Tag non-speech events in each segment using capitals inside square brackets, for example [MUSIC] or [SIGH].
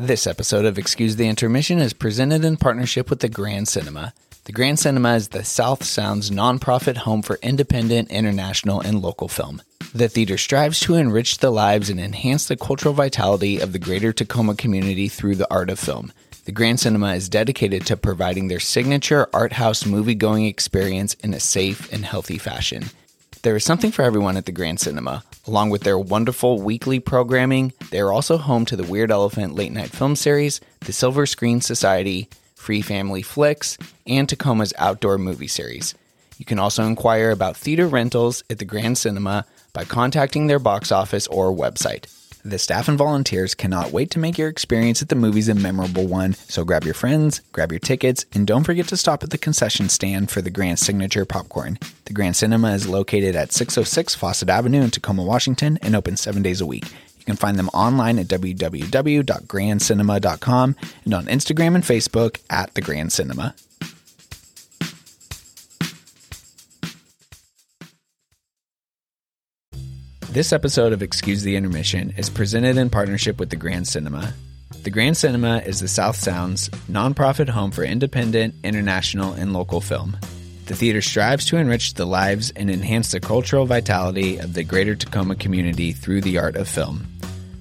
This episode of Excuse the Intermission is presented in partnership with the Grand Cinema. The Grand Cinema is the South Sound's nonprofit home for independent, international, and local film. The theater strives to enrich the lives and enhance the cultural vitality of the greater Tacoma community through the art of film. The Grand Cinema is dedicated to providing their signature art house movie going experience in a safe and healthy fashion. There is something for everyone at the Grand Cinema. Along with their wonderful weekly programming, they are also home to the Weird Elephant late night film series, the Silver Screen Society, Free Family Flicks, and Tacoma's outdoor movie series. You can also inquire about theater rentals at the Grand Cinema by contacting their box office or website. The staff and volunteers cannot wait to make your experience at the movies a memorable one, so grab your friends, grab your tickets, and don't forget to stop at the concession stand for the Grand Signature Popcorn. The Grand Cinema is located at 606 Fawcett Avenue in Tacoma, Washington, and open seven days a week. You can find them online at www.grandcinema.com and on Instagram and Facebook at The Grand Cinema. This episode of Excuse the Intermission is presented in partnership with the Grand Cinema. The Grand Cinema is the South Sound's nonprofit home for independent, international, and local film. The theater strives to enrich the lives and enhance the cultural vitality of the greater Tacoma community through the art of film.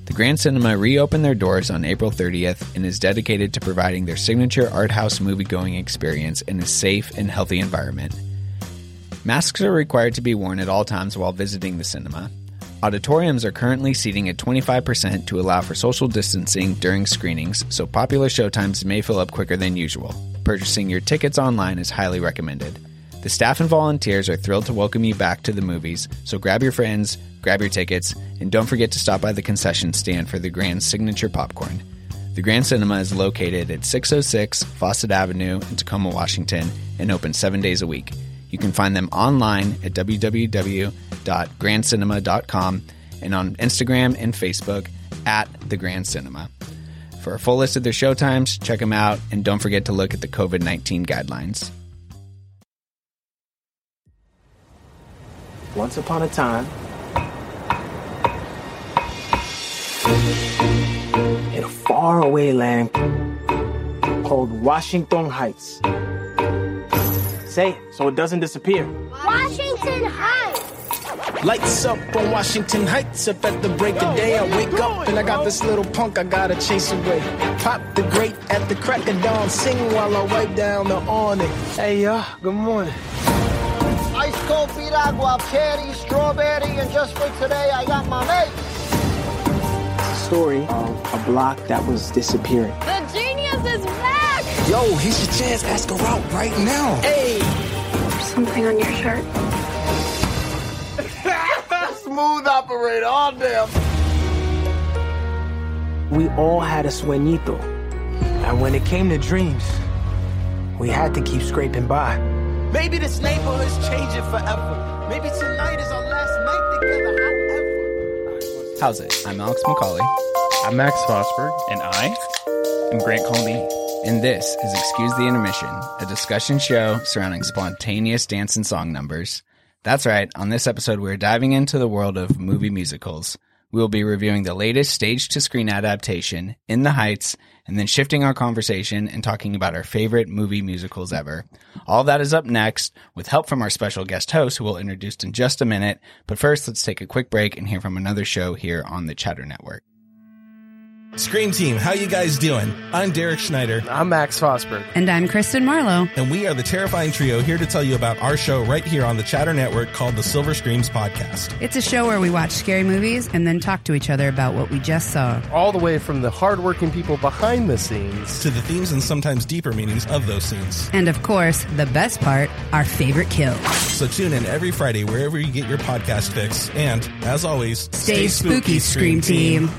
The Grand Cinema reopened their doors on April 30th and is dedicated to providing their signature art house movie-going experience in a safe and healthy environment. Masks are required to be worn at all times while visiting the cinema. Auditoriums are currently seating at 25% to allow for social distancing during screenings, so popular showtimes may fill up quicker than usual. Purchasing your tickets online is highly recommended. The staff and volunteers are thrilled to welcome you back to the movies, so grab your friends, grab your tickets, and don't forget to stop by the concession stand for the Grand Signature Popcorn. The Grand Cinema is located at 606 Fawcett Avenue in Tacoma, Washington, and open seven days a week. You can find them online at www.grandcinema.com and on Instagram and Facebook at The Grand Cinema. For a full list of their showtimes, check them out, and don't forget to look at the COVID 19 guidelines. Once upon a time, in a faraway land called Washington Heights. Say it so it doesn't disappear. Washington Heights. Lights up on Washington Heights. Up at the break of day, I wake up and I got this little punk I gotta chase away. Pop the grate at the crack of dawn, sing while I wipe down the awning. Hey, y'all. Good morning. Ice cold piragua, cherry, strawberry, and just for today, I got my mate. Story of a block that was disappearing. The genius is back! Yo, here's your chance. Ask her out right now. Hey, Something on your shirt. [LAUGHS] Smooth operator, all damn. We all had a sueñito. And when it came to dreams, we had to keep scraping by. maybe this neighborhood's changing forever. Maybe tonight is our last night together. However. How's it? I'm Alex McCauley, I'm Max Fosberg. And I am Grant Colby. and this is Excuse the Intermission, a discussion show surrounding spontaneous dance and song numbers. That's right, on this episode, we're diving into the world of movie musicals. We will be reviewing the latest stage to screen adaptation, In the Heights, and then shifting our conversation and talking about our favorite movie musicals ever. All that is up next with help from our special guest host who we'll introduce in just a minute. But first, let's take a quick break and hear from another show here on the Chatter Network. Scream Team, how you guys doing? I'm Derek Schneider, I'm Max Fosberg. And I'm Kristen Marlowe. and we are the Terrifying Trio here to tell you about our show right here on the Chatter Network called the Silver Screams Podcast. It's a show where we watch scary movies and then talk to each other about what we just saw. All the way from the hardworking people behind the scenes. To the themes and sometimes deeper meanings of those scenes. And of course, the best part, our favorite kills. So tune in every Friday wherever you get your podcast fix. And as always, Stay, spooky, Scream Team.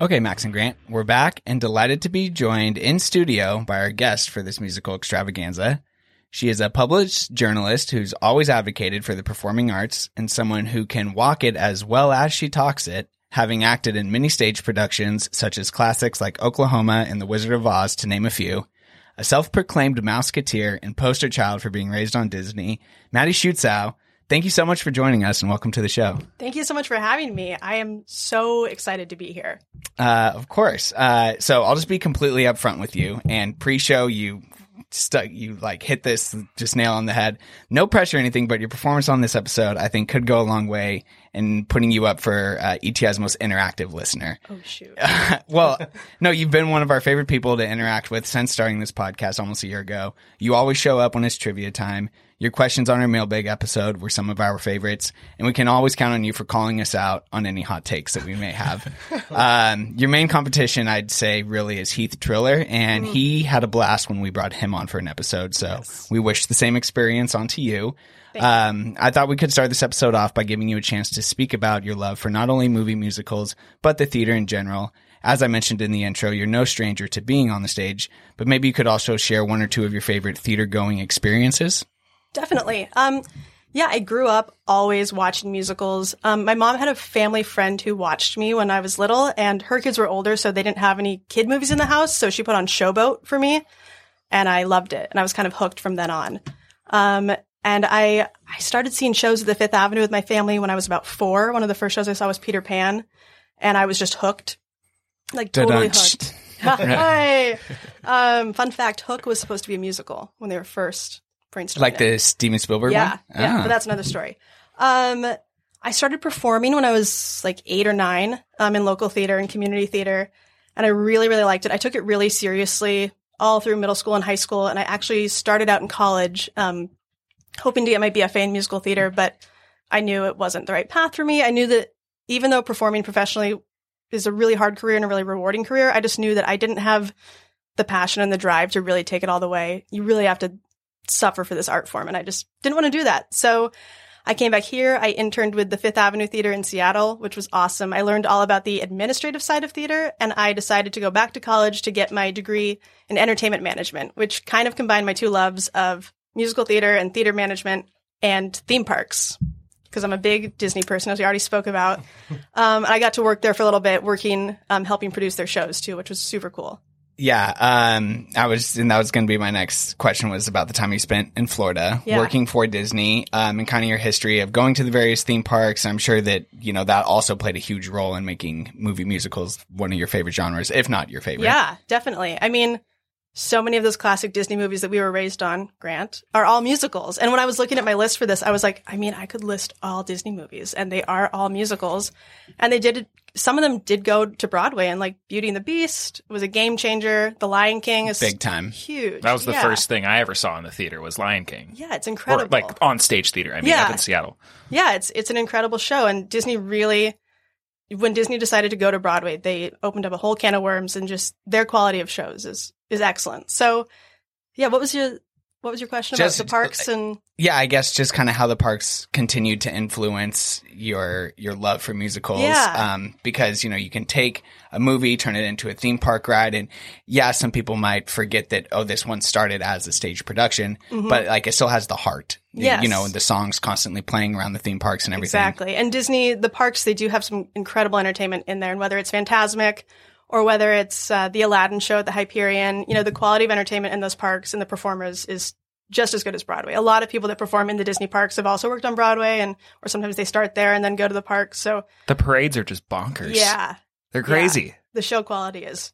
Okay, Max and Grant, we're back and delighted to be joined in studio by our guest for this musical extravaganza. She is a published journalist who's always advocated for the performing arts and someone who can walk it as well as she talks it, having acted in many stage productions such as classics like Oklahoma and The Wizard of Oz, to name a few. A self-proclaimed mouseketeer and poster child for being raised on Disney, Maddie Schutzau thank you so much for joining us and welcome to the show. Thank you so much for having me. I am so excited to be here. Uh, of course. Uh, so I'll just be completely upfront with you. And pre-show, you stuck, you like hit this just nail on the head. No pressure or anything, but your performance on this episode, I think, could go a long way in putting you up for uh, ETI's most interactive listener. Oh shoot! [LAUGHS] well, no, you've been one of our favorite people to interact with since starting this podcast almost a year ago. You always show up when it's trivia time. Your questions on our mailbag episode were some of our favorites, and we can always count on you for calling us out on any hot takes that we may have. [LAUGHS] um, your main competition, I'd say, really is Heath Triller, and mm. he had a blast when we brought him on for an episode. So yes. we wish the same experience onto you. Um, I thought we could start this episode off by giving you a chance to speak about your love for not only movie musicals, but the theater in general. As I mentioned in the intro, you're no stranger to being on the stage, but maybe you could also share one or two of your favorite theater going experiences. Definitely. Um, yeah, I grew up always watching musicals. Um, my mom had a family friend who watched me when I was little, and her kids were older, so they didn't have any kid movies in the house. So she put on Showboat for me, and I loved it, and I was kind of hooked from then on. Um, and I I started seeing shows at the Fifth Avenue with my family when I was about four. One of the first shows I saw was Peter Pan, and I was just hooked, like totally hooked. [LAUGHS] Hi. um, fun fact: Hook was supposed to be a musical when they were first brainstorming. Like the Steven Spielberg yeah, one? Yeah, ah. but that's another story. Um, I started performing when I was like eight or nine um, in local theater and community theater, and I really, really liked it. I took it really seriously all through middle school and high school, and I actually started out in college um, hoping to get my BFA in musical theater, but I knew it wasn't the right path for me. I knew that even though performing professionally is a really hard career and a really rewarding career, I just knew that I didn't have the passion and the drive to really take it all the way. You really have to suffer for this art form. And I just didn't want to do that. So I came back here. I interned with the Fifth Avenue Theater in Seattle, which was awesome. I learned all about the administrative side of theater and I decided to go back to college to get my degree in entertainment management, which kind of combined my two loves of musical theater and theater management and theme parks because I'm a big Disney person, as we already spoke about. [LAUGHS] Um, I got to work there for a little bit, working, um, helping produce their shows too, which was super cool. Yeah, um, I was, and that was going to be my next question was about the time you spent in Florida yeah. working for Disney, um, and kind of your history of going to the various theme parks. I'm sure that you know that also played a huge role in making movie musicals one of your favorite genres, if not your favorite. Yeah, definitely. I mean, so many of those classic Disney movies that we were raised on, Grant, are all musicals. And when I was looking at my list for this, I was like, I mean, I could list all Disney movies and they are all musicals. And they did, some of them did go to Broadway and like Beauty and the Beast was a game changer. The Lion King is big time. Huge. That was the yeah. first thing I ever saw in the theater was Lion King. Yeah, it's incredible. Or like on stage theater. I mean, yeah. up in Seattle. Yeah, it's, it's an incredible show. And Disney really, when Disney decided to go to Broadway, they opened up a whole can of worms and just their quality of shows is is excellent. So yeah, what was your what was your question just, about the parks and yeah i guess just kind of how the parks continued to influence your your love for musicals yeah. um, because you know you can take a movie turn it into a theme park ride and yeah some people might forget that oh this one started as a stage production mm-hmm. but like it still has the heart yes. you know the songs constantly playing around the theme parks and everything exactly and disney the parks they do have some incredible entertainment in there and whether it's Fantasmic or whether it's uh, the Aladdin show at the Hyperion, you know, the quality of entertainment in those parks and the performers is just as good as Broadway. A lot of people that perform in the Disney parks have also worked on Broadway and or sometimes they start there and then go to the parks. So the parades are just bonkers. Yeah. They're crazy. Yeah. The show quality is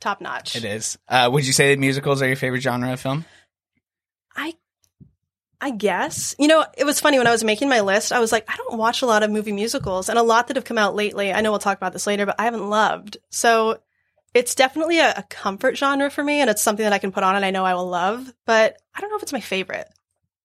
top notch. It is. Uh, would you say that musicals are your favorite genre of film? I guess. You know, it was funny when I was making my list, I was like, I don't watch a lot of movie musicals and a lot that have come out lately. I know we'll talk about this later, but I haven't loved. So it's definitely a, a comfort genre for me and it's something that I can put on and I know I will love, but I don't know if it's my favorite.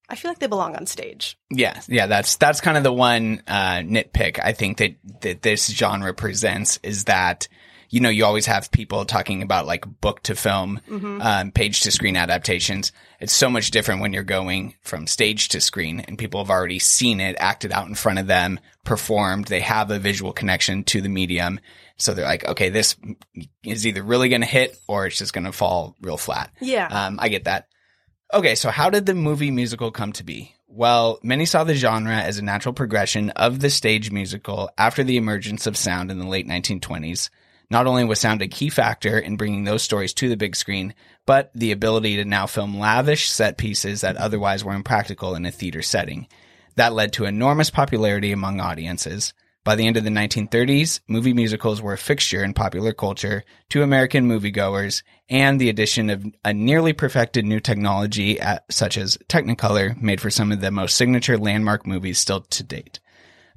I feel like they belong on stage. Yeah, yeah, that's that's kind of the one uh, nitpick I think that that this genre presents is that you know, you always have people talking about like book to film, mm-hmm. um, page to screen adaptations. It's so much different when you're going from stage to screen and people have already seen it acted out in front of them, performed. They have a visual connection to the medium. So they're like, okay, this is either really going to hit or it's just going to fall real flat. Yeah. Um, I get that. Okay. So how did the movie musical come to be? Well, many saw the genre as a natural progression of the stage musical after the emergence of sound in the late 1920s. Not only was sound a key factor in bringing those stories to the big screen, but the ability to now film lavish set pieces that otherwise were impractical in a theater setting. That led to enormous popularity among audiences. By the end of the 1930s, movie musicals were a fixture in popular culture to American moviegoers, and the addition of a nearly perfected new technology at, such as Technicolor made for some of the most signature landmark movies still to date.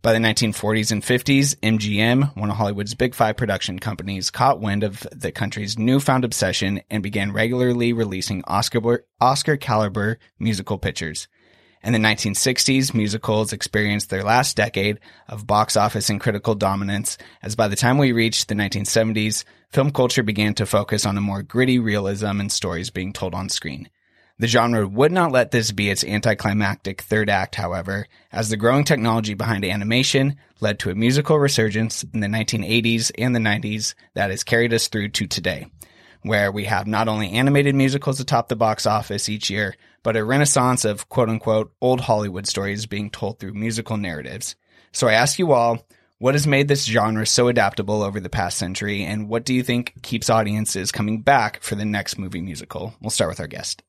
By the 1940s and 50s, MGM, one of Hollywood's big five production companies, caught wind of the country's newfound obsession and began regularly releasing Oscar, Oscar caliber musical pictures. In the 1960s, musicals experienced their last decade of box office and critical dominance, as by the time we reached the 1970s, film culture began to focus on a more gritty realism and stories being told on screen. The genre would not let this be its anticlimactic third act, however, as the growing technology behind animation led to a musical resurgence in the 1980s and the 90s that has carried us through to today where we have not only animated musicals atop the box office each year, but a renaissance of quote unquote old Hollywood stories being told through musical narratives. So I ask you all, what has made this genre so adaptable over the past century, and what do you think keeps audiences coming back for the next movie musical? We'll start with our guest.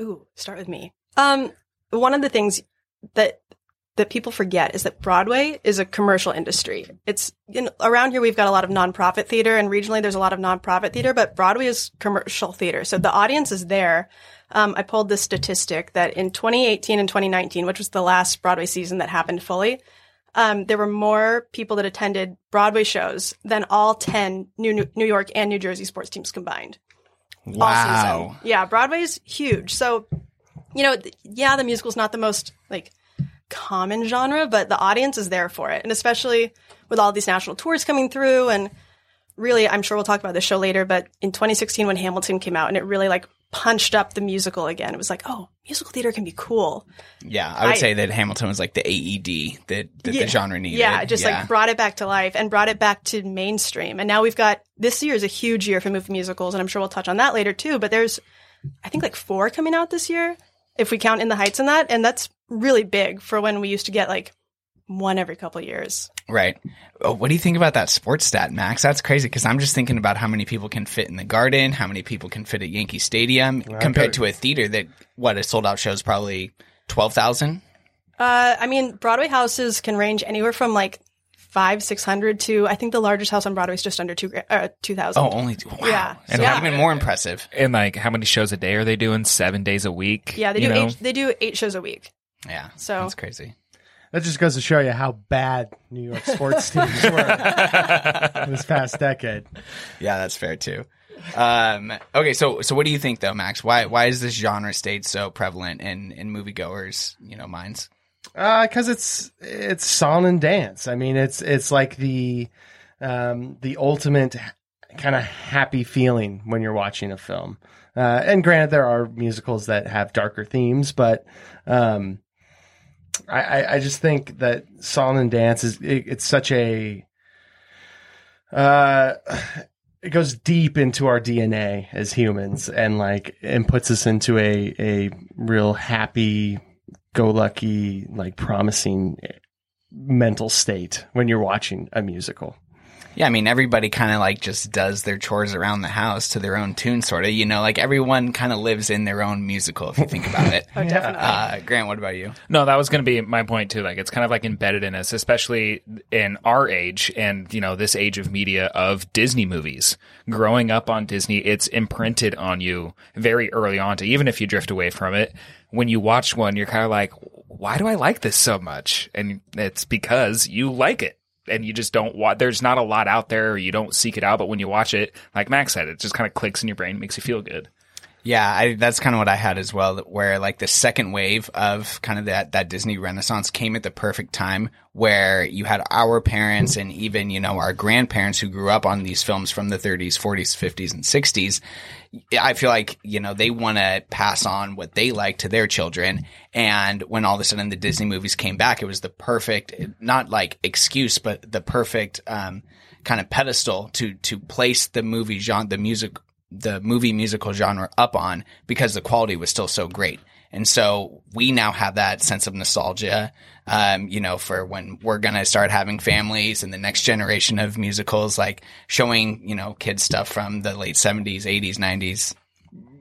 Ooh, start with me. Um, one of the things that that people forget is that Broadway is a commercial industry. It's around here we've got a lot of nonprofit theater and regionally there's a lot of nonprofit theater, but Broadway is commercial theater. So the audience is there. Um, I pulled this statistic that in 2018 and 2019, which was the last Broadway season that happened fully, um, there were more people that attended Broadway shows than all 10 New, New York and New Jersey sports teams combined. Wow. Yeah, Broadway is huge. So, you know, th- yeah, the musical's not the most like common genre, but the audience is there for it. And especially with all these national tours coming through and really, I'm sure we'll talk about this show later, but in 2016 when Hamilton came out and it really like punched up the musical again, it was like, oh, musical theater can be cool. Yeah, I would I- say that Hamilton was like the AED that, that Yeah. the genre needed. Yeah, just like brought it back to life and brought it back to mainstream. And now we've got this year is a huge year for movie musicals, and I'm sure we'll touch on that later too. But there's, I think, like four coming out this year, if we count In the Heights and that, and that's really big for when we used to get like one every couple years. Right. Oh, what do you think about that sports stat, Max? That's crazy because I'm just thinking about how many people can fit in the Garden, how many people can fit at Yankee Stadium compared to a theater that what a sold out show is probably twelve thousand. Uh, I mean, Broadway houses can range anywhere from like five, six hundred to I think the largest house on Broadway is just under two uh, two thousand. Oh, only wow. Yeah. and Yeah. even more impressive. And like, how many shows a day are they doing? Seven days a week? yeah. They do know? eight, they do eight shows a week. Yeah, So- that's crazy. That just goes to show you how bad New York sports [LAUGHS] teams were this past decade. Yeah, that's fair too. Um, okay, so so what do you think though, Max? Why why is this genre stayed so prevalent in in moviegoers, you know, minds? because it's it's song and dance. I mean, it's it's like the um, the ultimate kind of happy feeling when you're watching a film. Uh, and granted, there are musicals that have darker themes, but um, I, I, just think that song and dance is it, it's such a uh, it goes deep into our DNA as humans, and like and puts us into a a real happy go lucky, like promising mental state when you're watching a musical. Yeah, I mean everybody kind of like just does their chores around the house to their own tune, sort of. You know, like everyone kind of lives in their own musical if you think about it. [LAUGHS] Oh, definitely. Uh, Grant, what about you? No, that was going to be my point too. Like, it's kind of like embedded in us, especially in our age and, you know, this age of media of Disney movies. Growing up on Disney, it's imprinted on you very early on to even if you drift away from it. When you watch one, you're kind of like, why do I like this so much? And it's because you like it. And you just don't want, there's not a lot out there, or you don't seek it out, but when you watch it, like Max said, it just kind of clicks in your brain, makes you feel good. Yeah, I, that's kind of what I had as well. Where like the second wave of kind of that that Disney Renaissance came at the perfect time, where you had our parents and even you know our grandparents who grew up on these films from the 30s, 40s, 50s, and 60s. I feel like you know they want to pass on what they like to their children, and when all of a sudden the Disney movies came back, it was the perfect, not like excuse, but the perfect um, kind of pedestal to to place the movie genre, the music the movie musical genre up on because the quality was still so great. And so we now have that sense of nostalgia, um, you know, for when we're going to start having families and the next generation of musicals, like showing, you know, kids stuff from the late 70s, 80s, 90s.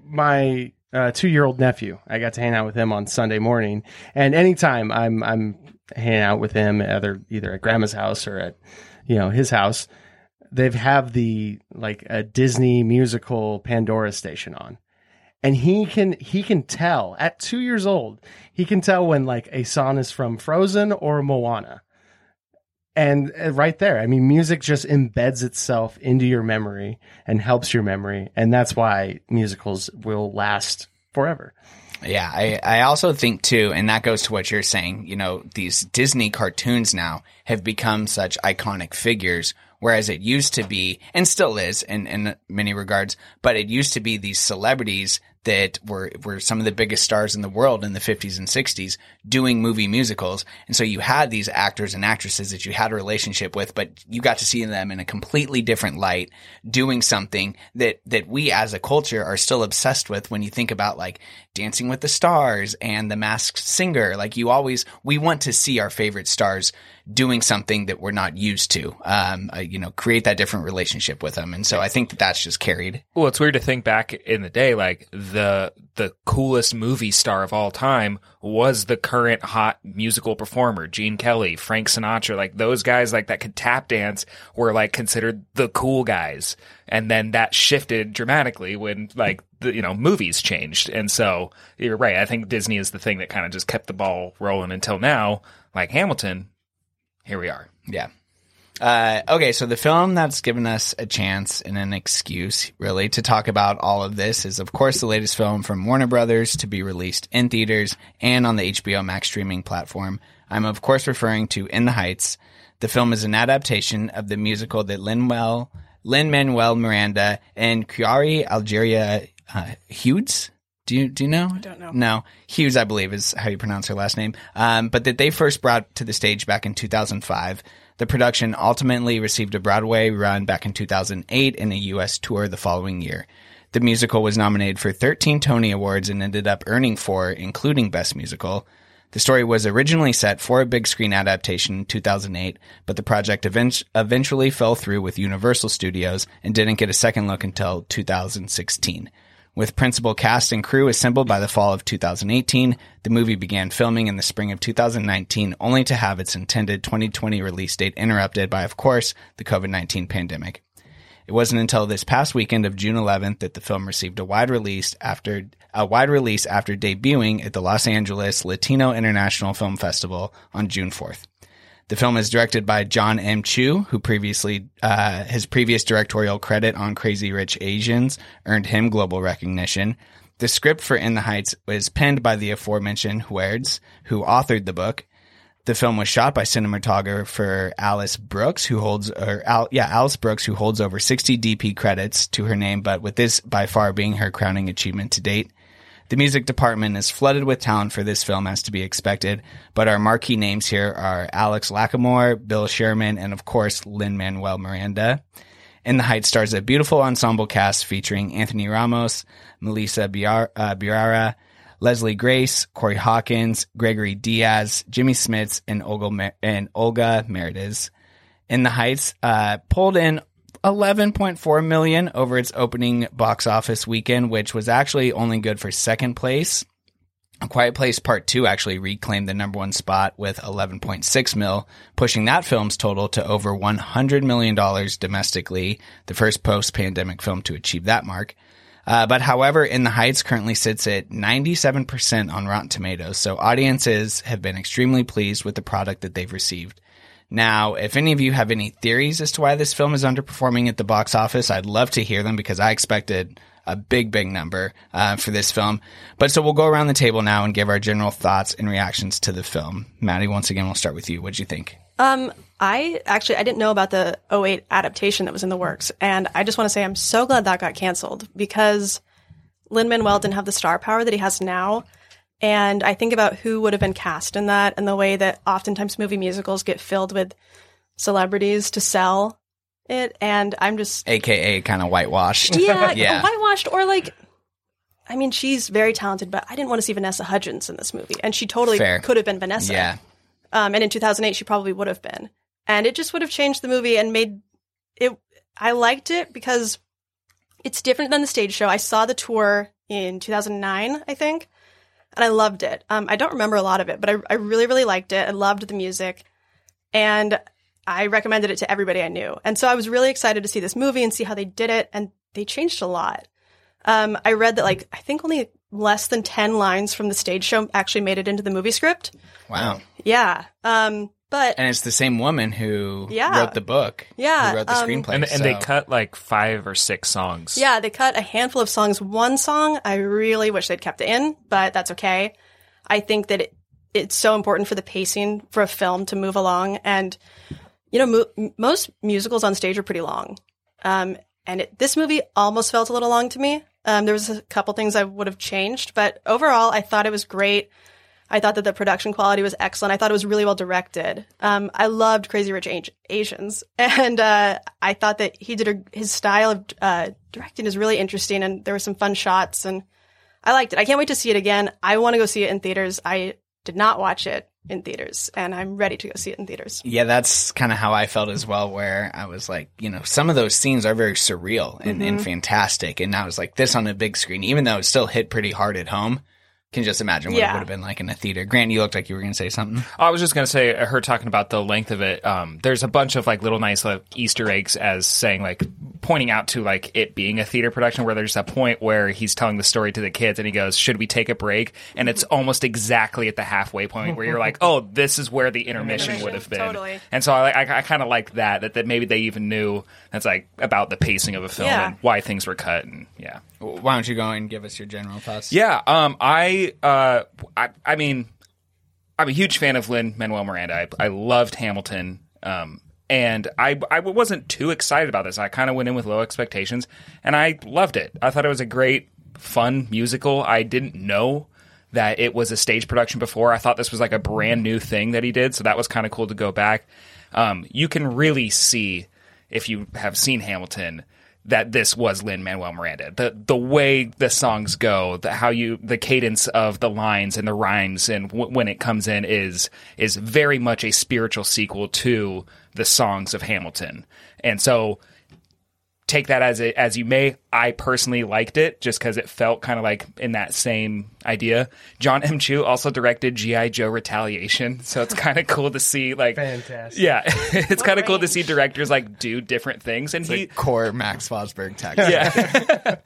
My uh, two year old nephew. I got to hang out with him on Sunday morning, and anytime I'm I'm hanging out with him, either either at grandma's house or at you know his house, they've have the like a Disney musical Pandora station on. And he can he can tell at two years old he can tell when like a song is from Frozen or Moana, and uh, right there, I mean, music just embeds itself into your memory and helps your memory, and that's why musicals will last forever. Yeah, I, I also think too, and that goes to what you're saying, you know, these Disney cartoons now have become such iconic figures, whereas it used to be, and still is in, in many regards, but it used to be these celebrities that were, were some of the biggest stars in the world in the 50s and 60s doing movie musicals. And so you had these actors and actresses that you had a relationship with, but you got to see them in a completely different light doing something that, that we as a culture are still obsessed with when you think about like Dancing with the Stars and The Masked Singer. Like you always, we want to see our favorite stars doing something that we're not used to, um, uh, you know, create that different relationship with them. And so I think that that's just carried. Well, it's weird to think back in the day, like the the coolest movie star of all time was the current hot musical performer, Gene Kelly, Frank Sinatra, like those guys like that could tap dance were like considered the cool guys. And then that shifted dramatically when like the, you know, movies changed. And so you're right. I think Disney is the thing that kind of just kept the ball rolling until now. Like Hamilton, here we are. Yeah. Uh, okay, so the film that's given us a chance and an excuse, really, to talk about all of this is, of course, the latest film from Warner Brothers to be released in theaters and on the HBO Max streaming platform. I'm, of course, referring to In the Heights. The film is an adaptation of the musical that Lin-Manuel, Miranda and Quiara Alegría uh, Hughes do you do you know? I don't know. No, Hughes, I believe, is how you pronounce her last name. Um, but that they first brought to the stage back in 2005. The production ultimately received a Broadway run back in 2008 and a U.S. tour the following year. The musical was nominated for 13 Tony Awards and ended up earning four, including Best Musical. The story was originally set for a big screen adaptation in 2008, but the project event- eventually fell through with Universal Studios and didn't get a second look until 2016. With principal cast and crew assembled by the fall of 2018, the movie began filming in the spring of 2019, only to have its intended 2020 release date interrupted by, of course, the COVID-19 pandemic. It wasn't until this past weekend of June 11th that the film received a wide release after a wide release after debuting at the Los Angeles Latino International Film Festival on June 4th. The film is directed by John M. Chu, who previously uh, his previous directorial credit on Crazy Rich Asians earned him global recognition. The script for In the Heights was penned by the aforementioned Huerds, who authored the book. The film was shot by cinematographer Alice Brooks, who holds, or Al, yeah, Alice Brooks, who holds over 60 DP credits to her name, but with this by far being her crowning achievement to date. The music department is flooded with talent for this film as to be expected, but our marquee names here are Alex Lacamoire, Bill Sherman, and of course, Lin-Manuel Miranda. In the Heights stars a beautiful ensemble cast featuring Anthony Ramos, Melissa Biar- uh, Biara, Leslie Grace, Corey Hawkins, Gregory Diaz, Jimmy Smits, and Olga, Mer- and Olga. In the Heights uh, pulled in 11.4 million over its opening box office weekend, which was actually only good for second place. A Quiet Place Part 2 actually reclaimed the number one spot with 11.6 mil, pushing that film's total to over $100 million domestically, the first post-pandemic film to achieve that mark. Uh, but however, In the Heights currently sits at 97% on Rotten Tomatoes, so audiences have been extremely pleased with the product that they've received. Now, if any of you have any theories as to why this film is underperforming at the box office, I'd love to hear them because I expected a big, big number uh, for this film. But so we'll go around the table now and give our general thoughts and reactions to the film. Maddie, once again, we'll start with you. What'd you think? Um, I actually I didn't know about the 08 adaptation that was in the works, and I just want to say I'm so glad that got canceled because Lin Manuel didn't have the star power that he has now. And I think about who would have been cast in that and the way that oftentimes movie musicals get filled with celebrities to sell it. And I'm just. AKA kind of whitewashed. Yeah, [LAUGHS] yeah. whitewashed or like. I mean, she's very talented, but I didn't want to see Vanessa Hudgens in this movie. And she totally Fair. could have been Vanessa. Yeah. Um, and in 2008, she probably would have been. And it just would have changed the movie and made it. I liked it because it's different than the stage show. I saw the tour in 2009, I think. And I loved it. Um, I don't remember a lot of it, but I, I really, really liked it. I loved the music. And I recommended it to everybody I knew. And so I was really excited to see this movie and see how they did it. And they changed a lot. Um, I read that like, I think only less than 10 lines from the stage show actually made it into the movie script. Wow. Yeah. Um, but And it's the same woman who Yeah. wrote the book. Yeah, Who wrote the um, screenplay. And, and they cut like five or six songs. Yeah, they cut a handful of songs. One song I really wish they'd kept it in, but that's okay. I think that it, it's so important for the pacing for a film to move along. And, you know, mo- most musicals on stage are pretty long. Um, and it, this movie almost felt a little long to me. Um, there was a couple things I would have changed, but overall, I thought it was great. I thought that the production quality was excellent. I thought it was really well directed. Um, I loved Crazy Rich Asi- Asians, [LAUGHS] and uh, I thought that he did a, his style of uh, directing is really interesting, and there were some fun shots, and I liked it. I can't wait to see it again. I want to go see it in theaters. I did not watch it in theaters, and I'm ready to go see it in theaters. Yeah, that's kind of how I felt as well, where I was like, you know, some of those scenes are very surreal and, and Mhm. fantastic. And I was like, this on a big screen, even though it still hit pretty hard at home, can just imagine what it would have been like in a theater. Grant, you looked like you were going to say something. I was just gonna say, uh, her talking about the length of it. Um, there's a bunch of like little nice like, Easter eggs as saying like pointing out to like it being a theater production. Where there's a point where he's telling the story to the kids and he goes, "Should we take a break?" And it's almost exactly at the halfway point where you're like, "Oh, this is where the intermission would have been." Totally. And so I, I, I kind of like that, that that maybe they even knew that's like about the pacing of a film Yeah. and why things were cut and yeah. Why don't you go and give us your general thoughts? Yeah, um, I, uh, I, I mean, I'm a huge fan of Lin Manuel Miranda. I, I loved Hamilton, um, and I, I wasn't too excited about this. I kind of went in with low expectations, and I loved it. I thought it was a great, fun musical. I didn't know that it was a stage production before. I thought this was like a brand new thing that he did, so that was kind of cool to go back. Um, you can really see if you have seen Hamilton that this was Lin Manuel Miranda. The the way the songs go, the how you the cadence of the lines and the rhymes and w- when it comes in is is very much a spiritual sequel to the songs of Hamilton. And so take that as it, as you may. I personally liked it just because it felt kind of like in that same idea. John M. Chu also directed GI Joe Retaliation, [LAUGHS] so it's kind of cool to see like Fantastic. Yeah, [LAUGHS] it's kind of cool to see directors like do different things, and It's he like core Max Fosberg text. yeah.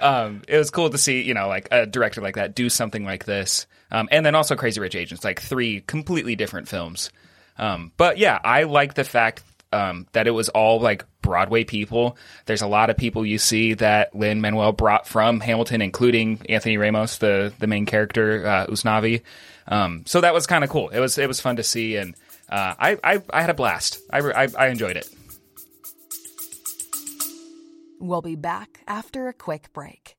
[LAUGHS] um, it was cool to see, you know, like a director like that do something like this. Um, and then also Crazy Rich Asians, like three completely different films. Um, but yeah, I like the fact um, that it was all like Broadway people. There's a lot of people you see that Lin Manuel brought from Hamilton, including Anthony Ramos, the the main character, uh, Usnavi. Um, so that was kind of cool. It was it was fun to see, and uh, I, I I had a blast. I, I I enjoyed it. We'll be back after a quick break.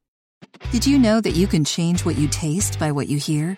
Did you know that you can change what you taste by what you hear?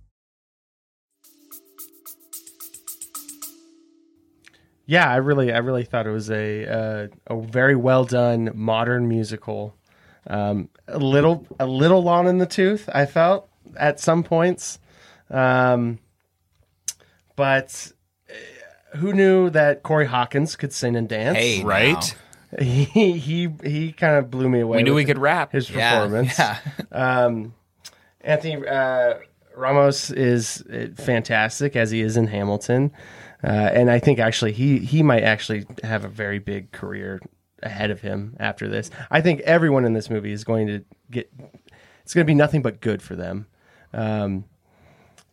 Yeah, I really, I really thought it was a uh, a very well done modern musical. Um, a little, a little long in the tooth, I felt at some points, um, but uh, who knew that Corey Hawkins could sing and dance? Hey, Right? He he he kind of blew me away. We knew he could rap. His Yeah, performance. yeah. Um, Anthony uh, Ramos is uh, fantastic as he is in Hamilton, uh, and I think actually he he might actually have a very big career ahead of him after this. I think everyone in this movie is going to get. It's going to be nothing but good for them. Um,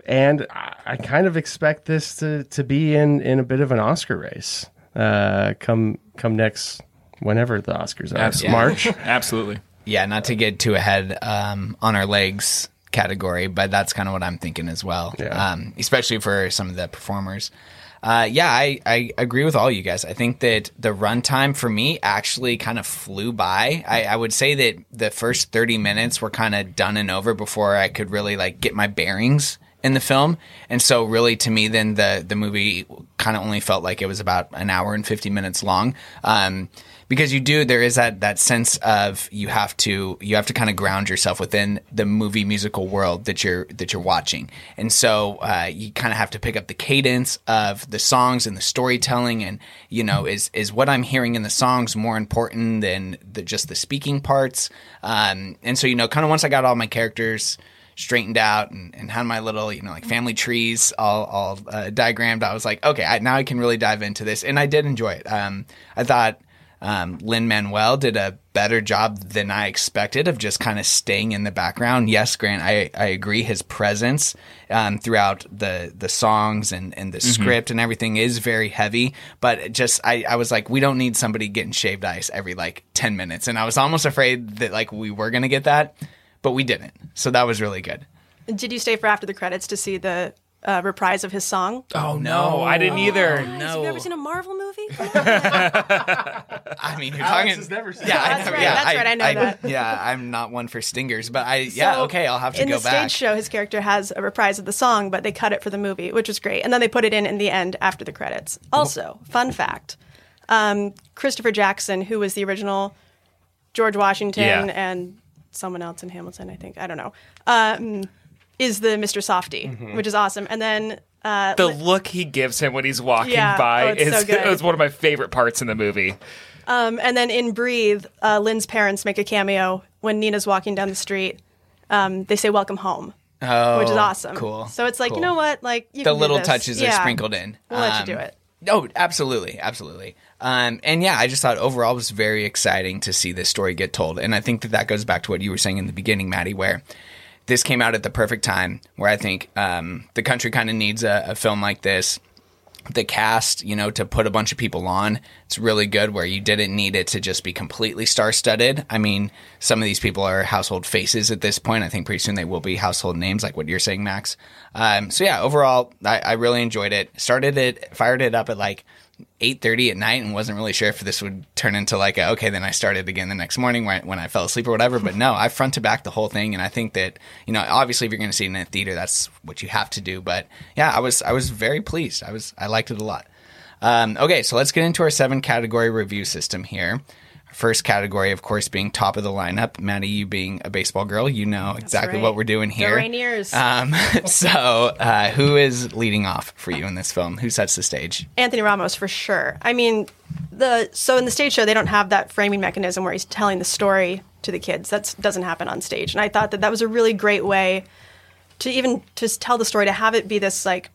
and I, I kind of expect this to, to be in, in a bit of an Oscar race uh, come come next whenever the Oscars are Absolutely. March. [LAUGHS] Absolutely. Yeah, not to get too ahead um, on our legs category, but that's kind of what I'm thinking as well. Yeah. Um, especially for some of the performers. Uh, yeah, I, I agree with all you guys. I think that the runtime for me actually kind of flew by. I, I would say that the first 30 minutes were kind of done and over before I could really like get my bearings in the film. And so really to me then the the movie kind of only felt like it was about an hour and 50 minutes long. Um, because you do there is that that sense of you have to you have to kind of ground yourself within the movie musical world that you're that you're watching. And so uh, you kind of have to pick up the cadence of the songs and the storytelling and you know is is what i'm hearing in the songs more important than the, just the speaking parts? Um, and so you know kind of once i got all my characters straightened out and, and had my little you know like family trees all all uh, diagrammed i was like okay I, now i can really dive into this. And i did enjoy it. Um, i thought um, Lin Manuel did a better job than I expected of just kind of staying in the background. Yes, Grant, I, I agree. His presence um, throughout the the songs and, and the Mm-hmm. script and everything is very heavy. But just I, I was like, we don't need somebody getting shaved ice every like ten minutes, and I was almost afraid that like we were gonna get that, but we didn't. So that was really good. Did you stay for after the credits to see the uh, reprise of his song? Oh no, I didn't either. No. Have you ever seen a Marvel movie? [LAUGHS] I mean, you're Alex talking. has never seen yeah, I That's know, right, yeah, that's right, I know that. Yeah, I'm not one for stingers, but I yeah, So, okay, I'll have to in go the back. stage show, his character has a reprise of the song, but they cut it for the movie, which was great. And then they put it in in the end after the credits. Also, fun fact: um, Christopher Jackson, who was the original George Washington Yeah. and someone else in Hamilton, I think I don't know, um, is the Mr. Softee, which is awesome. And then uh, The look he gives him when he's walking Yeah. by Oh, is [LAUGHS] so was one of my favorite parts in the movie. Um, and then in Breathe, uh, Lin's parents make a cameo when Nina's walking down the street. Um, they say "Welcome home," Oh, which is awesome. Cool. So it's like Cool. you know what, like you the little touches Yeah. are sprinkled in. We'll let you Um, do it. Oh, absolutely, absolutely. Um, and yeah, I just thought overall it was very exciting to see this story get told, and I think that that goes back to what you were saying in the beginning, Maddie, where this came out at the perfect time, where I think um, the country kind of needs a, a film like this. The cast, you know, to put a bunch of people on, it's really good. Where you didn't need it to just be completely star-studded. I mean, some of these people are household faces at this point. I think pretty soon they will be household names, like what you're saying, Max. Um, so yeah, overall, I, I really enjoyed it. Started it, fired it up at like 8.30 at night and wasn't really sure if this would turn into like a, okay then i started again the next morning when, when i fell asleep or whatever. But no i front to back the whole thing. And i think that you know obviously if you're going to see it in a theater that's what you have to do. But yeah i was i was very pleased. I was i liked it a lot. Um, okay so let's get into our seven category review system here First category, of course, being top of the lineup. Maddie, you being a baseball girl, you know exactly right. what we're doing here. Rainiers. Um, [LAUGHS] so, uh, who is leading off for you in this film? Who sets the stage? Anthony Ramos for sure. I mean, the so in the stage show they don't have that framing mechanism where he's telling the story to the kids. That doesn't happen on stage, and I thought that that was a really great way to even just tell the story to have it be this like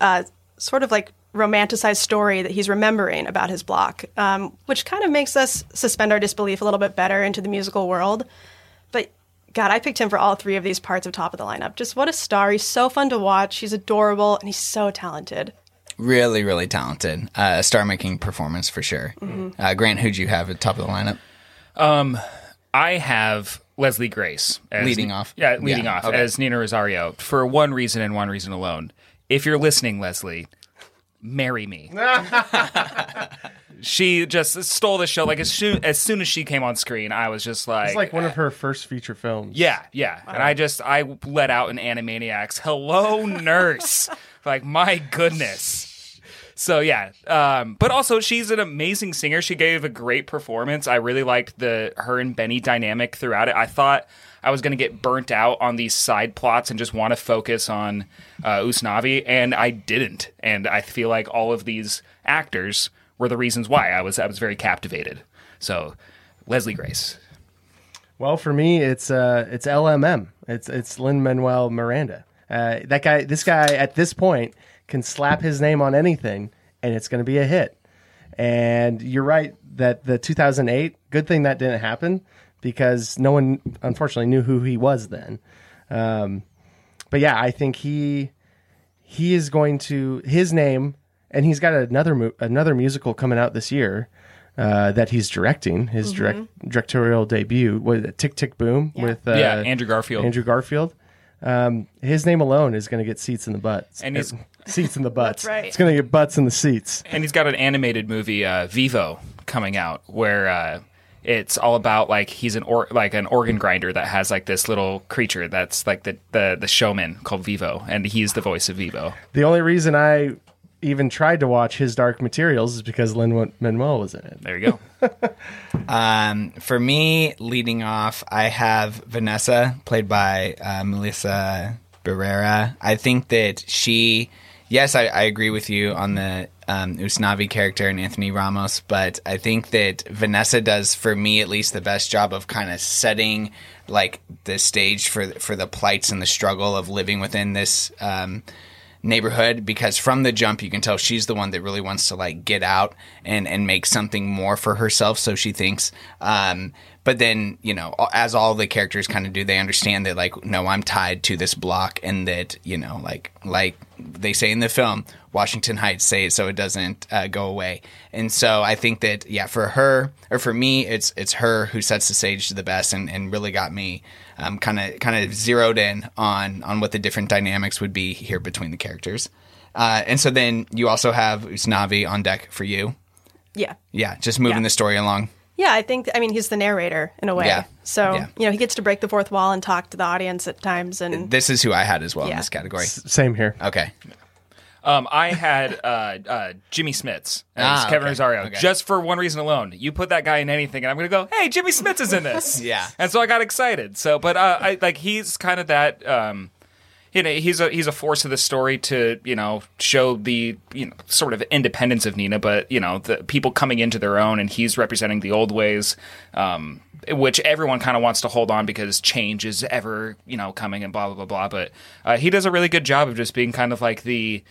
uh, sort of like romanticized story that he's remembering about his block, um, which kind of makes us suspend our disbelief a little bit better into the musical world. But God, I picked him for all three of these parts of top of the lineup. Just what a star! He's so fun to watch. He's adorable, and he's so talented. Really, really talented. Uh, a star making performance for sure. Mm-hmm. Uh, Grant, who'd you have at top of the lineup? Um, I have Leslie Grace as Leading off? Yeah, leading Yeah, off okay. as Nina Rosario for one reason and one reason alone. If you're listening, Leslie, marry me. [LAUGHS] she just stole the show. Like as soon as soon as she came on screen, I was just like, It's like one of her first feature films. yeah, yeah. And I just I let out an Animaniacs. Hello, nurse. [LAUGHS] like my goodness. So yeah, um, but also she's an amazing singer. She gave a great performance. I really liked the her and Benny dynamic throughout it. I thought I was going to get burnt out on these side plots and just want to focus on uh, Usnavi, and I didn't. And I feel like all of these actors were the reasons why I was I was very captivated. So Leslie Grace. Well, for me, it's uh, it's LMM. It's it's Lin Manuel Miranda. Uh, that guy, this guy, at this point, can slap his name on anything, and it's going to be a hit. And you're right that the 2008. Good thing that didn't happen because no one, unfortunately, knew who he was then. Um, but yeah, I think he he is going to his name, and he's got another mu- another musical coming out this year uh, that he's directing his direct directorial debut. What is it, Tick Tick Boom with uh, Yeah, Andrew Garfield. Andrew Garfield. Um, his name alone is going to get seats in the butts. And he's- Er, seats in the butts. right. It's going to get butts in the seats. And he's got an animated movie, uh, Vivo, coming out where uh, it's all about like he's an or like an organ grinder that has like this little creature that's like the the the showman called Vivo, and he's the voice of Vivo. The only reason I even tried to watch his Dark Materials is because Lin Manuel was in it. There you go. [LAUGHS] Um, for me, leading off, I have Vanessa, played by uh, Melissa Barrera. I think that she, yes, I, I agree with you on the um, Usnavi character and Anthony Ramos, but I think that Vanessa does, for me at least, the best job of kind of setting like the stage for for the plights and the struggle of living within this. Um, neighborhood because from the jump you can tell she's the one that really wants to like get out and and make something more for herself so she thinks um but then you know as all the characters kind of do they understand that like no i'm tied to this block and that you know like like they say in the film washington heights say it so it doesn't uh, go away. And so i think that yeah for her or for me it's it's her who sets the stage to the best and, and really got me kind of kind of zeroed in on on what the different dynamics would be here between the characters uh, and so then you also have usnavi on deck for you Yeah. yeah just moving Yeah. the story along Yeah, I think I mean he's the narrator in a way. Yeah. So Yeah. you know he gets to break the fourth wall and talk to the audience at times, and this is who i had as well in this category Same here. okay Um, I had uh, uh, Jimmy Smits as Ah, Kevin okay, Rosario okay. just for one reason alone. You put that guy in anything, and I'm going to go, "Hey, Jimmy Smits is in [LAUGHS] this." Yeah. and so I got excited. So, but uh, I like he's kind of that. Um, you know, he's a he's a force of the story to you know show the you know sort of independence of Nina, but you know the people coming into their own, and he's representing the old ways. Um, which everyone kind of wants to hold on because change is ever, you know, coming and blah blah blah blah. But uh, he does a really good job of just being kind of like the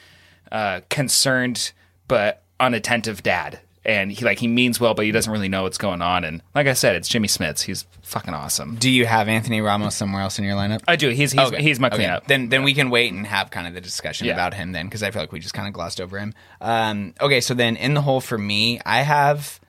uh, concerned but unattentive dad. And he like he means well, but he doesn't really know what's going on. And like I said, it's Jimmy Smits. He's fucking awesome. do you have anthony ramos somewhere else in your lineup I do. He's he's, Okay. he's my Okay. cleanup. Then then we can wait and have kind of the discussion Yeah. about him then because I feel like we just kind of glossed over him. Um, okay, so then in the hole for me, I have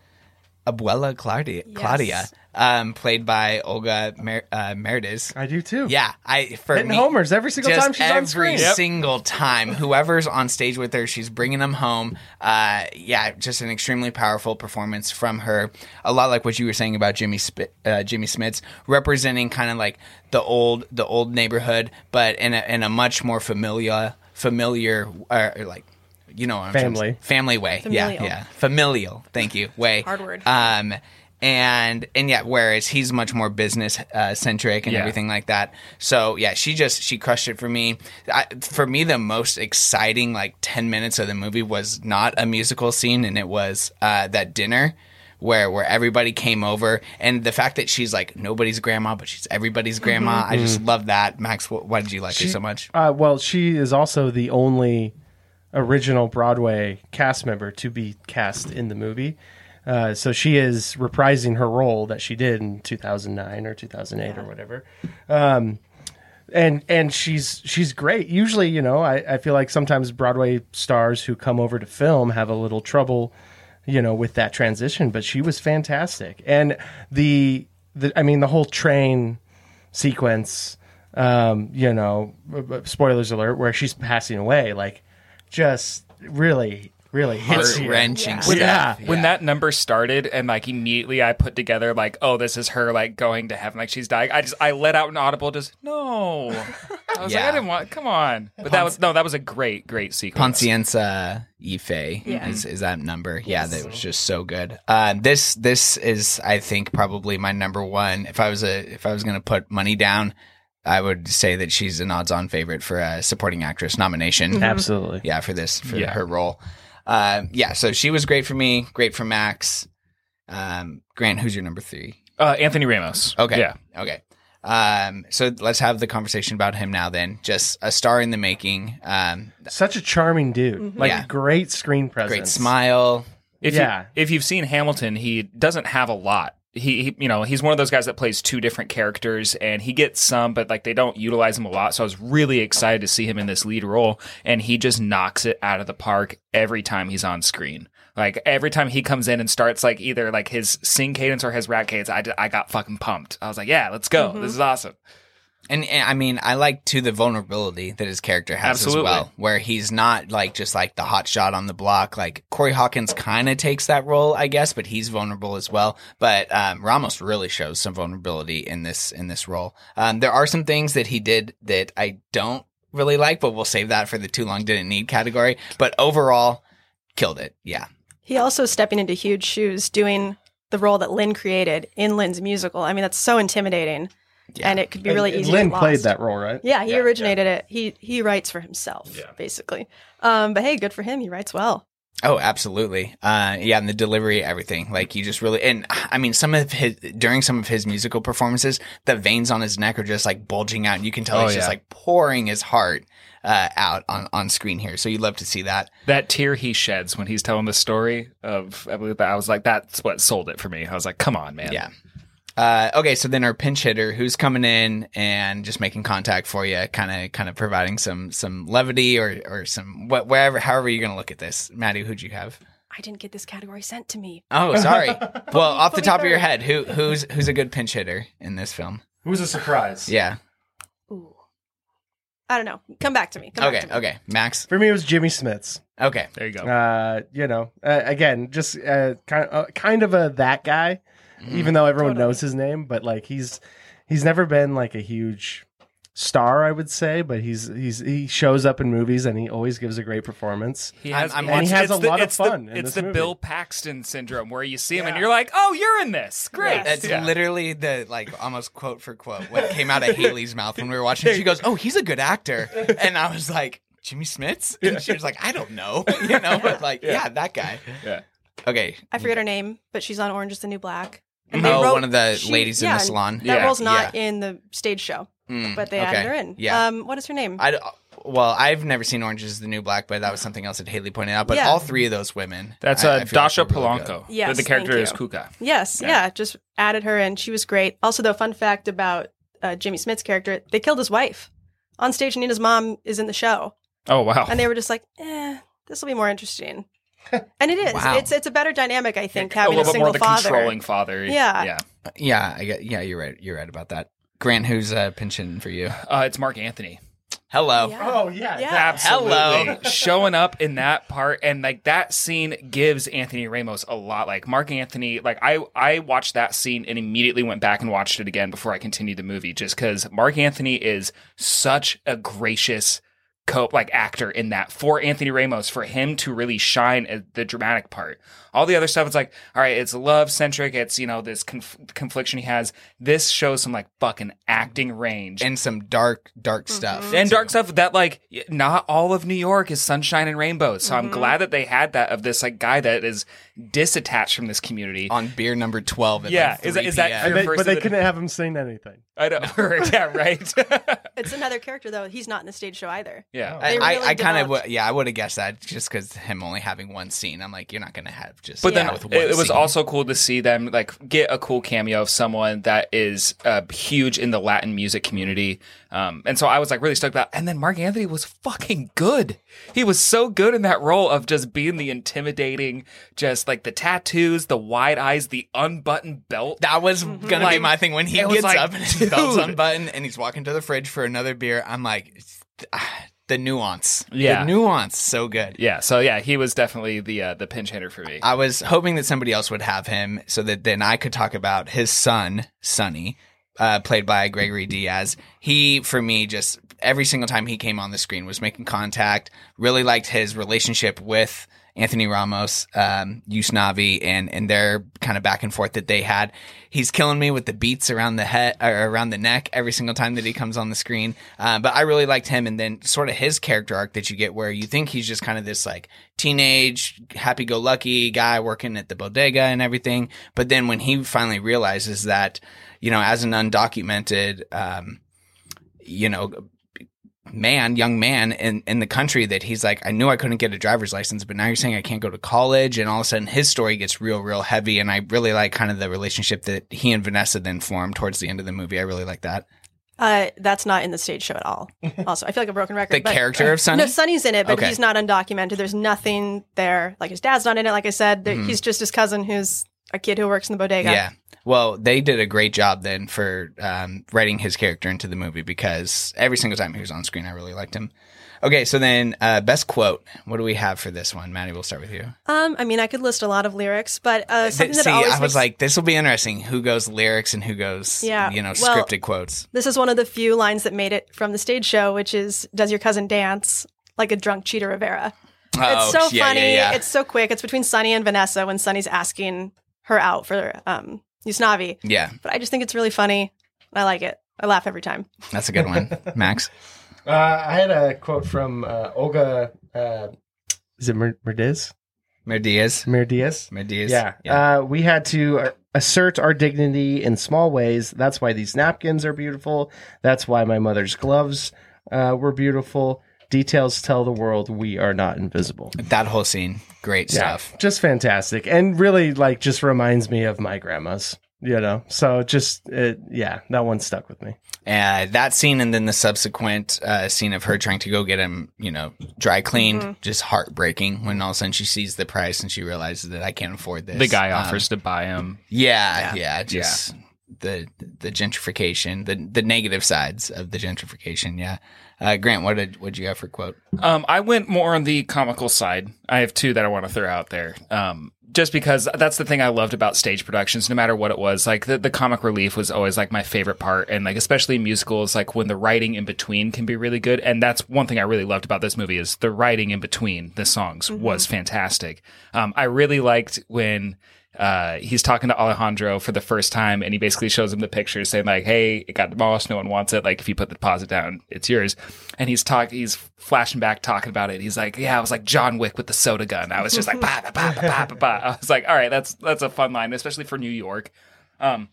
Abuela Claudia, Claudia um, played by Olga Mer- uh, Merediz. I do too. Yeah, I for Hitting me, homers every single just time she's on screen. every screen. single time, whoever's on stage with her, she's bringing them home. Uh, yeah, just an extremely powerful performance from her. A lot like what you were saying about Jimmy Sp- uh, Jimmy Smits, representing kind of like the old the old neighborhood, but in a in a much more familiar familiar uh, or like. You know, what I'm trying to Family. say. family way, yeah, Familial. yeah, familial. Thank you, way, Hard word. Um, and and yet, whereas he's much more business uh, centric and Yeah. everything like that. So yeah, she just she crushed it for me. I, for me, the most exciting like ten minutes of the movie was not a musical scene, and it was uh, that dinner. Where, where everybody came over and the fact that she's like nobody's grandma but she's everybody's grandma I just love that Max wh- why did you like her so much Uh, well, she is also the only original Broadway cast member to be cast in the movie. Uh, so she is reprising her role that she did in 2009 or 2008 or whatever. Um, and and she's she's great. Usually, you know, I, I feel like sometimes Broadway stars who come over to film have a little trouble, you know, with that transition. But she was fantastic, and the the I mean the whole train sequence, um, you know, b- b- spoilers alert, where she's passing away, like just really really hits you. heart-wrenching Yeah. stuff Yeah. When that number started and like immediately I put together like, oh, this is her like going to heaven, like she's dying. I just I let out an audible, just no. [LAUGHS] I was like, Yeah. I didn't want. Come on, but that was no, that was a great, great sequence. Pancienza Ife Yeah. is, is that number. Yeah, that was just so good. Uh, this this is I think probably my number one. If I was a if I was gonna put money down, I would say that she's an odds on favorite for a supporting actress nomination. Absolutely. Yeah, for this for Yeah. her role. Uh, yeah, so she was great for me, great for Max. Um, Grant, who's your number three? Uh, Anthony Ramos. Okay. Yeah. Okay. Um, so let's have the conversation about him now. Then, just a star in the making. Um, Such a charming dude, like Yeah. great screen presence, great smile. If Yeah. you, if you've seen Hamilton, he doesn't have a lot. He, he, you know, he's one of those guys that plays two different characters, and he gets some, but like they don't utilize him a lot. So I was really excited to see him in this lead role, and he just knocks it out of the park every time he's on screen. Like every time he comes in and starts like either like his sing cadence or his rap cadence, i, I got fucking pumped. I was like, yeah, let's go. This mm-hmm. is awesome. And, and I mean, I like to the vulnerability that his character has Absolutely. as well, where he's not like just like the hot shot on the block. Like Corey Hawkins kind of takes that role, I guess, but he's vulnerable as well. But um, Ramos really shows some vulnerability in this in this role. Um, there are some things that he did that I don't really like, but we'll save that for the too long didn't need category. But overall, killed it. Yeah. He also stepping into huge shoes, doing the role that Lin created in Lin's musical. I mean, that's so intimidating, and it could be really And easy. Lin to get played that role, right? Yeah, he originated it. He he writes for himself, basically. Um, but hey, good for him. He writes well. Oh, absolutely. Uh, yeah, and the delivery, everything. Like you just really, and I mean, some of his during some of his musical performances, the veins on his neck are just like bulging out, and you can tell Oh, he's just like pouring his heart uh, out on on screen here. So you love to see that. That tear he sheds when he's telling the story of I believe that I was like, that's what sold it for me. I was like, come on, man. Yeah. Uh, okay, so then our pinch hitter, who's coming in and just making contact for you, kind of, kind of providing some some levity or or some wh- wherever, however you're gonna look at this. Maddie, who'd you have? I didn't get this category sent to me. Oh, sorry. [LAUGHS] well, off the top of your head, who who's who's a good pinch hitter in this film? Who's a surprise? Yeah. Ooh. I don't know. Come back to me. Come Okay. back to me. Okay. Max. For me, it was Jimmy Smits. Okay. There you go. Uh, you know, uh, again, just uh, kind of, uh, kind of a that guy, even though everyone knows his name, but like he's he's never been like a huge star, I would say, but he's he's he shows up in movies and he always gives a great performance. He has, I'm- I'm and he has a the- lot of it's the- fun. in it's this the movie. Bill Paxton syndrome where you see him and you're like, oh, you're in this. Great. That's Yeah. literally the like almost quote for quote what came out of Haley's mouth when we were watching. She goes, "Oh, he's a good actor," and I was like, "Jimmy Smits," and she was like, "I don't know," [LAUGHS] you know, but like, yeah, that guy. Yeah. Okay. I forget her name, but she's on Orange is the New Black. Oh, one of the ladies in the salon. That Yeah. role's not Yeah. in the stage show, Mm, but they okay. added her in. Yeah. Um, what is her name? I d- well, I've never seen Orange is the New Black, but that was something else that Haley pointed out. But Yeah. all three of those women. That's I- uh, I feel like Dascha they're really. Polanco. Yes, The character thank is you. Cuca. Yes, Yeah. yeah. just added her in. She was great. Also, the fun fact about uh, Jimmy Smits' character, they killed his wife on stage. Nina's mom is in the show, Oh, wow. and they were just like, "Eh, this will be more interesting." And it is. Wow. It's it's a better dynamic, I think, a having little a bit more single of the father. controlling father. Yeah. Yeah. Yeah, I get, yeah, you're right. You're right about that. Grant, who's uh, pinching for you? Uh, it's Marc Anthony. Hello. Oh yeah, Yeah. Absolutely. Hello. Showing up in that part and like that scene gives Anthony Ramos a lot. Like Marc Anthony, like I I watched that scene and immediately went back and watched it again before I continued the movie just cuz Marc Anthony is such a gracious co like actor in that for Anthony Ramos for him to really shine at the dramatic part. All the other stuff it's like all right, it's love centric, it's you know this conf- confliction he has. This shows some like fucking acting range And some dark, dark Mm-hmm. stuff. and dark stuff that like not all of New York is sunshine and rainbows. So Mm-hmm. I'm glad that they had that of this like guy that is disattached from this community. on beer number 12 at Yeah, like is that- 3 is that p.m. fair? But, First but they the- couldn't have him sing anything. I know, [LAUGHS] yeah, right. [LAUGHS] It's another character though. He's not in the stage show either. yeah, I, They I, really I kind of developed- yeah, I would have guessed that just because him only having one scene. I'm like, you're not gonna have just. But then it, it was also cool to see them like get a cool cameo of someone that is uh, huge in the Latin music community. Um, and so I was like really stoked about. And then Marc Anthony was fucking good. He was so good in that role of just being the intimidating, just like the tattoos, the wide eyes, the unbuttoned belt. That was gonna be my thing when he gets like, up and his belt's unbuttoned and he's walking to the fridge for another beer. I'm like, ah, the nuance, Yeah. the nuance, so good. Yeah, so yeah, he was definitely the uh, the pinch hitter for me. I was hoping that somebody else would have him so that then I could talk about his son, Sonny, uh, played by Gregory Diaz. He, for me, just every single time he came on the screen was making contact. Really liked his relationship with Anthony Ramos, um, Usnavi, and and their kind of back and forth that they had. He's killing me with the beats around the head, or around the neck every single time that he comes on the screen. Uh, but I really liked him, and then sort of his character arc that you get, where you think he's just kind of this like teenage, happy-go-lucky guy working at the bodega and everything. But then when he finally realizes that, you know, as an undocumented, um, you know, man, young man in, in the country that he's like, I knew I couldn't get a driver's license, but now you're saying I can't go to college. And all of a sudden his story gets real, real heavy. And I really like kind of the relationship that he and Vanessa then formed towards the end of the movie. I really like that. Uh, that's not in the stage show at all. [LAUGHS] Also, I feel like a broken record. The but- character of Sonny? No, Sonny's in it, but Okay. he's not undocumented. There's nothing there. Like his dad's not in it. Like I said, There- Mhm. he's just his cousin who's a kid who works in the bodega. Yeah. Well, they did a great job then for um, writing his character into the movie because every single time he was on screen, I really liked him. Okay, so then uh, best quote. What do we have for this one, Maddie? We'll start with you. Um, I mean, I could list a lot of lyrics, but uh, something that See, always I was makes- like, this will be interesting. Who goes lyrics and who goes, Yeah, you know, well- scripted quotes. This is one of the few lines that made it from the stage show, which is "Does your cousin dance like a drunk Chita Rivera?" Oh, it's so yeah, funny. yeah, yeah. It's so quick. It's between Sonny and Vanessa when Sonny's asking her out for um Usnavi. Yeah, But I just think it's really funny. I like it. I laugh every time. that's a good one. [LAUGHS] Max? Uh, I had a quote from uh, Olga. Uh, is it Mer- Merdiz? Merdias. Merdiz. Merdias. Yeah. Uh, we had to uh, assert our dignity in small ways. That's why these napkins are beautiful. That's why my mother's gloves uh, were beautiful. Details tell the world we are not invisible. That whole scene, great Yeah, stuff. just fantastic, and really like just reminds me of my grandma's. You know, so just it, yeah, that one stuck with me. Uh, that scene and then the subsequent uh, scene of her trying to go get him, you know, dry cleaned, Mhm. just heartbreaking when all of a sudden she sees the price and she realizes that I can't afford this. The guy Um, offers to buy him. Yeah, Yeah. yeah, just the the gentrification, the the negative sides of the gentrification. Yeah, uh, Grant, what did what you have for quote? Um, I went more on the comical side. I have two that I want to throw out there. Um, just because that's the thing I loved about stage productions, no matter what it was. Like the, the comic relief was always like my favorite part. And like, especially musicals, like when the writing in between can be really good. And that's one thing I really loved about this movie is the writing in between the songs was fantastic. Um, I really liked when, uh, he's talking to Alejandro for the first time and he basically shows him the picture saying like, Hey, it got demolished. No one wants it. Like if you put the deposit down, it's yours. And he's talking, he's flashing back talking about it. He's like, yeah, I was like John Wick with the soda gun. I was just like, [LAUGHS] bah, bah, bah, bah, bah, bah. I was like, all right, that's, that's a fun line, especially for New York. Um,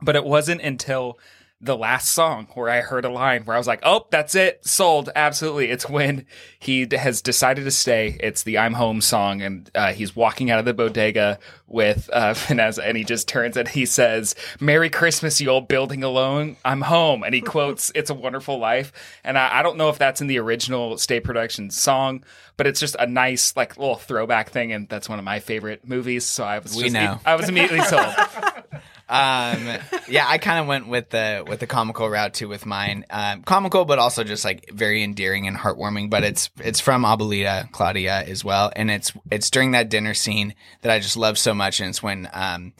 but it wasn't until the last song where I heard a line where I was like, "Oh, that's it, sold." Absolutely, it's when he has decided to stay. It's the "I'm Home" song, and uh, he's walking out of the bodega with uh, [LAUGHS] Vanessa, and he just turns and he says, "Merry Christmas, you old building alone. I'm home." And he quotes, "It's a Wonderful Life." And I, I don't know if that's in the original State Production song, but it's just a nice like little throwback thing, and that's one of my favorite movies. So I was We just, know. I was immediately sold. [LAUGHS] Um, yeah, I kind of went with the with the comical route too with mine. Um, comical, but also just like very endearing and heartwarming. But it's it's from Abuelita Claudia as well, and it's it's during that dinner scene that I just love so much, and it's when um,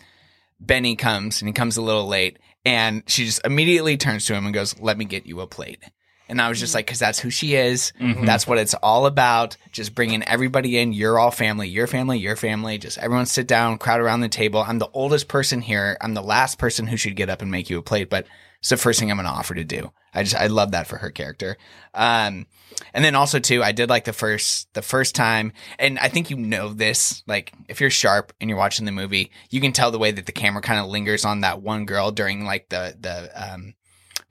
Benny comes and he comes a little late, and she just immediately turns to him and goes, "Let me get you a plate." And I was just like, because that's who she is. Mhm. That's what it's all about. Just bringing everybody in. You're all family. Your family. Your family. Just everyone sit down, crowd around the table. I'm the oldest person here. I'm the last person who should get up and make you a plate, but it's the first thing I'm going to offer to do. I just I love that for her character. Um, and then also too, I did like the first the first time, and I think you know this. Like if you're sharp and you're watching the movie, you can tell the way that the camera kind of lingers on that one girl during like the the um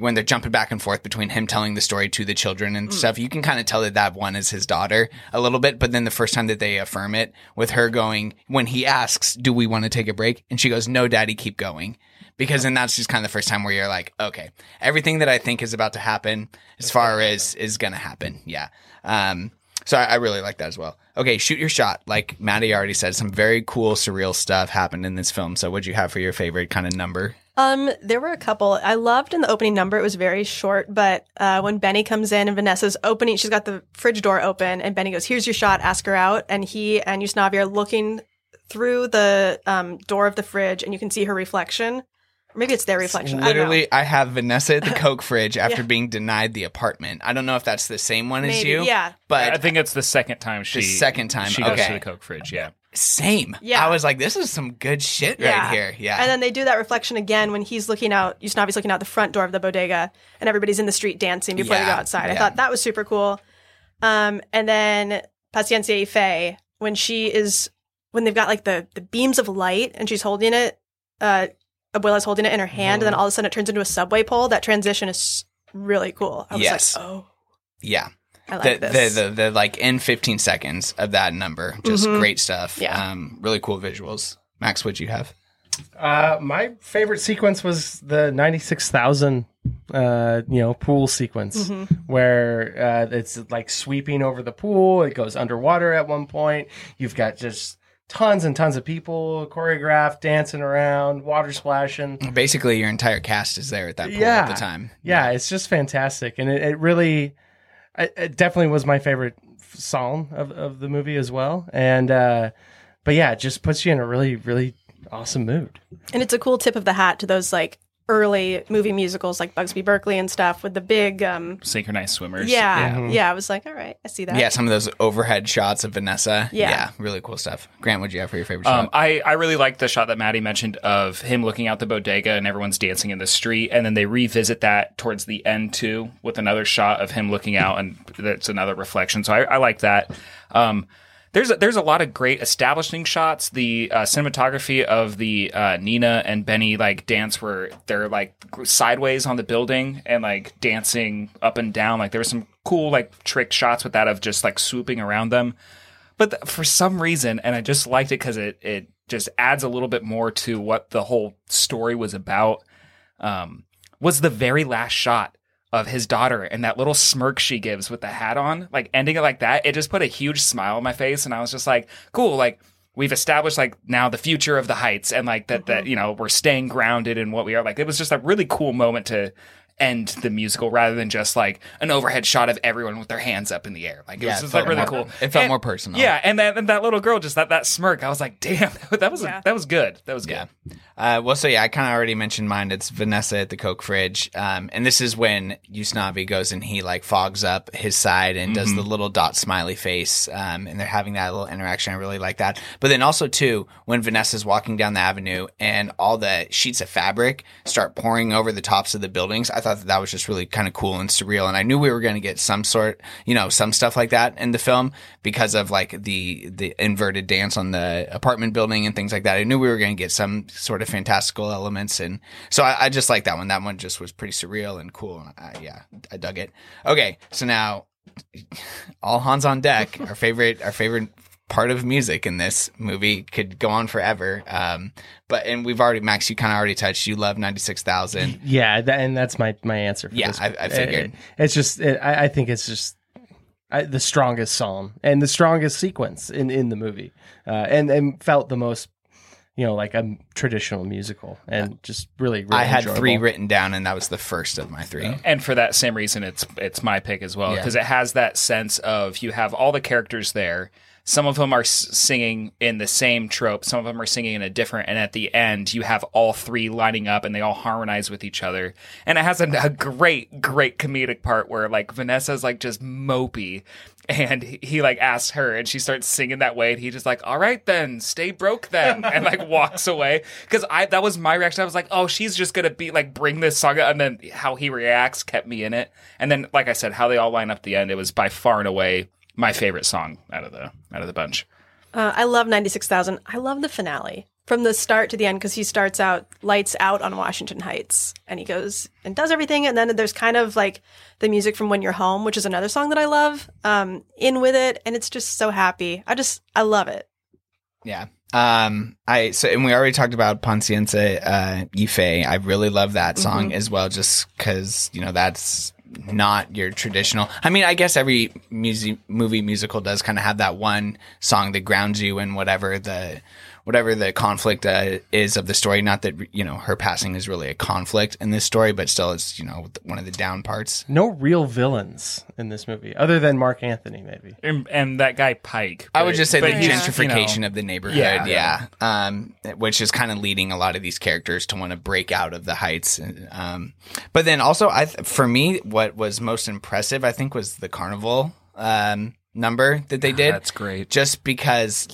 when they're jumping back and forth between him telling the story to the children and stuff, you can kind of tell that that one is his daughter a little bit. But then the first time that they affirm it with her going, when he asks, do we want to take a break? And she goes, no, daddy, keep going. Because then that's just kind of the first time where you're like, okay, everything that I think is about to happen as far as is going to happen. Yeah. Um, so I, I really like that as well. Okay, shoot your shot. Like Maddie already said, some very cool, surreal stuff happened in this film. So what'd you have for your favorite kind of number? Um, there were a couple. I loved in the opening number. It was very short, but uh, when Benny comes in and Vanessa's opening, she's got the fridge door open, and Benny goes, "Here's your shot. Ask her out." And he and Usnavi are looking through the um, door of the fridge, and you can see her reflection. Or maybe it's their reflection. I don't know. Literally, I, have Vanessa at the [LAUGHS] Coke fridge after Yeah. being denied the apartment. I don't know if that's the same one as you. yeah. But I think it's the second time she the second time, she goes okay. to the Coke fridge. Yeah, same. Yeah. I was like, this is some good shit right here. Yeah. And then they do that reflection again when he's looking out, Usnavi's looking out the front door of the bodega and everybody's in the street dancing before they go Yeah, outside. I thought that was super cool. Um, and then Paciencia y Fe, when she is, when they've got like the, the beams of light and she's holding it, uh, Abuela's holding it in her hand and then all of a sudden it turns into a subway pole. That transition is really cool. I was Yes. like, oh, yeah. I like the, this. The, the, the, like in 15 seconds of that number. Just Mhm. great stuff. Yeah. Um, really cool visuals. Max, what'd you have? Uh, my favorite sequence was the ninety-six thousand, uh, you know, pool sequence Mhm. where uh, it's like sweeping over the pool. It goes underwater at one point. You've got just tons and tons of people choreographed, dancing around, water splashing. Basically, your entire cast is there at that pool yeah, at the time. Yeah, it's just fantastic, and it, it really, it, it definitely was my favorite song of, of the movie as well. And uh, but yeah, it just puts you in a really really awesome mood. And it's a cool tip of the hat to those like early movie musicals like Busby Berkeley and stuff with the big um Synchronized swimmers. yeah, yeah, I was like, all right, I see that. Yeah, some of those overhead shots of Vanessa. Yeah. really cool stuff. Grant, what'd you have for your favorite Um, shot? I, I really like the shot that Maddie mentioned of him looking out the bodega and everyone's dancing in the street. And then they revisit that towards the end too with another shot of him looking out and that's another reflection. So I, I like that. Um, there's a, there's a lot of great establishing shots. The uh, cinematography of the uh, Nina and Benny like dance where they're like sideways on the building and like dancing up and down. Like there was some cool like trick shots with that of just like swooping around them but th- for some reason, and I just liked it because it it just adds a little bit more to what the whole story was about. Um, was the very last shot of his daughter and that little smirk she gives with the hat on, like ending it like that. It just put a huge smile on my face, and I was just like, cool, like. We've established like now the future of the heights and like that that mm-hmm. you know we're staying grounded in what we are like it was just a really cool moment to end the musical rather than just like an overhead shot of everyone with their hands up in the air like it Yeah, was just like really more- cool it felt And- more personal. yeah and that and that little girl just that that smirk i was like damn [LAUGHS] that was Yeah. that was good that was good Yeah. Uh, well, so yeah, I kind of already mentioned mine. It's Vanessa at the Coke fridge. Um, and this is when Usnavi goes and he like fogs up his side and does the little dot smiley face. Um, and they're having that little interaction. I really like that. But then also too, when Vanessa's walking down the avenue and all the sheets of fabric start pouring over the tops of the buildings, I thought that that was just really kind of cool and surreal. And I knew we were going to get some sort, you know, some stuff like that in the film because of like the, the inverted dance on the apartment building and things like that. I knew we were going to get some sort of fantastical elements. And so I, I just like that one. That one just was pretty surreal and cool. And I, yeah, I dug it. Okay. So now all hands on deck. our favorite, our favorite part of music in this movie could go on forever. Um, but, and we've already, Max, you kind of already touched, you love 96,000. Yeah, that, and that's my my answer. For Yeah, this. I- I figured. It- it's just it, I, I think it's just I, the strongest song and the strongest sequence in in the movie, uh, and and felt the most you know like a traditional musical and just really. really I had enjoyable. three written down and that was the first of my three. and for that same reason it's it's my pick as well Yeah. because it has that sense of you have all the characters there some of them are s- singing in the same trope. Some of them are singing in a different and at the end you have all three lining up and they all harmonize with each other. And it has a, a great great comedic part where like vanessa's like just mopey and he, like asks her and she starts singing that way and he just like all right then stay broke then [LAUGHS] and like walks away. Because i that was my reaction. I was like oh she's just gonna be like bring this song up and then how he reacts kept me in it. And then like i said how they all line up at the end it was by far and away my favorite song out of the out of the bunch Uh, I love 96,000. I love the finale from the start to the end because he starts out lights out on Washington Heights and he goes and does everything. And then there's kind of like the music from When You're Home, which is another song that I love, um, in with it. And it's just so happy. I just, I love it. Yeah. Um, I so and we already talked about Paciencia uh y Fe. I really love that song as well, just because you know that's not your traditional. I mean, I guess every music movie musical does kind of have that one song that grounds you in whatever the whatever the conflict uh, is of the story. Not that you know her passing is really a conflict in this story, but still, it's you know one of the down parts. No real villains in this movie, other than Marc Anthony, maybe. and, and that guy pike I would just say the gentrification you know, of the neighborhood, Yeah. yeah, Um, which is kind of leading a lot of these characters to want to break out of the heights. Um, but then also, I th- for me, what was most impressive, I think, was the carnival um, number that they ah, did. that's great. Just because,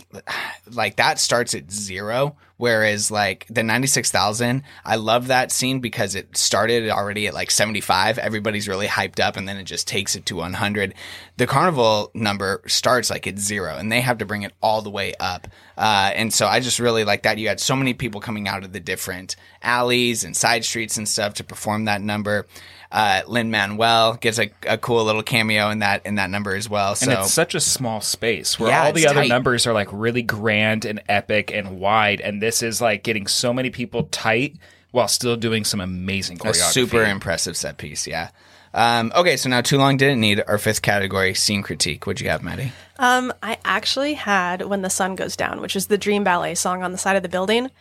like, that starts at zero, whereas like the ninety six thousand, I love that scene because it started already at like seventy five. Everybody's really hyped up, and then it just takes it to one hundred. The carnival number starts like at zero, and they have to bring it all the way up. Uh, and so I just really like that. You had so many people coming out of the different alleys and side streets and stuff to perform that number. Uh, Lin Manuel gets a, a cool little cameo in that in that number as well. So and it's such a small space where Yeah, all the other tight. numbers are like really grand and epic and wide, and this is like getting so many people tight while still doing some amazing a super impressive set piece. Yeah. Um, okay, so now too long didn't need our fifth category, scene critique. What'd you have, Maddie? Um, I actually had When the Sun Goes Down, which is the Dream Ballet song on the side of the building.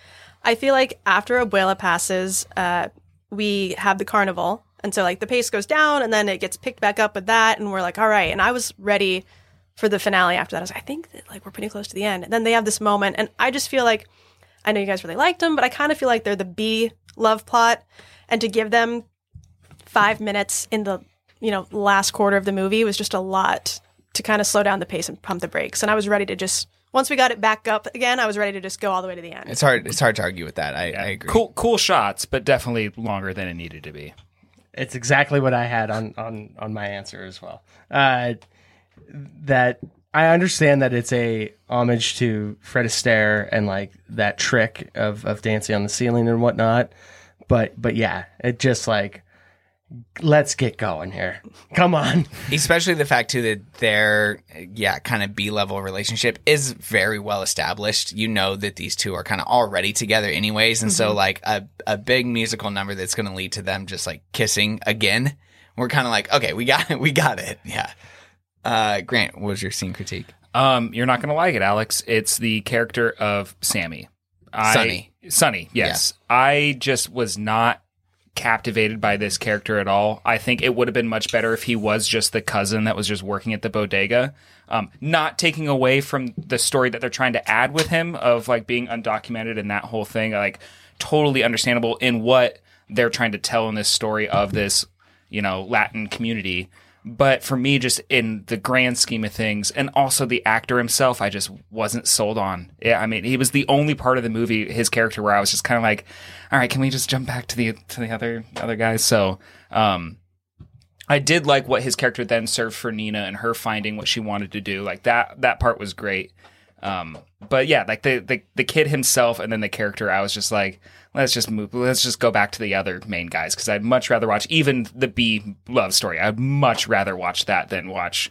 I feel like after Abuela passes, uh, we have the carnival. And so, like, the pace goes down and then it gets picked back up with that. And we're like, all right. And I was ready for the finale after that. I was like, I think that, like, we're pretty close to the end. And then they have this moment. And I just feel like, I know you guys really liked them, but I kind of feel like they're the B love plot. And to give them five minutes in the, you know, last quarter of the movie was just a lot to kind of slow down the pace and pump the brakes. And I was ready to just once we got it back up again, I was ready to just go all the way to the end. It's hard. It's hard to argue with that. I, I agree. Cool, cool shots, but definitely longer than it needed to be. It's exactly what I had on on on my answer as well. Uh, that I understand that it's a homage to Fred Astaire and like that trick of of dancing on the ceiling and whatnot. But but yeah, it just like let's get going here. Come on. [LAUGHS] Especially the fact too that their yeah kind of B level relationship is very well established. You know that these two are kind of already together anyways, and so Mhm. like a a big musical number that's going to lead to them just like kissing again. We're kind of like okay, we got it, we got it. Yeah. Uh, Grant, what was your scene critique? Um, you're not going to like it, Alex. It's the character of Sammy. I, Sonny. Sonny, yes. I just was not captivated by this character at all. I think it would have been much better if he was just the cousin that was just working at the bodega. Um, not taking away from the story that they're trying to add with him of like being undocumented and that whole thing. Like totally understandable in what they're trying to tell in this story of this, you know, Latin community. But for me, just in the grand scheme of things, and also the actor himself, I just wasn't sold on. Yeah, I mean, he was the only part of the movie, his character, where I was just kind of like, all right, can we just jump back to the to the other other guys? So, um, I did like what his character then served for Nina and her finding what she wanted to do. Like that that part was great. Um, but yeah, like the, the the kid himself and then the character, I was just like, let's just move, let's just go back to the other main guys because I'd much rather watch even the B love story. I'd much rather watch that than watch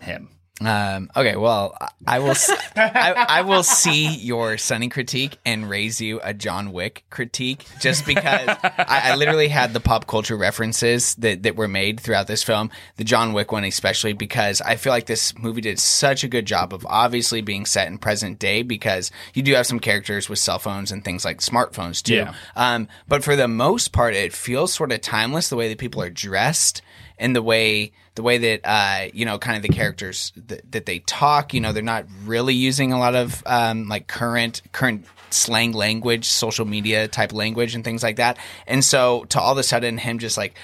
him. Um, okay, well, I- will. s- I, I will see your Sonny critique and raise you a John Wick critique, just because I, I literally had the pop culture references that that were made throughout this film. The John Wick one, especially because I feel like this movie did such a good job of obviously being set in present day, because you do have some characters with cell phones and things like smartphones too. Yeah. Um, but for the most part, it feels sort of timeless the way that people are dressed and the way the way that uh, you know kind of the characters that, they talk. You know, they're not really using a lot of um, like current current slang language, social media type language, and things like that. And so to all of a sudden him just like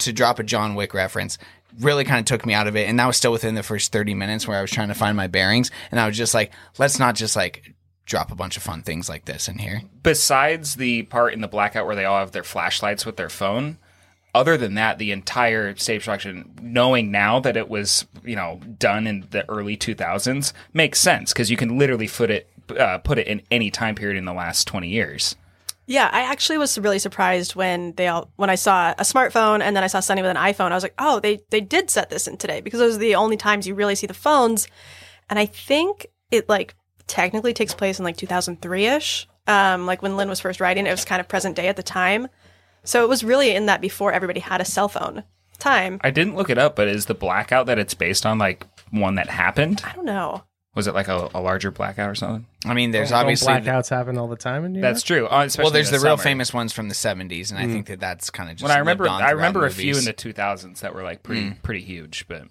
to drop a John Wick reference really kind of took me out of it and that was still within the first 30 minutes where I was trying to find my bearings and I was just like let's not just like drop a bunch of fun things like this in here. Besides the part in the blackout where they all have their flashlights with their phone, other than that, the entire stage production, knowing now that it was you know done in the early 2000s, makes sense because you can literally put it uh, put it in any time period in the last 20 years. Yeah, I actually was really surprised when they all when I saw a smartphone and then I saw Sonny with an iPhone. I was like, oh, they they did set this in today because those are the only times you really see the phones. And I think it like technically takes place in like 2003 ish. Um, like when Lin was first writing, it was kind of present day at the time. So it was really in that before everybody had a cell phone time. I didn't look it up, but is the blackout that it's based on like one that happened? I don't know. Was it like a, a larger blackout or something? I mean, there's Don't obviously blackouts happen all the time in New That's true. Uh, especially well, there's in the, real summer. famous ones from the 70s, and I Mm. think that that's kind of just. When I remember, lived on I remember a few in movies. the 2000s that were like pretty Mm. pretty huge, but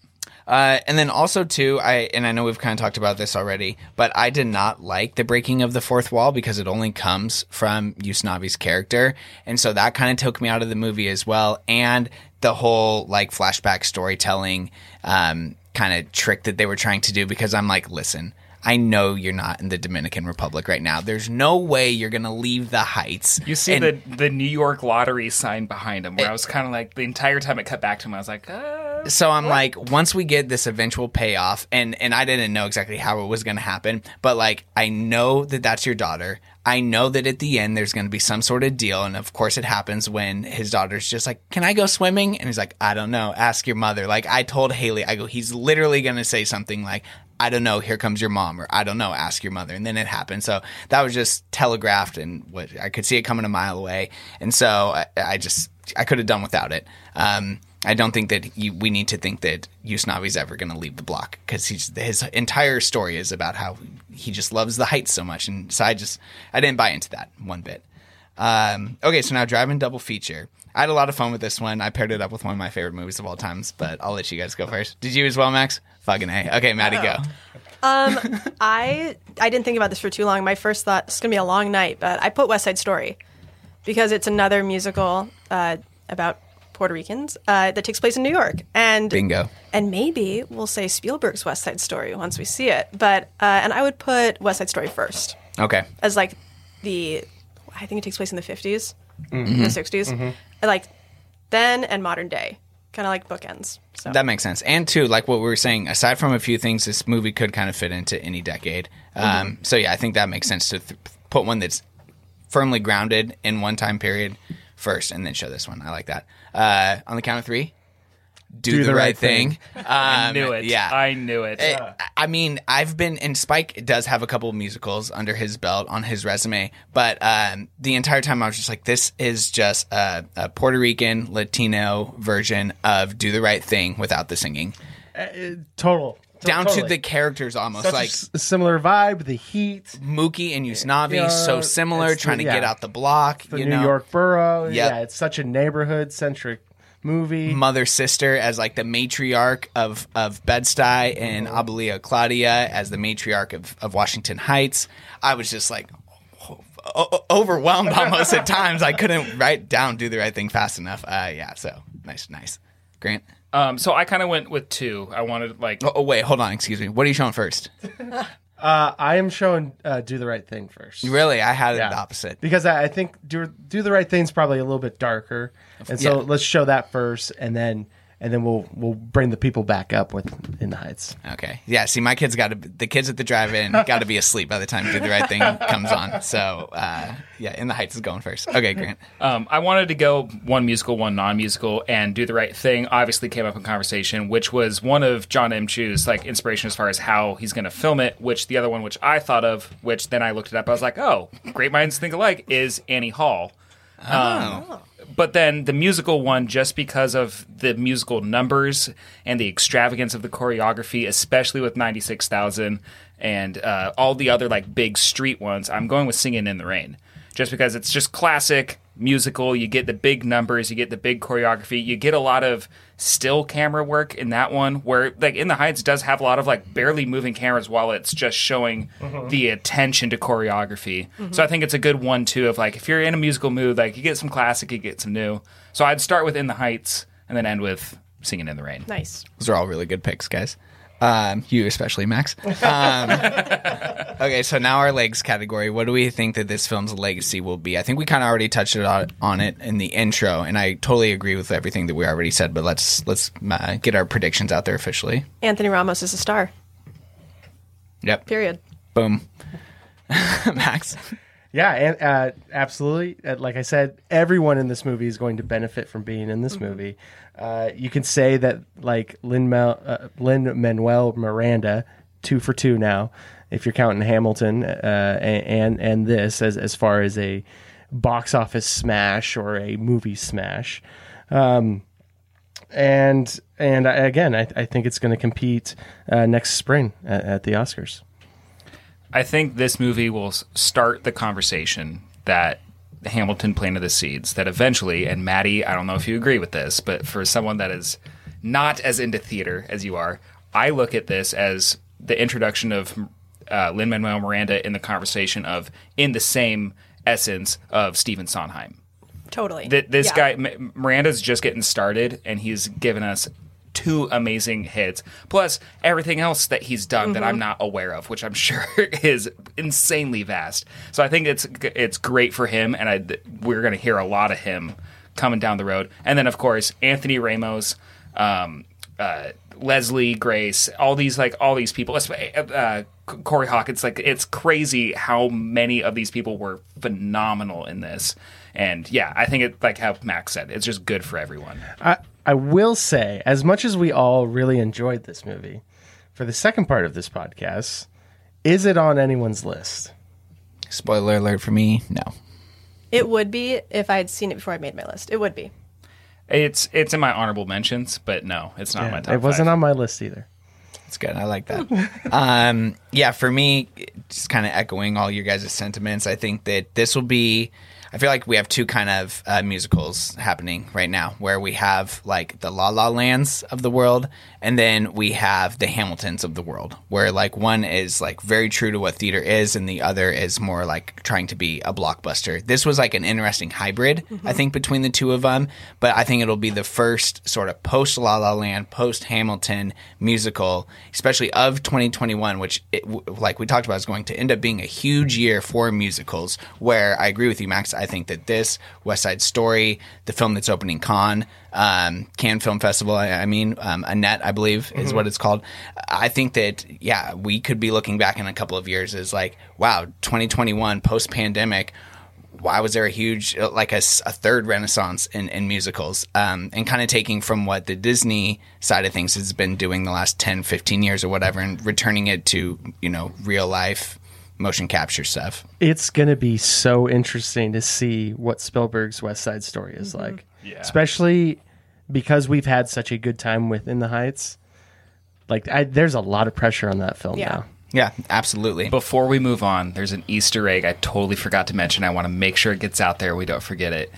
Uh, and then also too, I and I know we've kind of talked about this already, but I did not like the breaking of the fourth wall because it only comes from Usnavi's character, and so that kind of took me out of the movie as well. And the whole like flashback storytelling um, kind of trick that they were trying to do because I'm like, listen. I know you're not in the Dominican Republic right now. There's no way you're gonna leave the heights. you see And- the the New York lottery sign behind him, where I was kind of like the entire time it cut back to him, I was like, uh, so I'm like, once we get this eventual payoff, and and I didn't know exactly how it was going to happen, but like I know that that's your daughter. I know that at the end there's going to be some sort of deal, and of course it happens when his daughter's just like, "Can I go swimming?" And he's like, "I don't know. Ask your mother." Like I told Haley, I go, he's literally going to say something like. I don't know. Here comes your mom, or I don't know. Ask your mother, and then it happened. So that was just telegraphed, and what I could see it coming a mile away, and so I, I just I could have done without it. Um, I don't think that you, we need to think that Usnavi's ever going to leave the block because his entire story is about how he just loves the heights so much, and so I just I didn't buy into that one bit. Um, okay, so now driving double feature. I had a lot of fun with this one. I paired it up with one of my favorite movies of all times, but I'll let you guys go first. Did you as well, Max? Fucking a. Okay, Maddie, go. Um, [LAUGHS] I I didn't think about this for too long. My first thought it's gonna be a long night, but I put West Side Story because it's another musical uh, about Puerto Ricans uh, that takes place in New York, and Bingo. and maybe we'll say Spielberg's West Side Story once we see it. But uh, and I would put West Side Story first Okay. as like the I think it takes place in the 50s, Mhm. the 60s, Mhm. Like then and modern day, kind of like bookends. So That makes sense. And too, like what we were saying, aside from a few things, this movie could kind of fit into any decade. Um, so yeah, I think that makes sense to th- put one that's firmly grounded in one time period first, and then show this one. I like that. Uh, on the count of three, do, the, right, thing. I Um, knew it. Yeah, I knew it. Eh, I mean, I've been, and Spike does have a couple of musicals under his belt on his resume, but um, the entire time I was just like, this is just a, a Puerto Rican Latino version of Do the Right Thing without the singing. Uh, total. Down totally. to the characters almost. Such like s- similar vibe, the heat. Mookie and Usnavi, Yeah, so similar, it's the- trying to get out the block. The you New know? York borough. Yep. Yeah, it's such a neighborhood centric movie. mother sister as like the matriarch of of Bed-Stuy and Abuela Claudia as the matriarch of, of Washington Heights. I was just like o- o- overwhelmed [LAUGHS] almost at times. I couldn't write down do the right thing fast enough. Uh, yeah, so nice, nice. Grant. Um, so I kind of went with two. I wanted like. Oh, oh, wait, hold on. Excuse me. What are you showing first? [LAUGHS] Uh, I am showing uh, "Do the Right Thing" first. Really, I had it Yeah. the opposite. because I, I think "Do Do the Right Thing" is probably a little bit darker, and so Yeah. let's show that first, and then and then we'll we'll bring the people back up with "In the Heights." Okay. Yeah. See, my kids got to the kids at the drive-in [LAUGHS] got to be asleep by the time do the right thing comes on. So uh, yeah, in the heights is going first. Okay, Grant. Um, I wanted to go one musical, one non-musical, and do the right thing. Obviously, came up in conversation, which was one of John M. Chu's like inspiration as far as how he's going to film it. Which the other one, which I thought of, which then I looked it up. I was like, oh, great minds think alike. Is Annie Hall? Um, but then the musical one, just because of the musical numbers and the extravagance of the choreography, especially with 96,000 and uh, all the other like big street ones, I'm going with Singing in the Rain. Just because it's just classic musical. You get the big numbers, you get the big choreography, you get a lot of still camera work in that one, where like In the Heights does have a lot of like barely moving cameras while it's just showing Mhm. the attention to choreography. Mhm. So I think it's a good one too of like if you're in a musical mood, like you get some classic, you get some new. So I'd start with In the Heights and then end with Singing in the Rain. Nice. Those are all really good picks, guys. Um, you especially, Max. [LAUGHS] Um, okay, so now our legs category. What do we think that this film's legacy will be? I think we kind of already touched it on, on it in the intro, and I totally agree with everything that we already said. But let's let's uh, get our predictions out there officially. Anthony Ramos is a star. Yep. Period. Boom. [LAUGHS] Max. Yeah, and uh, absolutely. Uh, like I said, everyone in this movie is going to benefit from being in this movie. Uh, you can say that like Lin uh, Manuel Miranda, two for two now, if you're counting Hamilton uh, and and this as as far as a box office smash or a movie smash. Um, and and I, again, I, I think it's going to compete uh, next spring at, at the Oscars. I think this movie will start the conversation that Hamilton planted the seeds that eventually, and Maddie, I don't know if you agree with this, but for someone that is not as into theater as you are, I look at this as the introduction of uh, Lin Manuel Miranda in the conversation of in the same essence of Stephen Sondheim. Totally. Th- this Yeah. guy M- Miranda's just getting started, and he's given us two amazing hits, plus everything else that he's done that Mhm. I'm not aware of, which I'm [LAUGHS] sure is insanely vast. So I think it's it's great for him, and I we're going to hear a lot of him coming down the road. And then of course Anthony Ramos. Um, uh, Leslie Grace, all these like all these people, uh, Corey Hawkins, like it's crazy how many of these people were phenomenal in this. And yeah, I think it like how Max said, it's just good for everyone. I, I will say, as much as we all really enjoyed this movie, for the second part of this podcast, is it on anyone's list? Spoiler alert for me, no. It would be if I had seen it before I made my list. It would be. It's it's in my honorable mentions, but no, it's not Yeah, my top. it wasn't five. on my list either. It's good. I like that. [LAUGHS] um, yeah, for me, just kind of echoing all your guys' sentiments, I think that this will be. I feel like we have two kind of uh, musicals happening right now, where we have like the La La Lands of the world, and then we have the Hamiltons of the world, where like one is like very true to what theater is, and the other is more like trying to be a blockbuster. This was like an interesting hybrid, I think, between the two of them. But I think it'll be the first sort of post La La Land, post Hamilton musical, especially of 2021, which, it, like we talked about, is going to end up being a huge year for musicals. Where I agree with you, Max. I think that this West Side Story, the film that's opening Cannes, um, Cannes Film Festival, I, I mean, um, Annette, I believe, is Mhm. what it's called. I think that yeah, we could be looking back in a couple of years as like, wow, 2021 post pandemic why was there a huge like a third renaissance in, in musicals um, and kind of taking from what the disney side of things has been doing the last 10 15 years or whatever and returning it to you know real life motion capture stuff It's going to be so interesting to see what Spielberg's West Side Story is mm-hmm. like. Yeah. Especially because we've had such a good time with In the Heights. Like, I, there's a lot of pressure on that film Yeah. now. yeah absolutely Before we move on, there's an Easter egg I totally forgot to mention. I want to make sure it gets out there. We don't forget it.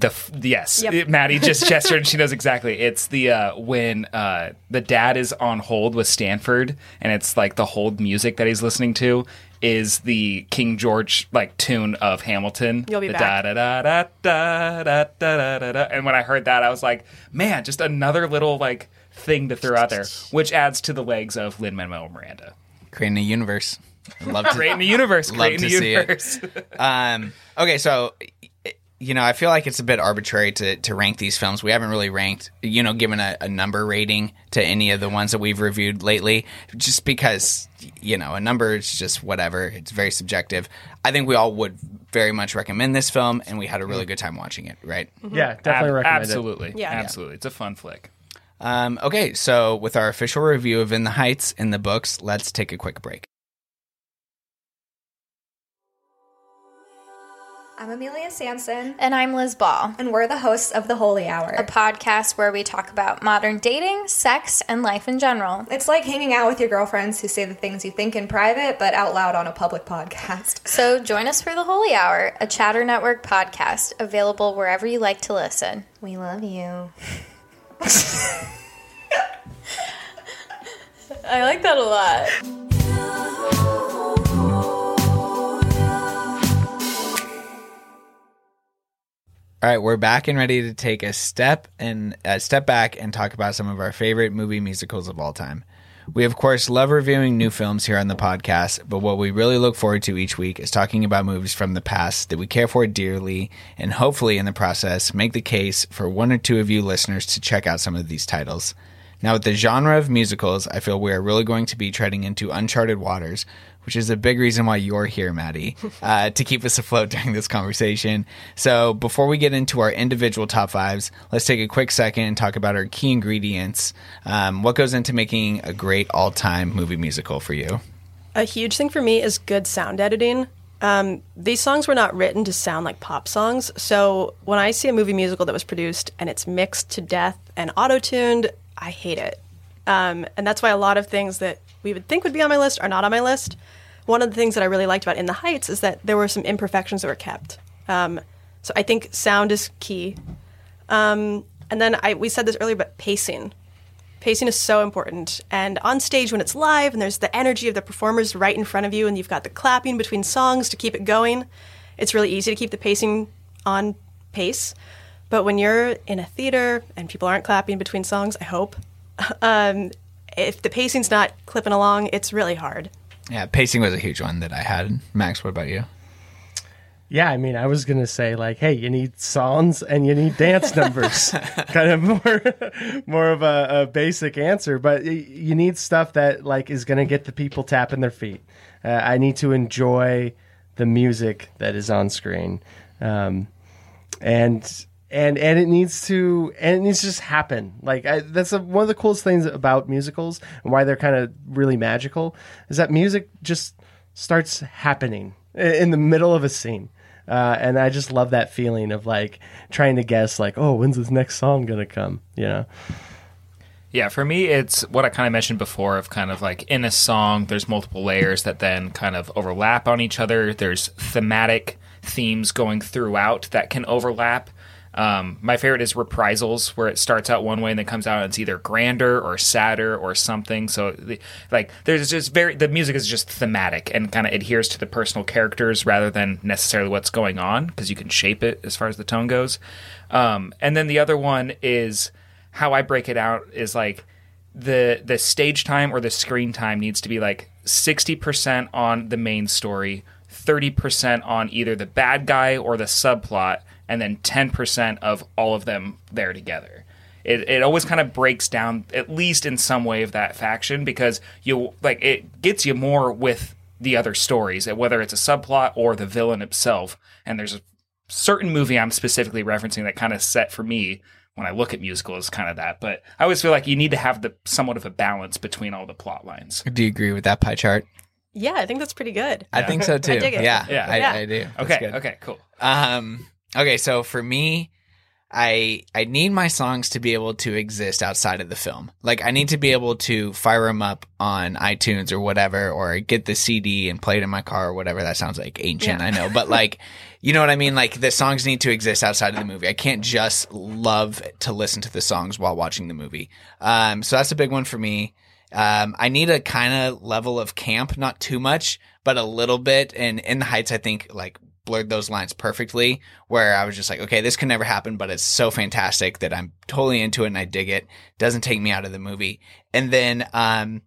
The yes, yep. it, Maddie just [LAUGHS] gestured. and she knows exactly. It's the uh, when uh, the dad is on hold with Stanford, and it's like the hold music that he's listening to is the King George like tune of Hamilton. You'll be back. Da, da, da, da, da, da, da, da, And when I heard that, I was like, man, just another little like thing to throw out there, which adds to the legs of Lin Manuel Miranda. Creating a universe. Love to, [LAUGHS] creating the universe. Love creating the universe. um, okay, so you know, I feel like it's a bit arbitrary to, to rank these films. We haven't really ranked, you know, given a, a number rating to any of the ones that we've reviewed lately, just because, you know, a number is just whatever. It's very subjective. I think we all would very much recommend this film, and we had a really good time watching it, right? Yeah, definitely Ab- recommend absolutely. it. Yeah. Absolutely. It's a fun flick. Um, okay, so with our official review of In the Heights in the books, let's take a quick break. I'm Amelia Sanson. And I'm Liz Ball, and we're the hosts of The Holy Hour. a podcast where we talk about modern dating, sex, and life in general. It's like hanging out with your girlfriends who say the things you think in private, but out loud on a public podcast. [LAUGHS] So join us for the Holy Hour, a Chatter Network podcast available wherever you like to listen. We love you. [LAUGHS] I like that a lot. [LAUGHS] All right, we're back and ready to take a step and a step back and talk about some of our favorite movie musicals of all time. We of course love reviewing new films here on the podcast, but what we really look forward to each week is talking about movies from the past that we care for dearly and hopefully in the process make the case for one or two of you listeners to check out some of these titles. Now, with the genre of musicals, I feel we are really going to be treading into uncharted waters, which is a big reason why you're here, Maddie, [LAUGHS] uh, to keep us afloat during this conversation. So, before we get into our individual top fives, let's take a quick second and talk about our key ingredients. Um, what goes into making a great all time movie musical for you? A huge thing for me is good sound editing. Um, these songs were not written to sound like pop songs. So when I see a movie musical that was produced and it's mixed to death and auto tuned, I hate it. Um, and that's why a lot of things that we would think would be on my list are not on my list. One of the things that I really liked about In the Heights is that there were some imperfections that were kept. Um, so I think sound is key. Um, and then I, we said this earlier, but pacing. Pacing is so important. And on stage, when it's live and there's the energy of the performers right in front of you, and you've got the clapping between songs to keep it going, it's really easy to keep the pacing on pace. But when you're in a theater and people aren't clapping between songs, I hope, [LAUGHS] um, if the pacing's not clipping along, it's really hard. Yeah, pacing was a huge one that I had. Max, what about you? Yeah, I mean, I was gonna say like, hey, you need songs and you need dance [LAUGHS] numbers, kind of more, [LAUGHS] more of a, a basic answer. But you need stuff that like is gonna get the people tapping their feet. Uh, I need to enjoy the music that is on screen, um, and and and it needs to and it needs to just happen. Like I, that's a, one of the coolest things about musicals and why they're kind of really magical is that music just starts happening in the middle of a scene. Uh, and I just love that feeling of like trying to guess, like, oh, when's this next song gonna come? You know? Yeah, for me, it's what I kind of mentioned before of kind of like in a song, there's multiple layers that then kind of overlap on each other. There's thematic themes going throughout that can overlap. Um, my favorite is reprisals, where it starts out one way and then comes out and it's either grander or sadder or something. So, like, there's just very the music is just thematic and kind of adheres to the personal characters rather than necessarily what's going on because you can shape it as far as the tone goes. Um, and then the other one is how I break it out is like the the stage time or the screen time needs to be like 60% on the main story, 30% on either the bad guy or the subplot, and then 10% of all of them there together. It, it always kind of breaks down at least in some way of that faction because you like it gets you more with the other stories whether it's a subplot or the villain himself and there's a certain movie I'm specifically referencing that kind of set for me when I look at musicals, kind of that. But I always feel like you need to have the somewhat of a balance between all the plot lines. Do you agree with that pie chart? Yeah, I think that's pretty good. I think so [LAUGHS] too. I dig it. Yeah, Yeah. I, Yeah. I do. That's Okay, good. okay, cool. Um, okay, so for me, I I need my songs to be able to exist outside of the film. Like I need to be able to fire them up on iTunes or whatever, or get the CD and play it in my car or whatever. That sounds like ancient, Yeah. I know, but like, [LAUGHS] you know what I mean? Like the songs need to exist outside of the movie. I can't just love to listen to the songs while watching the movie. Um, so that's a big one for me. Um, I need a kind of level of camp, not too much, but a little bit. And in the Heights, I think like blurred those lines perfectly where I was just like, okay, this could never happen, but it's so fantastic that I'm totally into it and I dig it. Doesn't take me out of the movie. And then, um,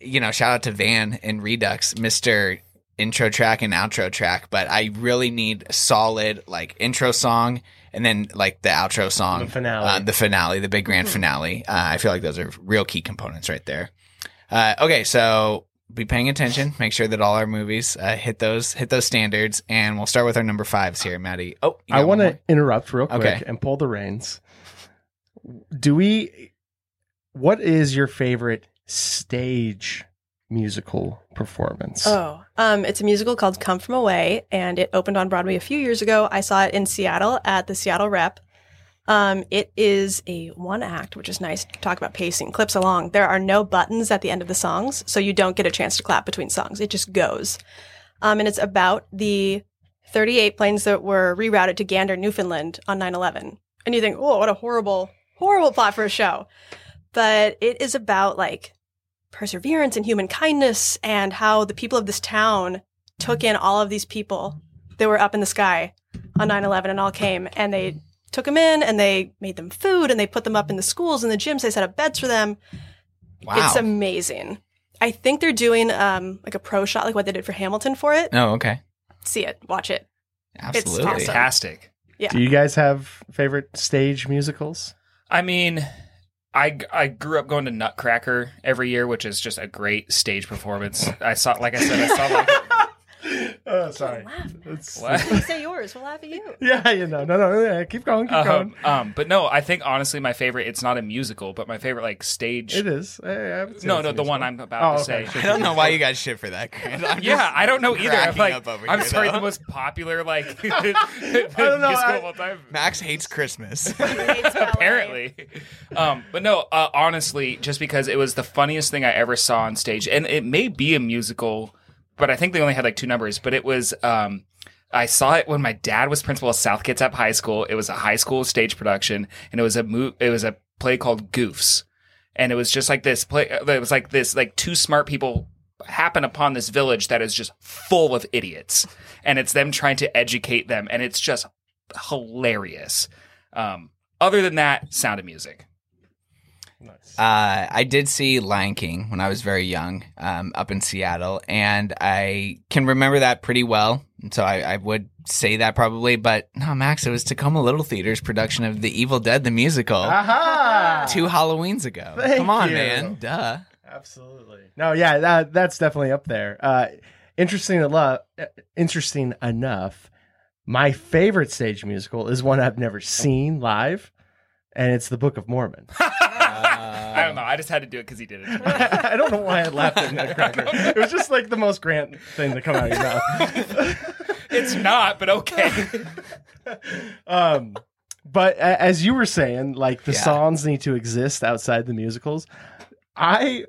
you know, shout out to Van and Redux, Mr. Intro track and outro track, but I really need a solid like intro song and then like the outro song, The finale. uh, the finale, the big grand finale. Uh, I feel like those are real key components right there. Uh, okay, so be paying attention. Make sure that all our movies uh, hit those hit those standards, and we'll start with our number fives here, Maddie. Oh, I want to interrupt real quick Okay. and pull the reins. Do we? What is your favorite stage musical performance? Oh, um, it's a musical called Come From Away, and it opened on Broadway a few years ago. I saw it in Seattle at the Seattle Rep. Um, it is a one act, which is nice. Talk about pacing, clips along. There are no buttons at the end of the songs, so you don't get a chance to clap between songs. It just goes. Um, and it's about the 38 planes that were rerouted to Gander, Newfoundland on 9 11. And you think, oh, what a horrible, horrible plot for a show. But it is about like perseverance and human kindness and how the people of this town took in all of these people that were up in the sky on 9-11 and all came and they took them in and they made them food and they put them up in the schools and the gyms they set up beds for them Wow. it's amazing i think they're doing um like a pro shot like what they did for hamilton for it Oh, okay. see it watch it Absolutely. awesome. Fantastic. yeah Do you guys have favorite stage musicals? I mean, I, I grew up going to Nutcracker every year, which is just a great stage performance. I saw, like I said, I saw like [LAUGHS] Oh, sorry. what? you say yours we'll laugh at you [LAUGHS] Yeah, you know, no, no, yeah, keep going, keep going. Um, um, but no, I think honestly, my favorite. It's not a musical, but my favorite like stage. It is. I- I No, no, the one. I'm about Oh, to okay, say. sure, I don't know why you guys shit for that, I'm [LAUGHS] Yeah, I don't know either. I'm like, up over I'm here, sorry, though. the most popular like [LAUGHS] know, musical I- of all time. Max hates Christmas. apparently. Um, but no, uh, honestly, just because it was the funniest thing I ever saw on stage, and it may be a musical, but I think they only had like two numbers. But it was, um, I saw it when my dad was principal of South Kitsap High School. It was a high school stage production, and it was a mo- it was a play called Goofs, and it was just like this play. It was like this, like two smart people happen upon this village that is just full of idiots, and it's them trying to educate them, and it's just hilarious. Um, other than that, Sound of Music. Uh, I did see Lion King when I was very young, um, up in Seattle, and I can remember that pretty well. So I, I would say that probably, but no, Max, it was Tacoma Little Theater's production of The Evil Dead the musical Aha! two Halloweens ago. Thank Come on, you. man, duh. Absolutely. No, yeah, that that's definitely up there. Uh, interesting enough, interesting enough, my favorite stage musical is one I've never seen live, and it's the Book of Mormon. [LAUGHS] I don't know. I just had to do it because he did it. [LAUGHS] I don't know why I laughed at Nutcracker. It was just like the most Grant thing to come out of your mouth. [LAUGHS] it's not, but okay. [LAUGHS] um, but a- as you were saying, like the Yeah. songs need to exist outside the musicals. I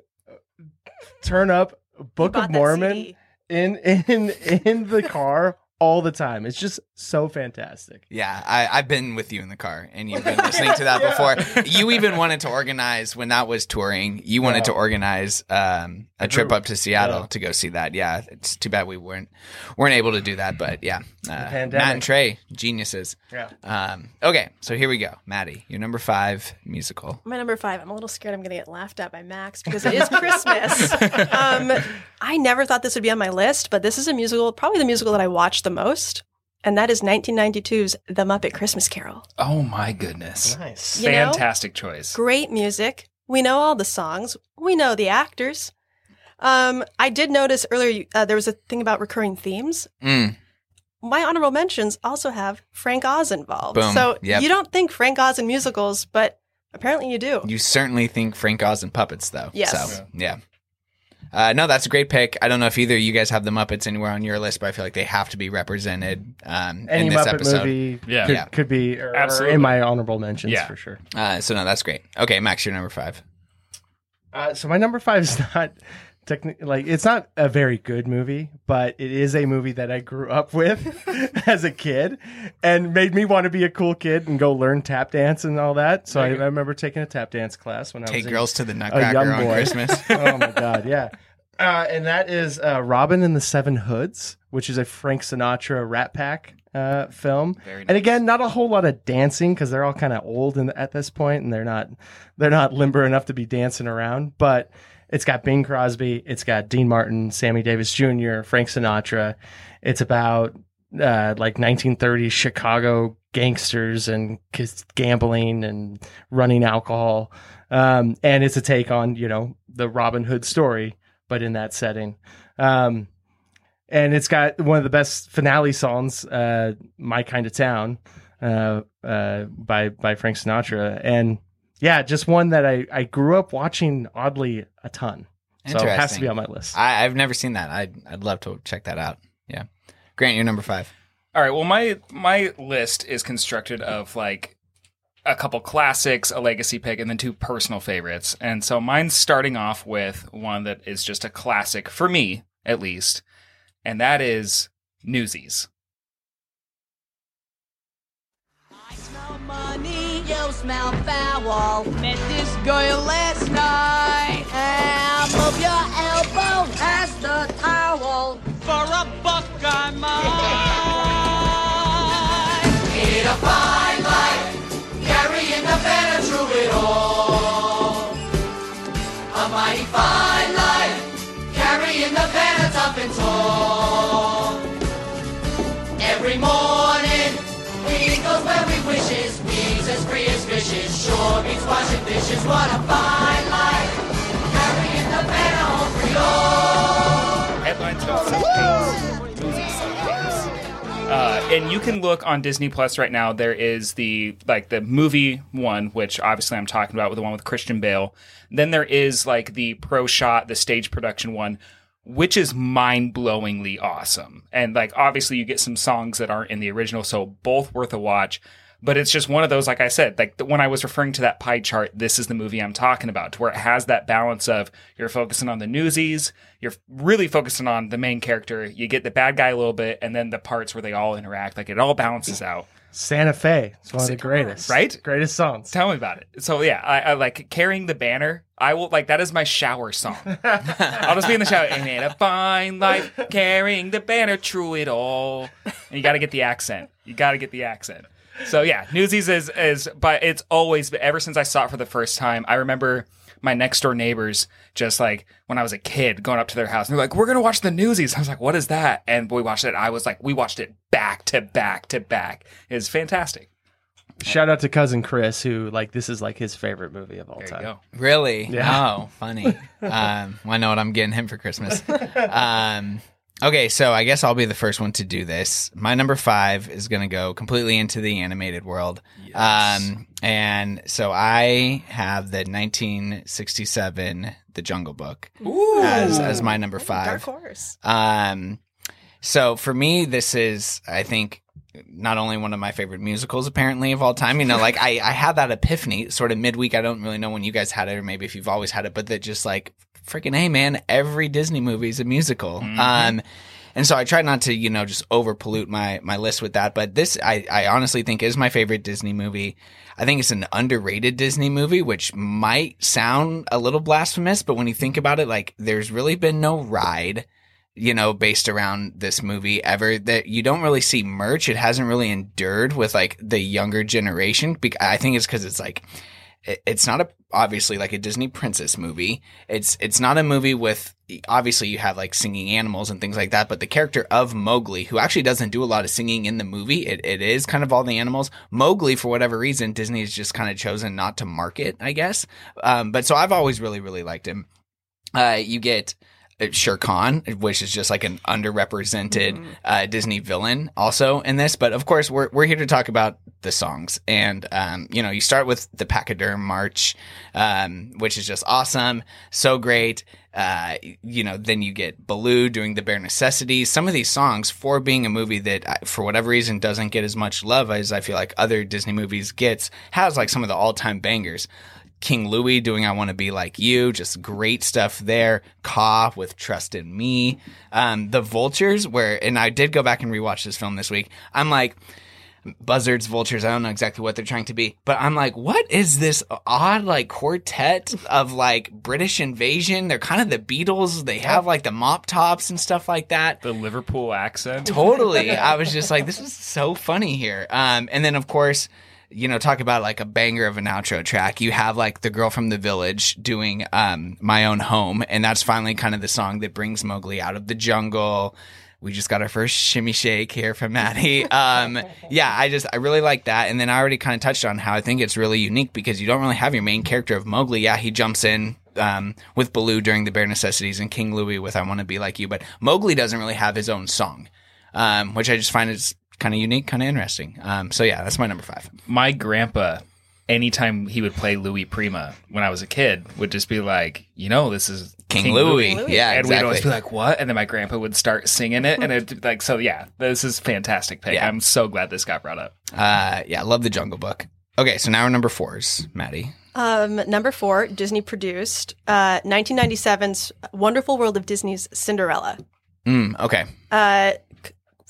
turn up Book of Mormon in in in the car all the time. It's just so fantastic. Yeah, I, I've been with you in the car, and you've been [LAUGHS] listening to that before. You even wanted to organize when that was touring. You wanted Yeah. to organize um, a trip up to Seattle Yeah. to go see that. Yeah, it's too bad we weren't weren't able to do that, but yeah, uh, Matt and Trey, geniuses. Yeah. Um, okay, so here we go, Maddie, your number five musical. My number five. I'm a little scared I'm going to get laughed at by Max because it is Christmas. [LAUGHS] um, I never thought this would be on my list, but this is a musical, probably the musical that I watched the most, and that is 1992's The Muppet Christmas Carol. Oh my goodness. Nice. You know? Fantastic choice. Great music. We know all the songs. We know the actors. Um, I did notice earlier uh, there was a thing about recurring themes. Mm, My honorable mentions also have Frank Oz involved. Boom. So Yep. you don't think Frank Oz in musicals, but apparently you do. you certainly think Frank Oz and puppets, though. Yes. So yeah. Uh, no, that's a great pick. I don't know if either of you guys have the Muppets anywhere on your list, but I feel like they have to be represented um, Any in this Muppet episode. movie Yeah. could, Yeah. could be or, or Absolutely. in my honorable mentions Yeah. for sure. Uh, so no, that's great. Okay, Max, you're number five. Uh, so my number five is [LAUGHS] not technically like it's not a very good movie, but it is a movie that I grew up with [LAUGHS] as a kid and made me want to be a cool kid and go learn tap dance and all that. So I, I remember taking a tap dance class when I Take was a- girls to the Nutcracker on boy. Christmas. [LAUGHS] oh my god, yeah. Uh, and that is uh, Robin and the Seven Hoods, which is a Frank Sinatra Rat Pack uh, film. Very And again, not a whole lot of dancing because they're all kind of old in, at this point, and they're not they're not limber enough to be dancing around. But it's got Bing Crosby, it's got Dean Martin, Sammy Davis Jr., Frank Sinatra. It's about uh, like 1930s Chicago gangsters and gambling and running alcohol. Um, and it's a take on, you know, the Robin Hood story, but in that setting. Um, and it's got one of the best finale songs, uh, "My Kind of Town," uh, uh, by by Frank Sinatra, and yeah, just one that I I grew up watching oddly a ton. So it has to be on my list. I, I've never seen that. I'd I'd love to check that out. Yeah, Grant, you're number five. All right. Well, my my list is constructed of like a couple classics, a legacy pick, and then two personal favorites. And so mine's starting off with one that is just a classic for me, at least, and that is Newsies. money, you smell foul. Met this girl last night. And move your elbow past the towel. For a buck I might. Need a fine fishes, shore beats washing dishes. What a fine life, carrying the banner home. Headlines. Uh, and you can look on Disney Plus right now. There is the like the movie one, which obviously I'm talking about with the one with Christian Bale. Then there is like the pro shot, the stage production one, which is mind blowingly awesome. And like obviously you get some songs that aren't in the original, so both worth a watch. But it's just one of those, like I said, like the, when I was referring to that pie chart, this is the movie I'm talking about, to where it has that balance of you're focusing on the newsies, you're really focusing on the main character, you get the bad guy a little bit, and then the parts where they all interact. Like it all balances out. Santa Fe. It's one of the greatest, Right? Greatest songs. Tell me about it. So yeah, I, I like carrying the banner. I will like that is my shower song. [LAUGHS] I'll just be in the shower and in a fine life, carrying the banner through it all. And you got to get the accent. You got to get the accent. So yeah, Newsies is is but it's always ever since I saw it for the first time. I remember my next door neighbors just like when I was a kid going up to their house and they're like, "We're gonna watch the Newsies." I was like, "What is that?" And we watched it. I was like, "We watched it back to back to back." It's fantastic. Shout out to cousin Chris, who like this is like his favorite movie of all There you time. go. Really? Yeah. Oh, funny. [LAUGHS] um, well, I know what I'm getting him for Christmas. [LAUGHS] Um, okay, so I guess I'll be the first one to do this. My number five is going to go completely into the animated world. Um, and so I have the 1967 The Jungle Book as as my number five. Dark horse. Um, So for me, this is, I think, not only one of my favorite musicals apparently of all time. You know, like I, I had that epiphany sort of midweek. I don't really know when you guys had it or maybe if you've always had it, but that just like freaking, hey man, every Disney movie is a musical. Um, and so I try not to, you know, just over pollute my, my list with that. But this, I, I honestly think is my favorite Disney movie. I think it's an underrated Disney movie, which might sound a little blasphemous, but when you think about it, like there's really been no ride you know, based around this movie ever that you don't really see merch. It hasn't really endured with like the younger generation. I think it's because it's like, it's not a, obviously like a Disney princess movie. It's, it's not a movie with, obviously you have like singing animals and things like that, but the character of Mowgli, who actually doesn't do a lot of singing in the movie, it, it is kind of all the animals. Mowgli, for whatever reason, Disney has just kind of chosen not to market, I guess. Um, but so I've always really, really liked him. Uh, you get, Shere Khan, which is just like an underrepresented uh, Disney villain, also in this. But of course, we're we're here to talk about the songs, and um, you know, you start with the Pachyderm March, um, which is just awesome, so great. Uh, you know, then you get Baloo doing the bare necessities. Some of these songs, for being a movie that, uh, for whatever reason, doesn't get as much love as I feel like other Disney movies gets, has like some of the all time bangers. King Louie doing I Want to Be Like You, just great stuff there. Kaa with Trust in Me. Um, the Vultures, where, and I did go back and rewatch this film this week. I'm like, buzzards, vultures, I don't know exactly what they're trying to be, but I'm like, what is this odd like quartet of like British invasion? They're kind of the Beatles. They have like the mop tops and stuff like that. The Liverpool accent. Totally. I was [LAUGHS] just like, this is so funny here. Um, and then of course, you know, talk about like a banger of an outro track. You have like the girl from the village doing um my own home, and that's finally kind of the song that brings Mowgli out of the jungle. We just got our first shimmy shake here from Maddie. [LAUGHS] Um, yeah, I just I really like that, and then I already kind of touched on how I think it's really unique because you don't really have your main character of Mowgli. Yeah, he jumps in um, with Baloo during the bare necessities and King Louie with I Want to Be Like You, but Mowgli doesn't really have his own song, um, which I just find is kind of unique, kind of interesting. Um, so yeah, that's my number five. My grandpa, anytime he would play Louis Prima when I was a kid, would just be like, you know, this is King Louis. Yeah, and we'd always be like, what? And then my grandpa would start singing it, and it like so. Yeah, this is fantastic pick. Yeah. I'm so glad this got brought up. Uh, yeah, love the Jungle Book. Okay, so now we're number fours, Maddie. Um, number four, Disney produced uh, 1997's Wonderful World of Disney's Cinderella, Mm, okay. uh, c-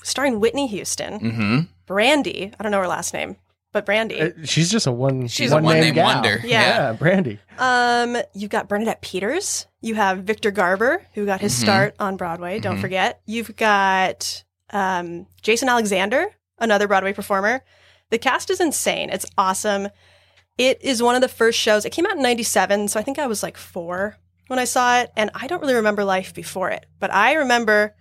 starring Whitney Houston, Mm-hmm. Brandy. I don't know her last name, but Brandy. Uh, she's just a one. She's a one one-name name wonder. Yeah. yeah, Brandy. Um, you've got Bernadette Peters. You have Victor Garber, who got his Mhm. start on Broadway. Don't Mhm. forget. You've got um, Jason Alexander, another Broadway performer. The cast is insane. It's awesome. It is one of the first shows. It came out in '97, so I think I was like four when I saw it, and I don't really remember life before it. But I remember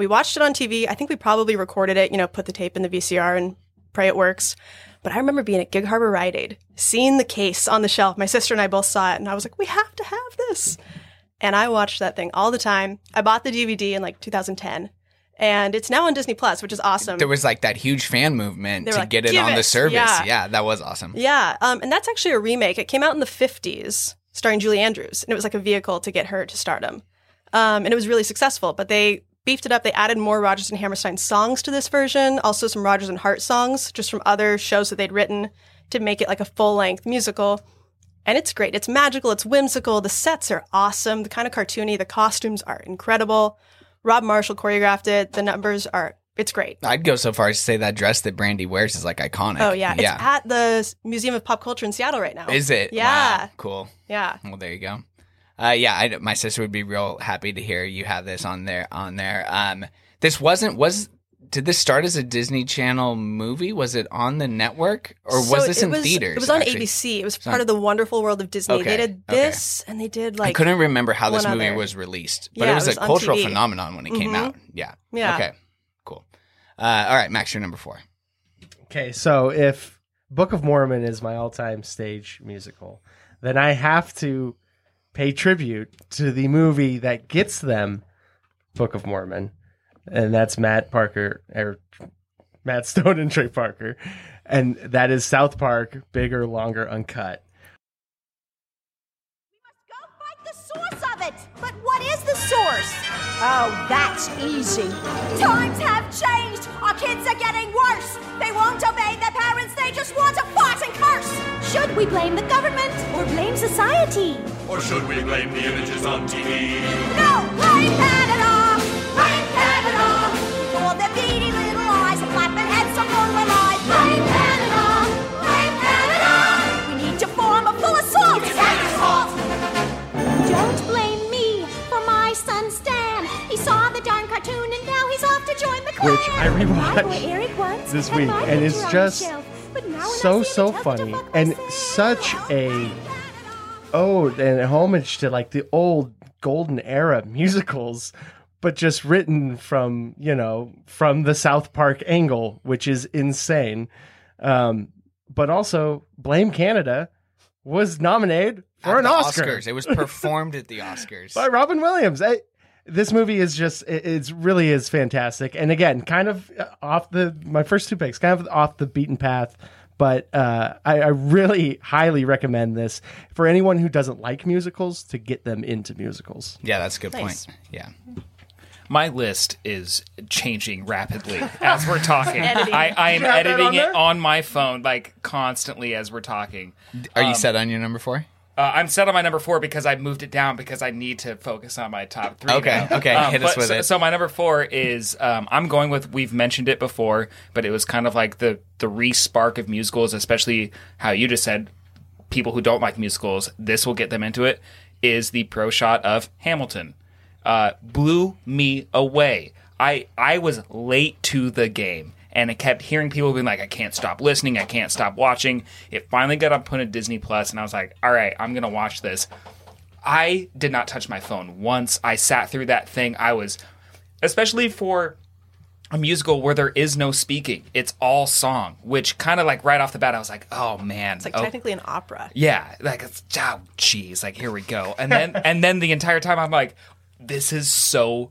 we watched it on TV. I think we probably recorded it. You know, put the tape in the VCR and pray it works. But I remember being at Gig Harbor Rite Aid, seeing the case on the shelf. My sister and I both saw it, and I was like, we have to have this. And I watched that thing all the time. I bought the DVD in like 2010, and it's now on Disney Plus, which is awesome. There was like that huge fan movement to like, get it "Give on the service. Yeah. Yeah. that was awesome. yeah, um, and that's actually a remake. It came out in the 50s, starring Julie Andrews, and it was like a vehicle to get her to stardom. Um, and it was really successful, but they beefed it up. They added more Rodgers and Hammerstein songs to this version, also some Rodgers and Hart songs, just from other shows that they'd written to make it like a full length musical. And it's great. It's magical. It's whimsical. The sets are awesome. The kind of cartoony. The costumes are incredible. Rob Marshall choreographed it. The numbers are. It's great. I'd go so far as to say that dress that Brandy wears is like iconic. Oh yeah, yeah. it's at the Museum of Pop Culture in Seattle right now. Is it? Yeah, Wow, Cool. yeah. Well, there you go. Uh, yeah, I, my sister would be real happy to hear you have this on there. On there, um, this wasn't was. Did this start as a Disney Channel movie? Was it on the network, or So was this it in was, theaters? It was on actually? ABC. It was It's part of the Wonderful World of Disney. Okay, They did okay. this, and they did like I couldn't remember how this movie other. was released, but Yeah, it was, it was a cultural TV. phenomenon when it came Mhm. out. Yeah. Yeah. Okay. Cool. Uh, all right, Max, you're number four. Okay, so if Book of Mormon is my all-time stage musical, then I have to pay tribute to the movie that gets them Book of Mormon, and that's Matt Parker or Matt [LAUGHS] Stone and Trey Parker, and that is South Park, bigger, longer, uncut. We must go the source of it! But what is the source? Oh, that's easy. Times have changed. Our kids are getting worse. They won't obey their parents. They just want to fight and curse. Should we blame the government or blame society? Or should we blame the images on TV? No, blame Canada. Blame Canada. For their beady little eyes and flapping heads so full of lies. Blame Canada. Which I rewatched this week, and it's just the shelf, but now when I so so it's tough to funny and such a ode and a homage to like the old golden era musicals but just written from you know from the south park angle which is insane um but also blame canada was nominated for At an the oscar Oscars. It was performed at the [LAUGHS] Oscars. by Robin Williams. I, this movie is just it, it's really is fantastic. And again, kind of off the my first two picks, kind of off the beaten path. But uh, I, I really highly recommend this for anyone who doesn't like musicals to get them into musicals. Yeah, that's a good Nice. point. Yeah. My list is changing rapidly [LAUGHS] as we're talking. Editing. I, I am You have that editing on it there? on my phone like constantly as we're talking. Are you Um, set on your number four? Uh, I'm set on my number four because I moved it down because I need to focus on my top three. Okay, now. okay, Um, hit us with so, it. So my number four is um, I'm going with we've mentioned it before, but it was kind of like the the re-spark of musicals, especially how you just said people who don't like musicals. This will get them into it. Is the pro shot of Hamilton? Uh, blew me away. I I was late to the game. And I kept hearing people being like, I can't stop listening, I can't stop watching. It finally got up on Disney Plus, and I was like, all right, I'm gonna watch this. I did not touch my phone once. I sat through that thing. I was, especially for a musical where there is no speaking, it's all song, which kind of like right off the bat, I was like, oh man. It's like oh, technically an opera. yeah, like it's oh jeez, like here we go. And then [LAUGHS] and then the entire time I'm like, this is so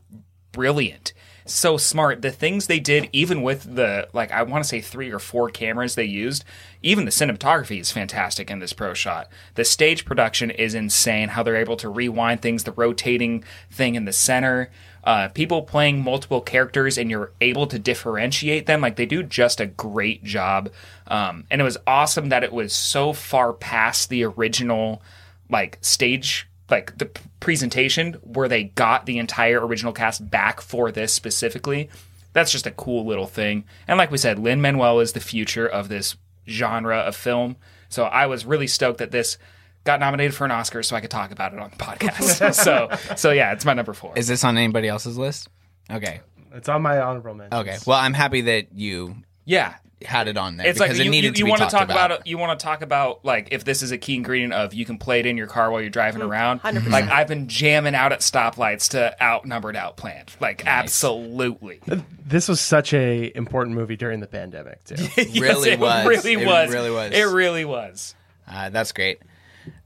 brilliant. So smart. The things they did, even with the like I want to say three or four cameras they used, even the cinematography is fantastic in this pro shot. The stage production is insane, how they're able to rewind things, the rotating thing in the center. Uh, people playing multiple characters and you're able to differentiate them like they do just a great job um, and it was awesome that it was so far past the original like stage like the presentation where they got the entire original cast back for this specifically that's just a cool little thing and like we said lin manuel is the future of this genre of film so i was really stoked that this got nominated for an oscar so i could talk about it on the podcast [LAUGHS] so so yeah it's my number four Is this on anybody else's list? Okay. It's on my honorable mention. Okay. Well, I'm happy that you yeah had it on there it's because like it you, needed you, to be want to talked talk about. about. You want to talk about like if this is a key ingredient of you can play it in your car while you're driving around. 100%. Like I've been jamming out at stoplights to outnumbered outplanned. Like absolutely. This was such a important movie during the pandemic too. [LAUGHS] Yes, really it was. Really It was. really was. It really was. Uh, that's great.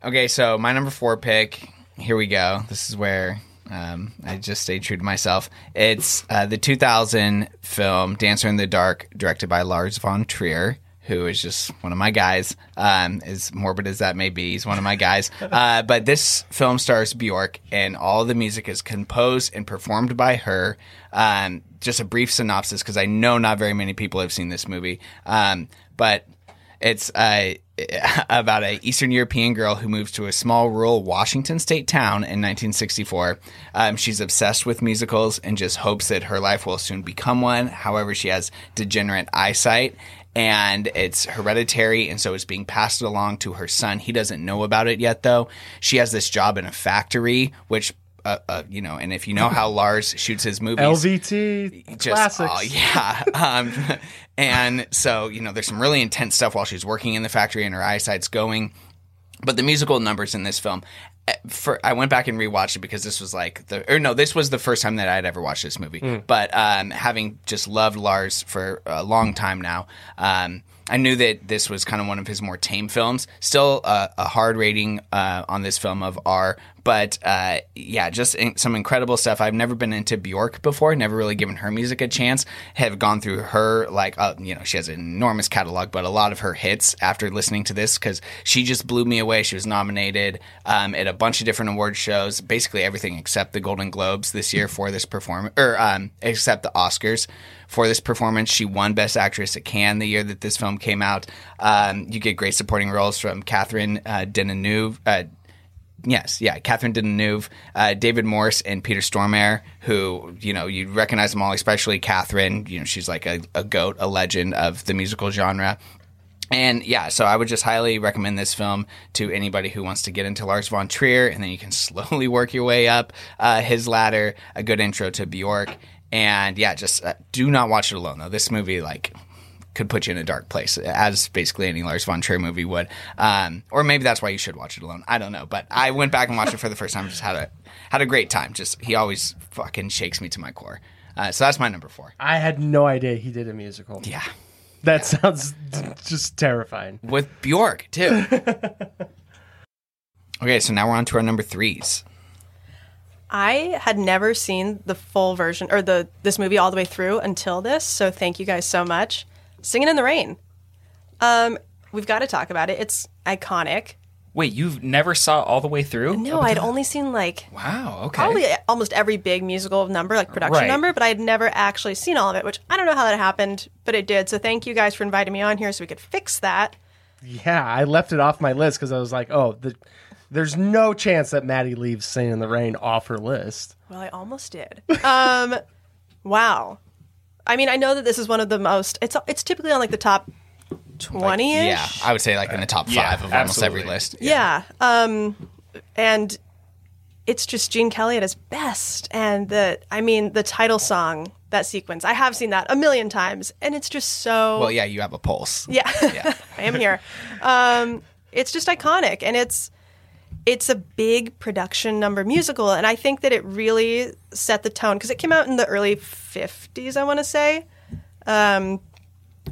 Okay, so my number four pick. Here we go. This is where um, I just stayed true to myself. It's uh, the 2000 film Dancer in the Dark, directed by Lars von Trier, who is just one of my guys. Um, as morbid as that may be, he's one of my guys. [LAUGHS] Uh, but this film stars Bjork, and all the music is composed and performed by her. Um, just a brief synopsis, because I know not very many people have seen this movie. Um, but it's uh, [LAUGHS] about a Eastern European girl who moves to a small rural Washington state town in 1964. Um, she's obsessed with musicals and just hopes that her life will soon become one. However, she has degenerate eyesight and it's hereditary and so it's being passed along to her son. He doesn't know about it yet though. She has this job in a factory which uh, uh, you know, and if you know how Lars shoots his movies, LVT just classics. oh, yeah. [LAUGHS] Um, and so you know, there's some really intense stuff while she's working in the factory, and her eyesight's going. But the musical numbers in this film, eh, for I went back and rewatched it because this was like the or no, this was the first time that I'd ever watched this movie. Mm. But um, having just loved Lars for a long time now. Um, I knew that this was kind of one of his more tame films. Still uh, a hard rating uh, on this film of R, but uh, yeah, just in, some incredible stuff. I've never been into Bjork before, never really given her music a chance. Have gone through her like uh, you know she has an enormous catalog, but a lot of her hits after listening to this because she just blew me away. She was nominated um, at a bunch of different award shows, basically everything except the Golden Globes this year for this performance, or um, except the Oscars for this performance. She won Best Actress at Cannes the year that this film came out. Um, you get great supporting roles from Catherine uh, Deneuve. Uh, Yes, yeah, Catherine Deneuve, uh, David Morse, and Peter Stormare, who you know you recognize them all, especially Catherine. You know she's like a, a goat, a legend of the musical genre. And yeah, so I would just highly recommend this film to anybody who wants to get into Lars von Trier, and then you can [LAUGHS] slowly work your way up uh, his ladder. A good intro to Bjork, and yeah, just uh, do not watch it alone though. This movie, like, could put you in a dark place, as basically any Lars von Trier movie would. Um, or maybe that's why you should watch it alone. I don't know, but I went back and watched it for the first time. Just had a had a great time. Just he always fucking shakes me to my core. Uh, so that's my number four. I had no idea he did a musical. Yeah. That sounds just terrifying. With Bjork too. [LAUGHS] okay, so now we're on to our number threes. I had never seen the full version or the this movie all the way through until this, so thank you guys so much. Singing in the Rain. Um, we've got to talk about it. It's iconic. Wait, you've never saw all the way through? No, I'd only seen like Wow. Okay. probably almost every big musical number, like production Right. number, but I had never actually seen all of it, which I don't know how that happened, but it did. So thank you guys for inviting me on here so we could fix that. Yeah, I left it off my list because I was like, oh, the, there's no chance that Maddie leaves "Singing in the Rain" off her list. Well, I almost did. [LAUGHS] Um, wow. I mean, I know that this is one of the most. It's it's typically on like the top twenty ish. Yeah, I would say like in the top five Yeah, of almost every list. Yeah. Um, and it's just Gene Kelly at his best. And the, I mean, the title song, that sequence, I have seen that a million times, and it's just so. Well, yeah, you have a pulse. Yeah, [LAUGHS] I am here. Um, it's just iconic, and it's it's a big production number musical, and I think that it really set the tone because it came out in the early '50s, I want to say, um,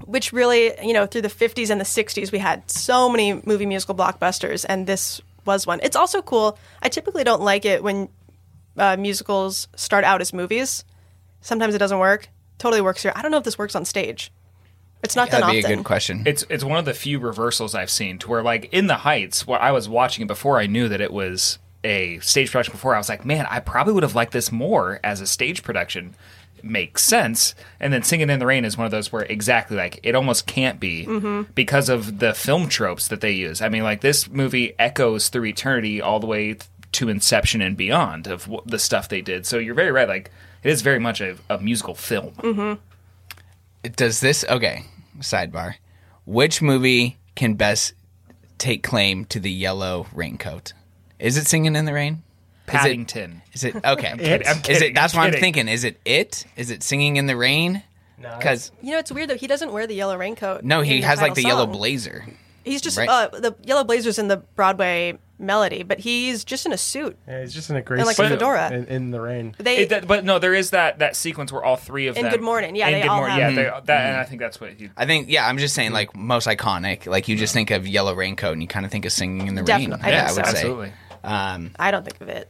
which really, you know, through the '50s and the '60s, we had so many movie musical blockbusters, and this was one. It's also cool. I typically don't like it when uh, musicals start out as movies. Sometimes it doesn't work. Totally works here. I don't know if this works on stage. It's not done That'd be a good question. It's it's one of the few reversals I've seen to where like in the Heights, where I was watching it before I knew that it was a stage production. Before I was like, man, I probably would have liked this more as a stage production. Makes sense. And then Singing in the Rain is one of those where exactly like it almost can't be Mhm. because of the film tropes that they use. I mean, like this movie echoes through eternity all the way to Inception and beyond of wh- the stuff they did. So you're very right. Like it is very much a, a musical film. Mm-hmm. Does this okay? Sidebar: Which movie can best take claim to the yellow raincoat? Is it Singing in the Rain? Is it- Paddington. Is it okay? [LAUGHS] I'm kidding. I'm Is it? That's I'm what I'm thinking. Is it it? Is it Singing in the Rain? No, because You know, it's weird though. He doesn't wear the yellow raincoat. no, he in has like title the yellow blazer. He's just right? uh, the yellow blazer's in the Broadway melody, but he's just in a suit. Yeah, he's just in a gray And, like, a fedora. in, in the rain. They It- that- but no, there is that that sequence where all three of In them Good Morning, yeah, in they Good all Morning, have- yeah, they, Mhm. that, and I think that's what you. I think yeah, I'm just saying like most iconic. Like you just think of yellow raincoat and you kind of think of singing in the Definitely, rain. I yeah, think I would say. Absolutely. Um, I don't think of it.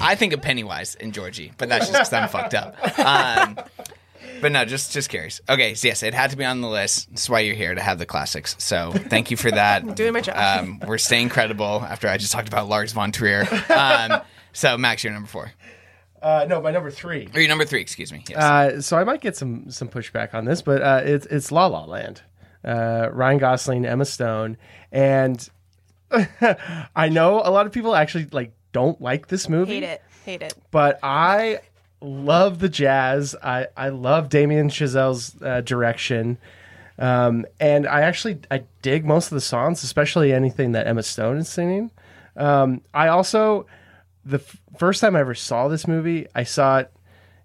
I think of Pennywise and Georgie, but that's just because I'm fucked up. Um, but no, just just curious. Okay, so yes, it had to be on the list. That's why you're here to have the classics. So thank you for that. I'm [LAUGHS] doing my job. Um, we're staying credible after I just talked about Lars von Trier. Um, [LAUGHS] so Max, you're number four. Uh, no, my number three. Or you're number three, excuse me. Yes. Uh, so I might get some some pushback on this, but uh, it's it's La La Land. Uh, Ryan Gosling, Emma Stone, and [LAUGHS] I know a lot of people actually like don't like this movie. Hate it. Hate it. but I love the jazz. I, I love Damien Chazelle's uh, direction. Um, and I actually I dig most of the songs, especially anything that Emma Stone is singing. Um, I also the f- first time I ever saw this movie, I saw it.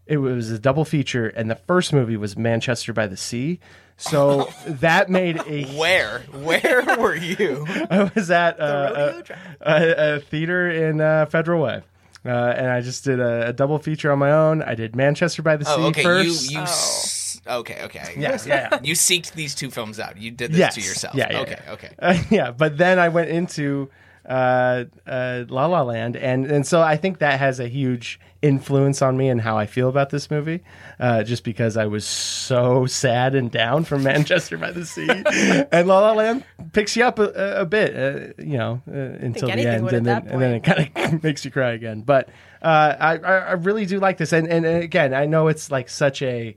It was a double feature, and the first movie was Manchester by the Sea. So [LAUGHS] that made a [LAUGHS] Where? Where were you? [LAUGHS] I was at uh, a, a, a theater in uh, Federal Way. Uh, and I just did a, a double feature on my own. I did Manchester by the Sea Oh, okay. first. You you. s- Okay, okay. Yes, yeah, yeah. You seeked these two films out. You did this yes. to yourself. Yeah, yeah, okay, yeah. okay. Uh, [LAUGHS] yeah, but then I went into uh, uh, La La Land, and and so I think that has a huge influence on me and how I feel about this movie, uh, just because I was so sad and down from [LAUGHS] Manchester by the Sea, [LAUGHS] and La La Land picks you up a, a bit, uh, you know, uh, until the end, and then, and then it kind of [LAUGHS] makes you cry again. But uh, I, I I really do like this, and and again, I know it's like such a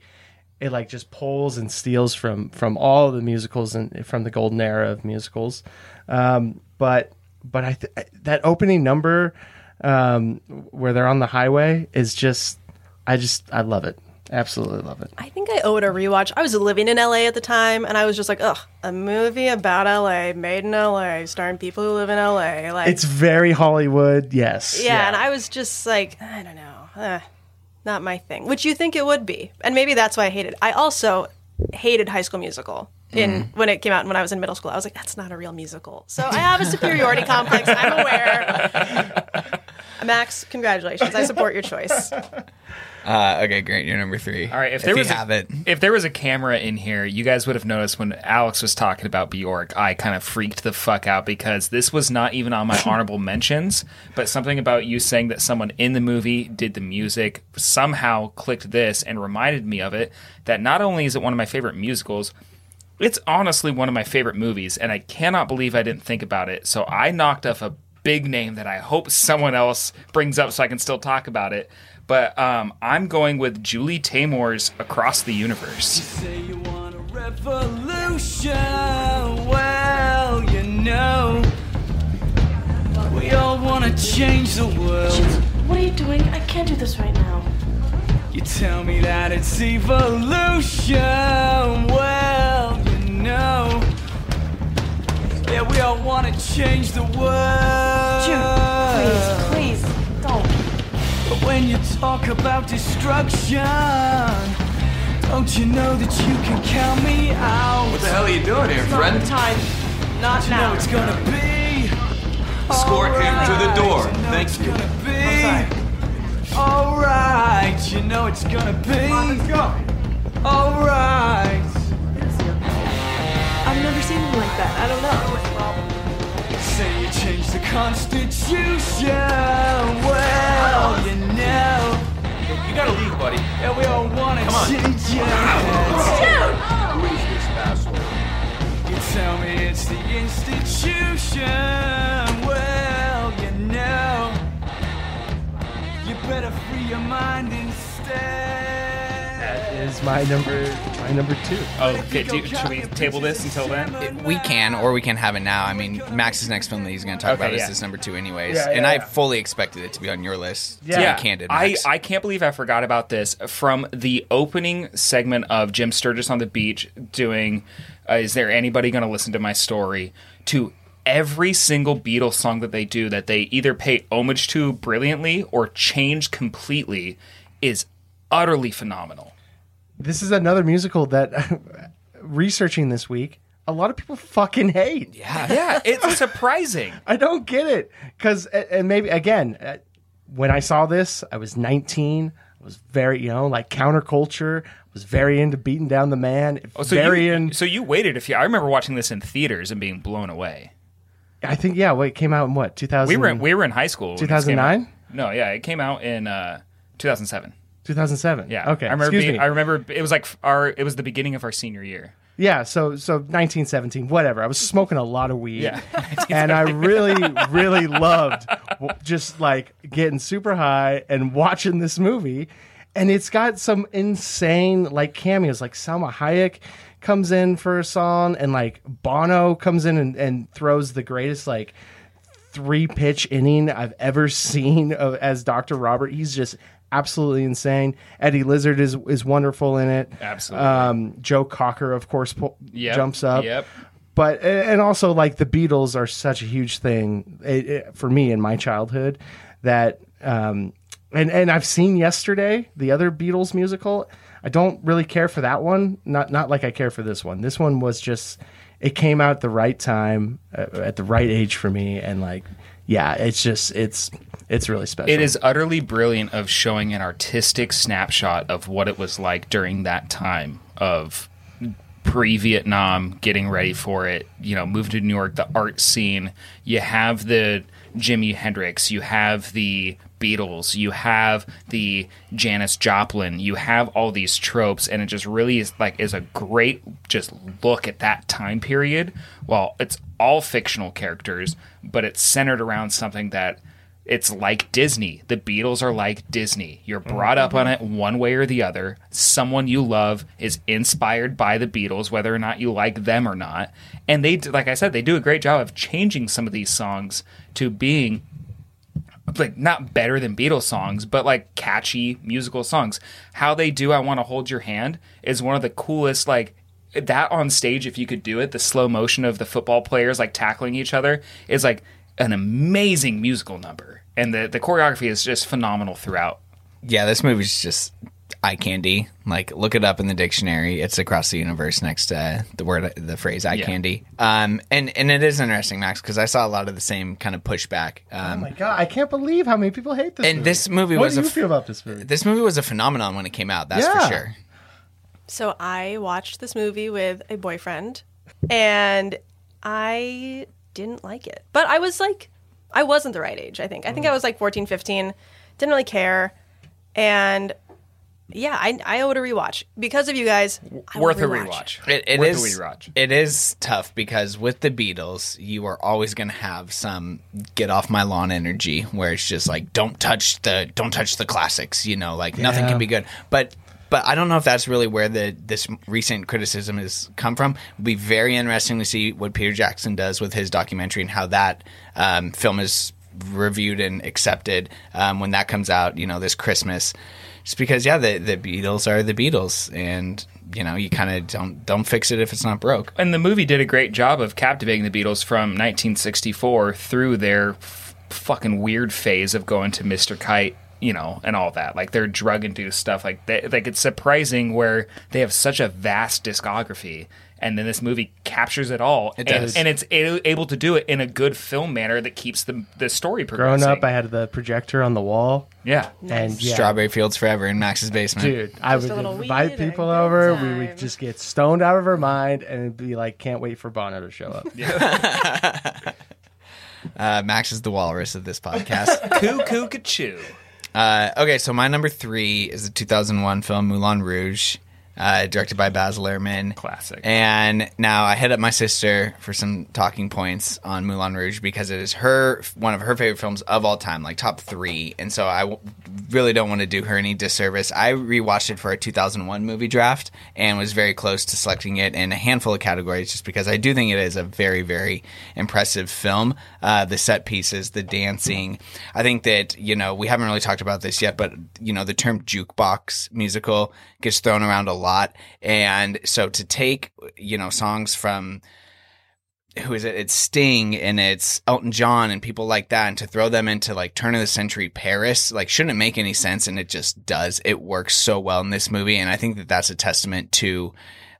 it like just pulls and steals from from all the musicals and from the golden era of musicals. Um, but but I th- that opening number um, where they're on the highway is just I just I love it absolutely love it I think I owe it a rewatch. I was living in LA at the time, and I was just like, ugh, a movie about LA, made in LA, starring people who live in LA. Like, it's very Hollywood yes yeah, and I was just like, I don't know, eh, not my thing. Which you think it would be, and maybe that's why I hated. it. I also hated High School Musical in mm. when it came out when I was in middle school. I was like, that's not a real musical. So I have a superiority [LAUGHS] complex. I'm aware. Max, congratulations. I support your choice. Uh, okay, great. You're number three. All right, if if there was a, it, if there was a camera in here, you guys would have noticed when Alex was talking about Bjork, I kind of freaked the fuck out because this was not even on my [LAUGHS] honorable mentions, but something about you saying that someone in the movie did the music somehow clicked this and reminded me of it. That not only is it one of my favorite musicals, it's honestly one of my favorite movies, and I cannot believe I didn't think about it. So I knocked off a big name that I hope someone else brings up so I can still talk about it. But um, I'm going with Julie Taymor's Across the Universe. revolution. Well, you know, we all want to change the world. What are you doing? I can't do this right now. You tell me that it's evolution. Well, you know, yeah, we all want to change the world. Jude, when you talk about destruction, don't you know that you can count me out? What the hell are you doing here, friend? Not time. Not you now. know it's gonna be. Escort him to the door. Thank you. Be alright. You know it's gonna be. let's go. Alright. I've never seen him like that. I don't know. Say you changed the Constitution. Well, you know. You gotta leave, buddy. Yeah, we all wanna Come on. change your heads. Who is this asshole? You tell me it's the institution. Well, you know, you better free your mind instead. That is my number my number two Oh, okay. Do, should we table this until then? we can, or we can have it now. I mean, Max's next film that he's going to talk Okay, about is yeah. his number two, anyways. Yeah, and yeah, I fully expected it to be on your list. to be Yeah, candid. I, I can't believe I forgot about this. From the opening segment of Jim Sturgess on the beach doing uh, "Is there anybody going to listen to my story?" to every single Beatles song that they do that they either pay homage to brilliantly or change completely is utterly phenomenal. This is another musical that [LAUGHS] researching this week a lot of people fucking hate Yeah, yeah, it's [LAUGHS] surprising. I don't get it because, and maybe again, uh, when I saw this, I was 19. I was very, you know, like counterculture. I was very into beating down the man. Oh, so very you, in. so you waited a few. I remember watching this in theaters and being blown away. I think yeah. Wait, it came out in what 2000? We were in, we were in high school. when this came out. 2009? No, yeah, it came out in uh, 2007. 2007. Yeah. Okay. I remember. Excuse being, me. I remember it was like our. It was the beginning of our senior year. Yeah, so so 1917, whatever. I was smoking a lot of weed, Yeah. [LAUGHS] and I really, really loved just like getting super high and watching this movie. And it's got some insane like cameos, like Salma Hayek comes in for a song, and like Bono comes in and, and throws the greatest like three pitch inning I've ever [LAUGHS] seen of, as Dr. Robert. He's just absolutely insane. Eddie Izzard is is wonderful in it. Absolutely. Um, Joe Cocker, of course, po- Yep, jumps up. yep. But and also like the Beatles are such a huge thing it, it- for me in my childhood that um, and and I've seen yesterday the other Beatles musical. I don't really care for that one. Not not like I care for this one. This one was just it came out the right time uh, at the right age for me and like yeah, it's just it's it's really special. It is utterly brilliant of showing an artistic snapshot of what it was like during that time of pre Vietnam, getting ready for it. You know, moved to New York, the art scene. You have the Jimi Hendrix. You have the Beatles. You have the Janis Joplin. You have all these tropes, and it just really is like is a great just look at that time period. Well, it's all fictional characters, but it's centered around something that it's like Disney. The Beatles are like Disney. You're brought up on it one way or the other. Someone you love is inspired by the Beatles, whether or not you like them or not. And they, like I said, they do a great job of changing some of these songs to being like not better than Beatles songs, but like catchy musical songs. How they do I Want to Hold Your Hand is one of the coolest like that on stage if you could do it, the slow motion of the football players like tackling each other is like an amazing musical number. And the the choreography is just phenomenal throughout. Yeah, this movie's just eye candy. Like, look it up in the dictionary. It's across the universe next to the word, the phrase eye Yeah. candy. Um, and and it is interesting, Max, because I saw a lot of the same kind of pushback. Oh Um, my god, I can't believe how many people hate this. and movie. this movie what was do a you f- feel about this movie? This movie was a phenomenon when it came out. That's Yeah. for sure. So I watched this movie with a boyfriend and I didn't like it. But I was like I wasn't the right age, I think. I think I was like 14, 15, didn't really care. And yeah, I, I owe it a rewatch. Because of you guys, I Worth a rewatch. rewatch. It, it Worth is- a rewatch. It is tough because with the Beatles, you are always going to have some get off my lawn energy, where it's just like don't touch the don't touch the classics. You know, like nothing Yeah. can be good. But but I don't know if that's really where the this recent criticism has come from. It'll be very interesting to see what Peter Jackson does with his documentary and how that um, film is reviewed and accepted um, when that comes out. You know, this Christmas. Just because, yeah, the the Beatles are the Beatles, and you know, you kind of don't don't fix it if it's not broke. And the movie did a great job of captivating the Beatles from 1964 through their f- fucking weird phase of going to Mr. Kite, you know, and all that. Like their drug induced stuff. Like they, like it's surprising where they have such a vast discography. And then this movie captures it all, It and, does. and it's a- able to do it in a good film manner that keeps the the story progressing. Growing up, I had the projector on the wall. Yeah. And yeah, Strawberry Fields Forever in Max's basement. Dude, I would a little invite weed and people a good over. We time. would just get stoned out of our mind and be like, can't wait for Bono to show up. [LAUGHS] Uh, Max is the walrus of this podcast. [LAUGHS] Cuckoo Cachoo. Uh, okay, so my number three is the 2001 film Moulin Rouge, uh, directed by Baz Luhrmann. Classic. And now I hit up my sister for some talking points on Moulin Rouge because it is her one of her favorite films of all time, like top three. And so I w- really don't want to do her any disservice. I rewatched it for a 2001 movie draft and was very close to selecting it in a handful of categories, just because I do think it is a very, very impressive film. Uh, the set pieces, the dancing. I think that you know we haven't really talked about this yet, but you know the term jukebox musical gets thrown around a lot, and so to take you know songs from who is it? It's Sting and it's Elton John and people like that, and to throw them into like turn of the century Paris, like shouldn't make any sense, and it just does. It works so well in this movie, and I think that that's a testament to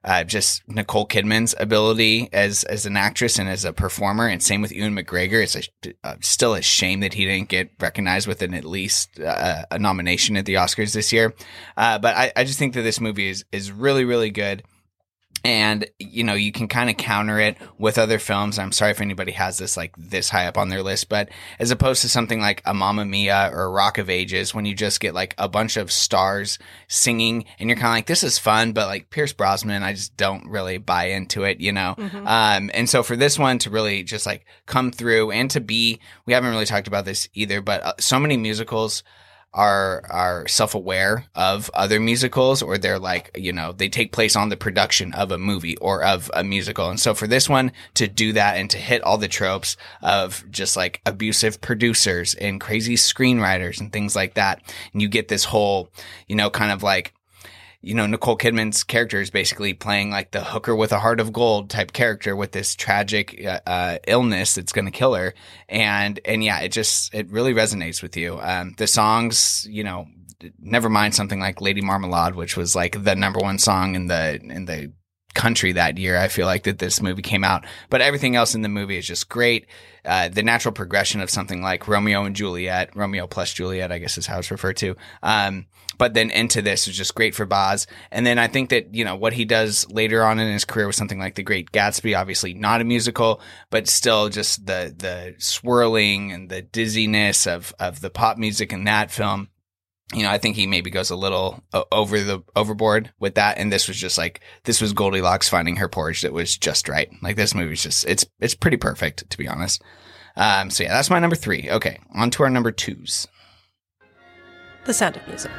uh, just Nicole Kidman's ability as as an actress and as a performer, and same with Ewan McGregor. It's a, uh, still a shame that he didn't get recognized with an at least uh, a nomination at the Oscars this year. Uh, but I, I just think that this movie is is really really good and you know you can kind of counter it with other films i'm sorry if anybody has this like this high up on their list but as opposed to something like a mamma mia or rock of ages when you just get like a bunch of stars singing and you're kind of like this is fun but like pierce brosnan i just don't really buy into it you know Mhm. um and so for this one to really just like come through and to be we haven't really talked about this either but uh, so many musicals are are self-aware of other musicals or they're like you know they take place on the production of a movie or of a musical. And so for this one to do that and to hit all the tropes of just like abusive producers and crazy screenwriters and things like that and you get this whole you know kind of like you know, Nicole Kidman's character is basically playing like the hooker with a heart of gold type character with this tragic uh, uh, illness that's going to kill her. And, and yeah, it just, it really resonates with you. Um, the songs, you know, never mind something like Lady Marmalade, which was like the number one song in the, in the country that year. I feel like that this movie came out, but everything else in the movie is just great. Uh, the natural progression of something like Romeo and Juliet, Romeo plus Juliet, I guess is how it's referred to. Um, but then into this is just great for Baz. And then I think that, you know, what he does later on in his career with something like The Great Gatsby, obviously not a musical, but still just the, the swirling and the dizziness of, of the pop music in that film you know, I think he maybe goes a little over the overboard with that. And this was just like this was Goldilocks finding her porridge that was just right. Like this movie's just it's it's pretty perfect to be honest. Um, so yeah, that's my number three. Okay, on to our number twos. The sound of music,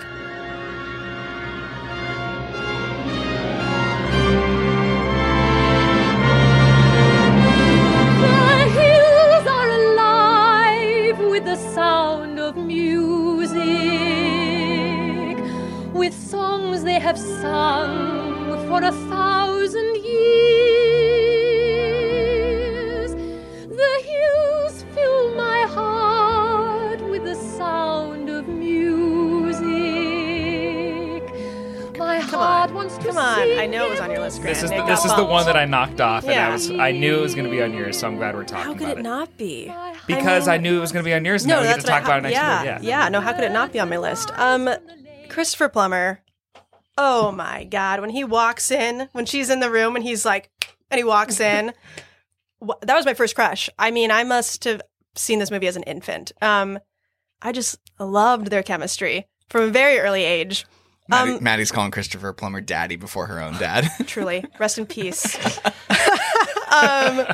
My hills are alive with the sound of music, with songs they have sung for a thousand years. Come on. wants to Come on. sing I know it was on your list, Grant. This is It the, got this is the bumped. one that I knocked off, and Yeah. I was I knew it was going to be on yours, so I'm glad we're talking How could about it it. not be? because I, knew it was going to be on yours. and now we get to what talk I- about it next yeah, week. Yeah. yeah. No, how could it not be on my list? Um, Christopher Plummer. Oh my God! When he walks in, when she's in the room, and he's like, and he walks in. wh- that was my first crush. I mean, I must have seen this movie as an infant. Um, I just loved their chemistry from a very early age. Maddie, Um, Maddie's calling Christopher Plummer daddy before her own dad. [LAUGHS] truly. Rest in peace. [LAUGHS] Um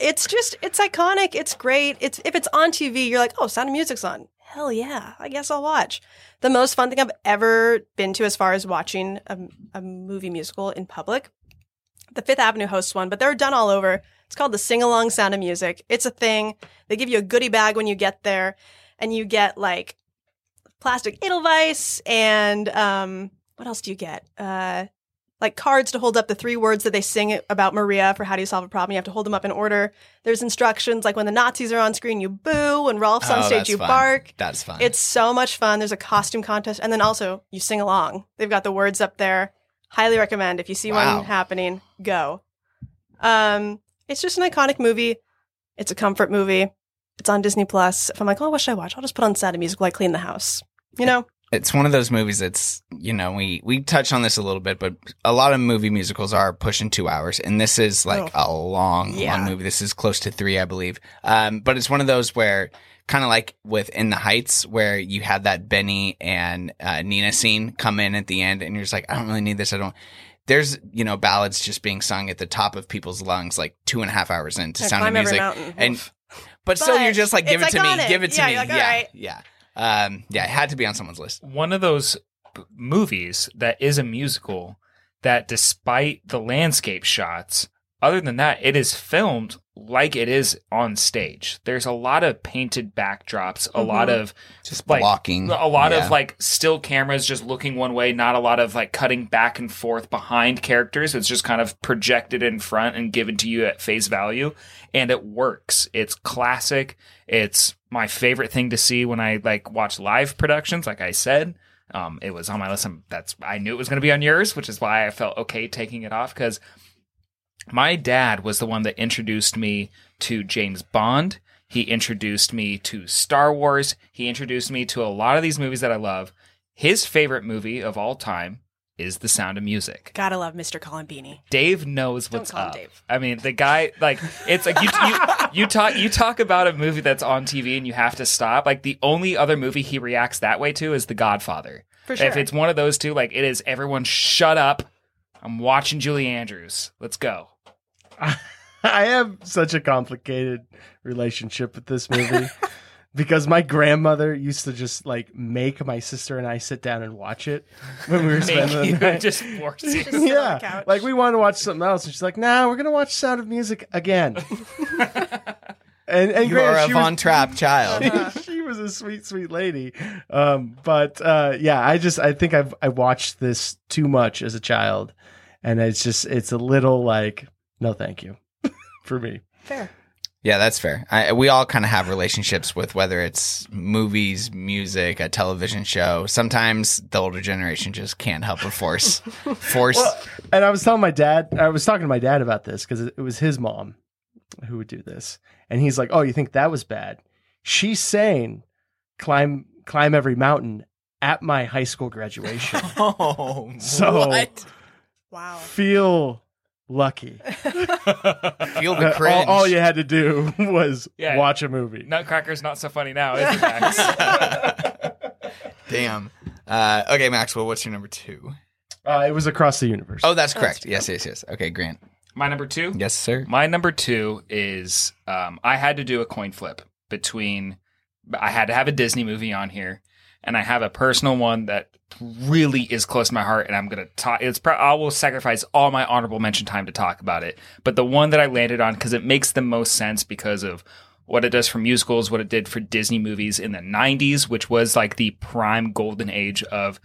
it's just it's iconic. It's great. It's if it's on tv you're like oh sound of music's on. Hell yeah. I guess i'll watch. The most fun thing i've ever been to as far as watching a, a movie musical in public the fifth avenue hosts one but they're done all over. It's called the sing along sound of music. It's a thing. They give you a goodie bag when you get there and you get like plastic edelweiss and um what else do you get uh like cards to hold up the three words that they sing about Maria for how do you solve a problem. You have to hold them up in order. There's instructions like when the Nazis are on screen, you boo. When Rolf's on Oh, stage, you fun. bark. That's fun. It's so much fun. There's a costume contest, and then also you sing along. They've got the words up there. Highly recommend if you see Wow. one happening, go. Um, it's just an iconic movie. It's a comfort movie. It's on Disney Plus. If I'm like, oh, what should I watch? I'll just put on sad Music while I clean the house. You know, it's one of those movies that's you know we we touched on this a little bit but a lot of movie musicals are pushing two hours and this is like a long Yeah. long movie this is close to three i believe um but it's one of those where kind of like with in the heights where you had that benny and uh, nina scene come in at the end and you're just like i don't really need this i don't there's you know ballads just being sung at the top of people's lungs like two and a half hours into Yeah, sound of music and Oof. but still you're just like give it it's to me. give it to Yeah, me. you're like, yeah. All right. yeah. Um yeah it had to be on someone's list. One of those b- movies that is a musical that despite the landscape shots other than that it is filmed like it is on stage. There's a lot of painted backdrops a lot Mhm. of Just like blocking. a lot Yeah. of like still cameras just looking one way not a lot of like cutting back and forth behind characters. It's just kind of projected in front and given to you at face value. And it works. It's classic. It's my favorite thing to see when i like watch live productions like i said. Um, it was on my list. I'm- that's i knew it was going to be on yours which is why i felt okay taking it off because my dad was the one that introduced me to James Bond. He introduced me to Star Wars. He introduced me to a lot of these movies that I love. His favorite movie of all time is The Sound of Music. gotta love Mr. Colin Beanie. Dave knows what's up. Dave. I mean, the guy like it's like you, you you talk you talk about a movie that's on TV and you have to stop. Like the only other movie he reacts that way to is The Godfather. For sure. If it's one of those two, like it is everyone shut up. I'm watching Julie Andrews. Let's go. [LAUGHS] I have such a complicated relationship with this movie [LAUGHS] because my grandmother used to just like make my sister and I sit down and watch it when we were Make spending you, the night. just force you. Just sit on the yeah, couch. like we wanted to watch something else, and she's like, "Nah, we're gonna watch Sound of Music again." [LAUGHS] and and you granted, are a Von was- Trapp child she was a sweet, sweet lady. Um, but uh, yeah, I just I think I've I watched this too much as a child, and it's just it's a little like no, thank you, [LAUGHS] for me. Fair. Yeah, that's fair. I, we all kind of have relationships with whether it's movies, music, a television show. Sometimes the older generation just can't help but force [LAUGHS] force. Well, and I was telling my dad, I was talking to my dad about this because it was his mom who would do this, and he's like, "Oh, you think that was bad?" She's saying, "Climb, climb every mountain." At my high school graduation. [LAUGHS] oh, so what? Wow. feel lucky. [LAUGHS] Feel the That all, cringe. all you had to do [LAUGHS] was Yeah. watch a movie. Nutcracker's not so funny now, is it, Max? [LAUGHS] Damn. Uh, okay, Maxwell, what's your number two? Uh, it was across the universe. Oh, that's correct. Yes, yes, yes. Okay, Grant. My number two? Yes, sir. My number two is um, I had to do a coin flip between I had to have a Disney movie on here, and I have a personal one that really is close to my heart, and I'm gonna talk. It's pro- I will sacrifice all my honorable mention time to talk about it, but the one that I landed on because it makes the most sense because of what it does for musicals, what it did for Disney movies in the 90s, which was like the prime golden age of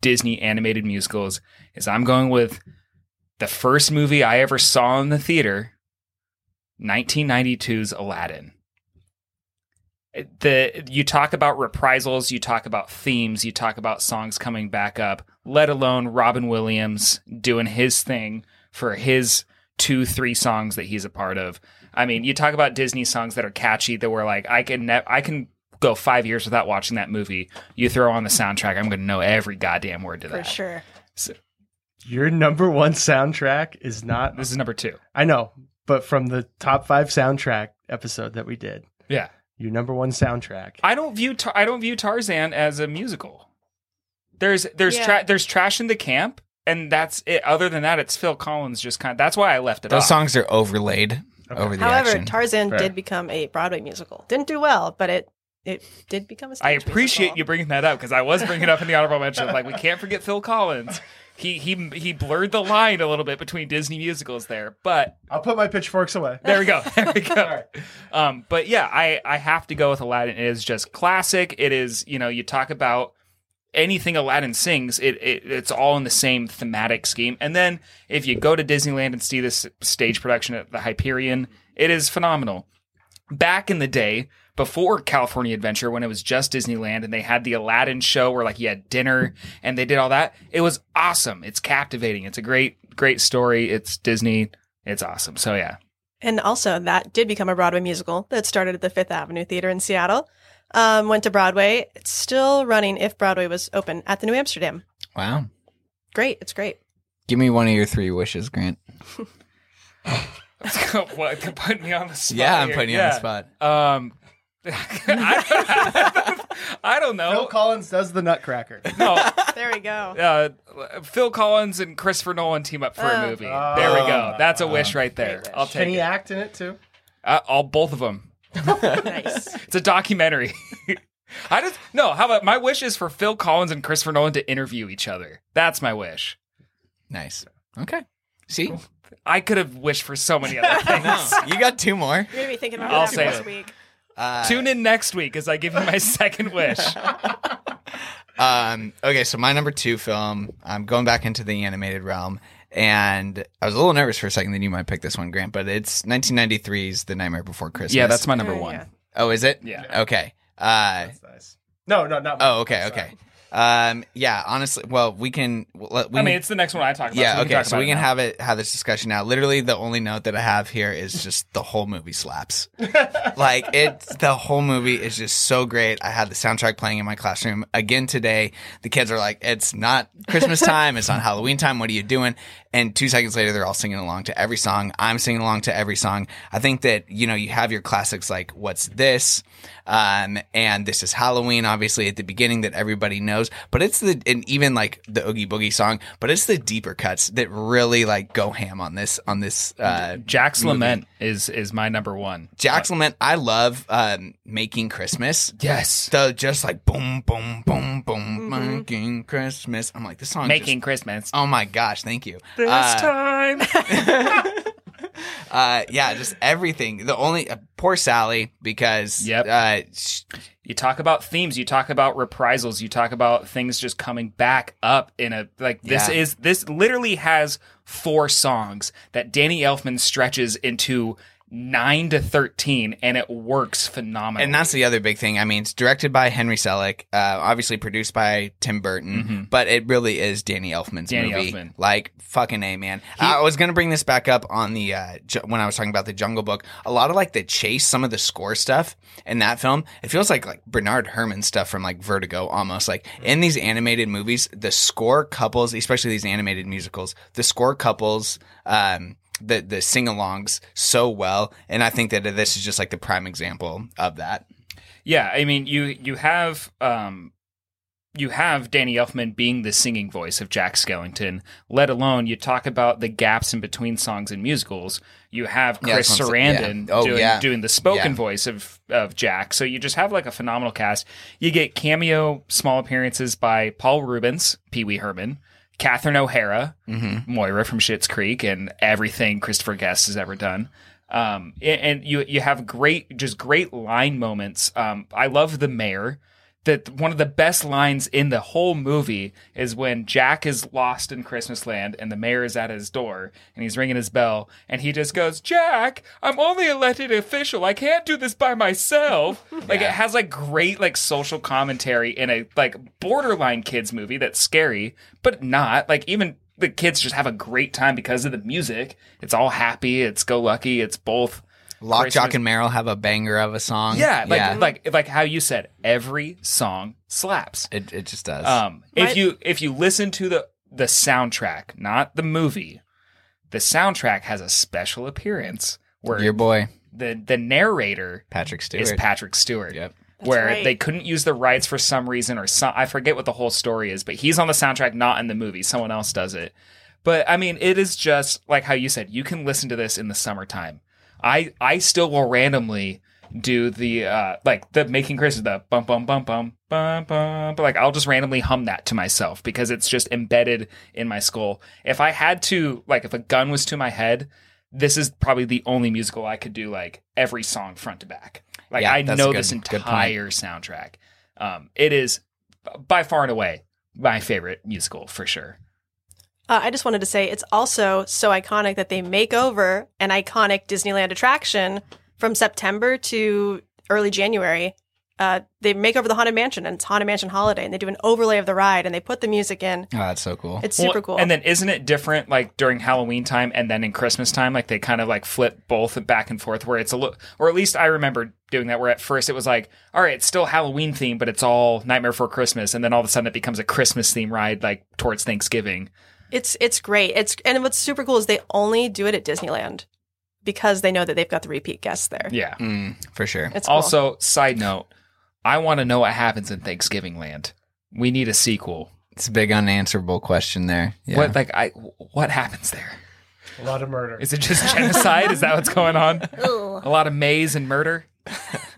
Disney animated musicals, is I'm going with the first movie I ever saw in the theater, 1992's Aladdin. The you talk about reprisals, you talk about themes, you talk about songs coming back up, let alone Robin Williams doing his thing for his two, three songs that he's a part of. I mean, you talk about Disney songs that are catchy that were like I can ne- I can go five years without watching that movie. You throw on the soundtrack, I'm going to know every goddamn word to that. For sure. So, Your number one soundtrack is not. this is number two. I know, but from the top five soundtrack episode that we did, Yeah. Your number one soundtrack. I don't view Tar- I don't view Tarzan as a musical. There's there's Yeah. tra- there's trash in the camp, and that's it. Other than that, it's Phil Collins. Just kind. that's why I left it. Those off. songs are overlaid over the However, action. Tarzan Fair. did become a Broadway musical. Didn't do well, but it it did become a stage I appreciate musical. you bringing that up because I was bringing it up in the honorable mention. Like we can't forget Phil Collins. [LAUGHS] He he he blurred the line a little bit between Disney musicals there, but I'll put my pitchforks away. There we go. [LAUGHS] There we go. Um, but yeah, I, I have to go with Aladdin. It is just classic. It is, you know, you talk about anything Aladdin sings, it, it it's all in the same thematic scheme. And then if you go to Disneyland and see this stage production at the Hyperion, it is phenomenal. Back in the day, before California Adventure, when it was just Disneyland and they had the Aladdin show where like you had dinner [LAUGHS] and they did all that, it was awesome. It's captivating. It's a great, great story. It's Disney. It's awesome. So yeah. And also, that did become a Broadway musical that started at the Fifth Avenue Theater in Seattle. Um, went to Broadway. It's still running if Broadway was open at the New Amsterdam. wow. Great. It's great. Give me one of your three wishes, Grant. [LAUGHS] what putting me on the spot? Yeah, I'm here. putting you on the spot. Um, I, I don't know. Phil Collins does the Nutcracker. [LAUGHS] No, There we go. uh, Phil Collins and Christopher Nolan team up for a Oh. movie. there we go. That's a wish right there. Great wish. I'll Can take he it. act in it too? Uh, all both of them. nice. [LAUGHS] It's a documentary. [LAUGHS] I just no. How about my wish is for Phil Collins and Christopher Nolan to interview each other. That's my wish. Nice. Okay. See, I could have wished for so many other things. you got two more. You're going to be thinking about I'll that say next it. week. Uh, Tune in next week as I give you my [LAUGHS] second wish. [LAUGHS] Um, okay, so my number two film, I'm going back into the animated realm, and I was a little nervous for a second that you might pick this one, Grant, but it's 1993's The Nightmare Before Christmas. Yeah, that's my number one. yeah. Oh, is it? Yeah. Okay. Uh, Nice. No, no, not. oh, okay, okay. Um, yeah, honestly, well, we can. We I mean, it's the next one I talk about. yeah, so okay. So we can now. have it have this discussion now. Literally, the only note that I have here is just the whole movie slaps. [LAUGHS] like it's the whole movie is just so great. I had the soundtrack playing in my classroom again today. The kids are like, "It's not Christmas time. It's not Halloween time. What are you doing?" And two seconds later, they're all singing along to every song. I'm singing along to every song. I think that you know you have your classics like "What's This," um, and "This Is Halloween." Obviously, at the beginning that everybody knows, but it's the and even like the Oogie Boogie song, but it's the deeper cuts that really like go ham on this on this. Uh, Jack's movie. Lament is is my number one. Jack's Lament. I love um, making Christmas. Yes. The just like boom, boom, boom, boom, making Christmas. I'm like this song. Making just- Christmas. oh my gosh! Thank you. This Uh, time. [LAUGHS] uh, yeah, just everything. The only uh, poor Sally because Yep. uh, sh- You talk about themes, you talk about reprisals, you talk about things just coming back up in a like this Yeah. is this literally has four songs that Danny Elfman stretches into nine to thirteen, and it works phenomenally. And that's the other big thing. I mean, it's directed by Henry Selick, uh, obviously produced by Tim Burton, but it really is Danny Elfman's Danny movie. Elfman. Like fucking a man. I was gonna bring this back up on the uh, ju- when I was talking about the Jungle Book. A lot of like the chase, some of the score stuff in that film, it feels like like Bernard Herrmann stuff from like Vertigo almost. Like in these animated movies, the score couples, especially these animated musicals, the score couples. Um, the the sing-alongs so well, and I think that this is just like the prime example of that. Yeah, I mean, you you have um, you have Danny Elfman being the singing voice of Jack Skellington. Let alone you talk about the gaps in between songs and musicals. You have Chris that's what I'm saying. Sarandon Yeah. Oh, doing yeah. doing the spoken Yeah. voice of of Jack. So you just have like a phenomenal cast. You get cameo small appearances by Paul Reubens, Pee Wee Herman. Catherine O'Hara, Mm-hmm. Moira from Schitt's Creek, and everything Christopher Guest has ever done. Um, and, and you you have great, just great line moments. Um, I love the mayor. That one of the best lines in the whole movie is when Jack is lost in Christmas land and the mayor is at his door and he's ringing his bell and he just goes, "Jack, I'm only elected official. I can't do this by myself." [LAUGHS] Like it has like great like social commentary in a like borderline kids movie that's scary, but not like even the kids just have a great time because of the music. It's all happy. It's go lucky. It's both. Lock, Christmas- Shock, and Barrel have a banger of a song. Yeah, like yeah. like like how you said, every song slaps. it, it just does. Um, My- if you if you listen to the the soundtrack, not the movie, the soundtrack has a special appearance where Your boy the the narrator Patrick Stewart is Patrick Stewart. Yep. where right. they couldn't use the rights for some reason or some I forget what the whole story is, but he's on the soundtrack, not in the movie. Someone else does it. But I mean, it is just like how you said, you can listen to this in the summertime. I I still will randomly do the uh like the making Christmas the bum bum bum bum bum bum but like I'll just randomly hum that to myself because it's just embedded in my skull. If I had to like if a gun was to my head, this is probably the only musical I could do like every song front to back. Like Yeah, I know good- this entire soundtrack. Um, it is by far and away my favorite musical for sure. Uh, I just wanted to say it's also so iconic that they make over an iconic Disneyland attraction from September to early January. Uh, they make over the Haunted Mansion and it's Haunted Mansion Holiday, and they do an overlay of the ride and they put the music in. oh, that's so cool. It's super Well, cool. And then isn't it different like during Halloween time and then in Christmas time? Like they kind of like flip both back and forth where it's a little, or at least I remember doing that where at first it was like, all right, it's still Halloween theme, but it's all Nightmare Before Christmas. And then all of a sudden it becomes a Christmas theme ride like towards Thanksgiving. It's it's great. It's and what's super cool is they only do it at Disneyland because they know that they've got the repeat guests there. Yeah. Mm, for sure. It's cool. Also, side note, I want to know what happens in Thanksgiving Land. We need a sequel. It's a big unanswerable question there. Yeah. What like I what happens there? A lot of murder. Is it just genocide? Is that what's going on? [LAUGHS] A lot of maze and murder? [LAUGHS]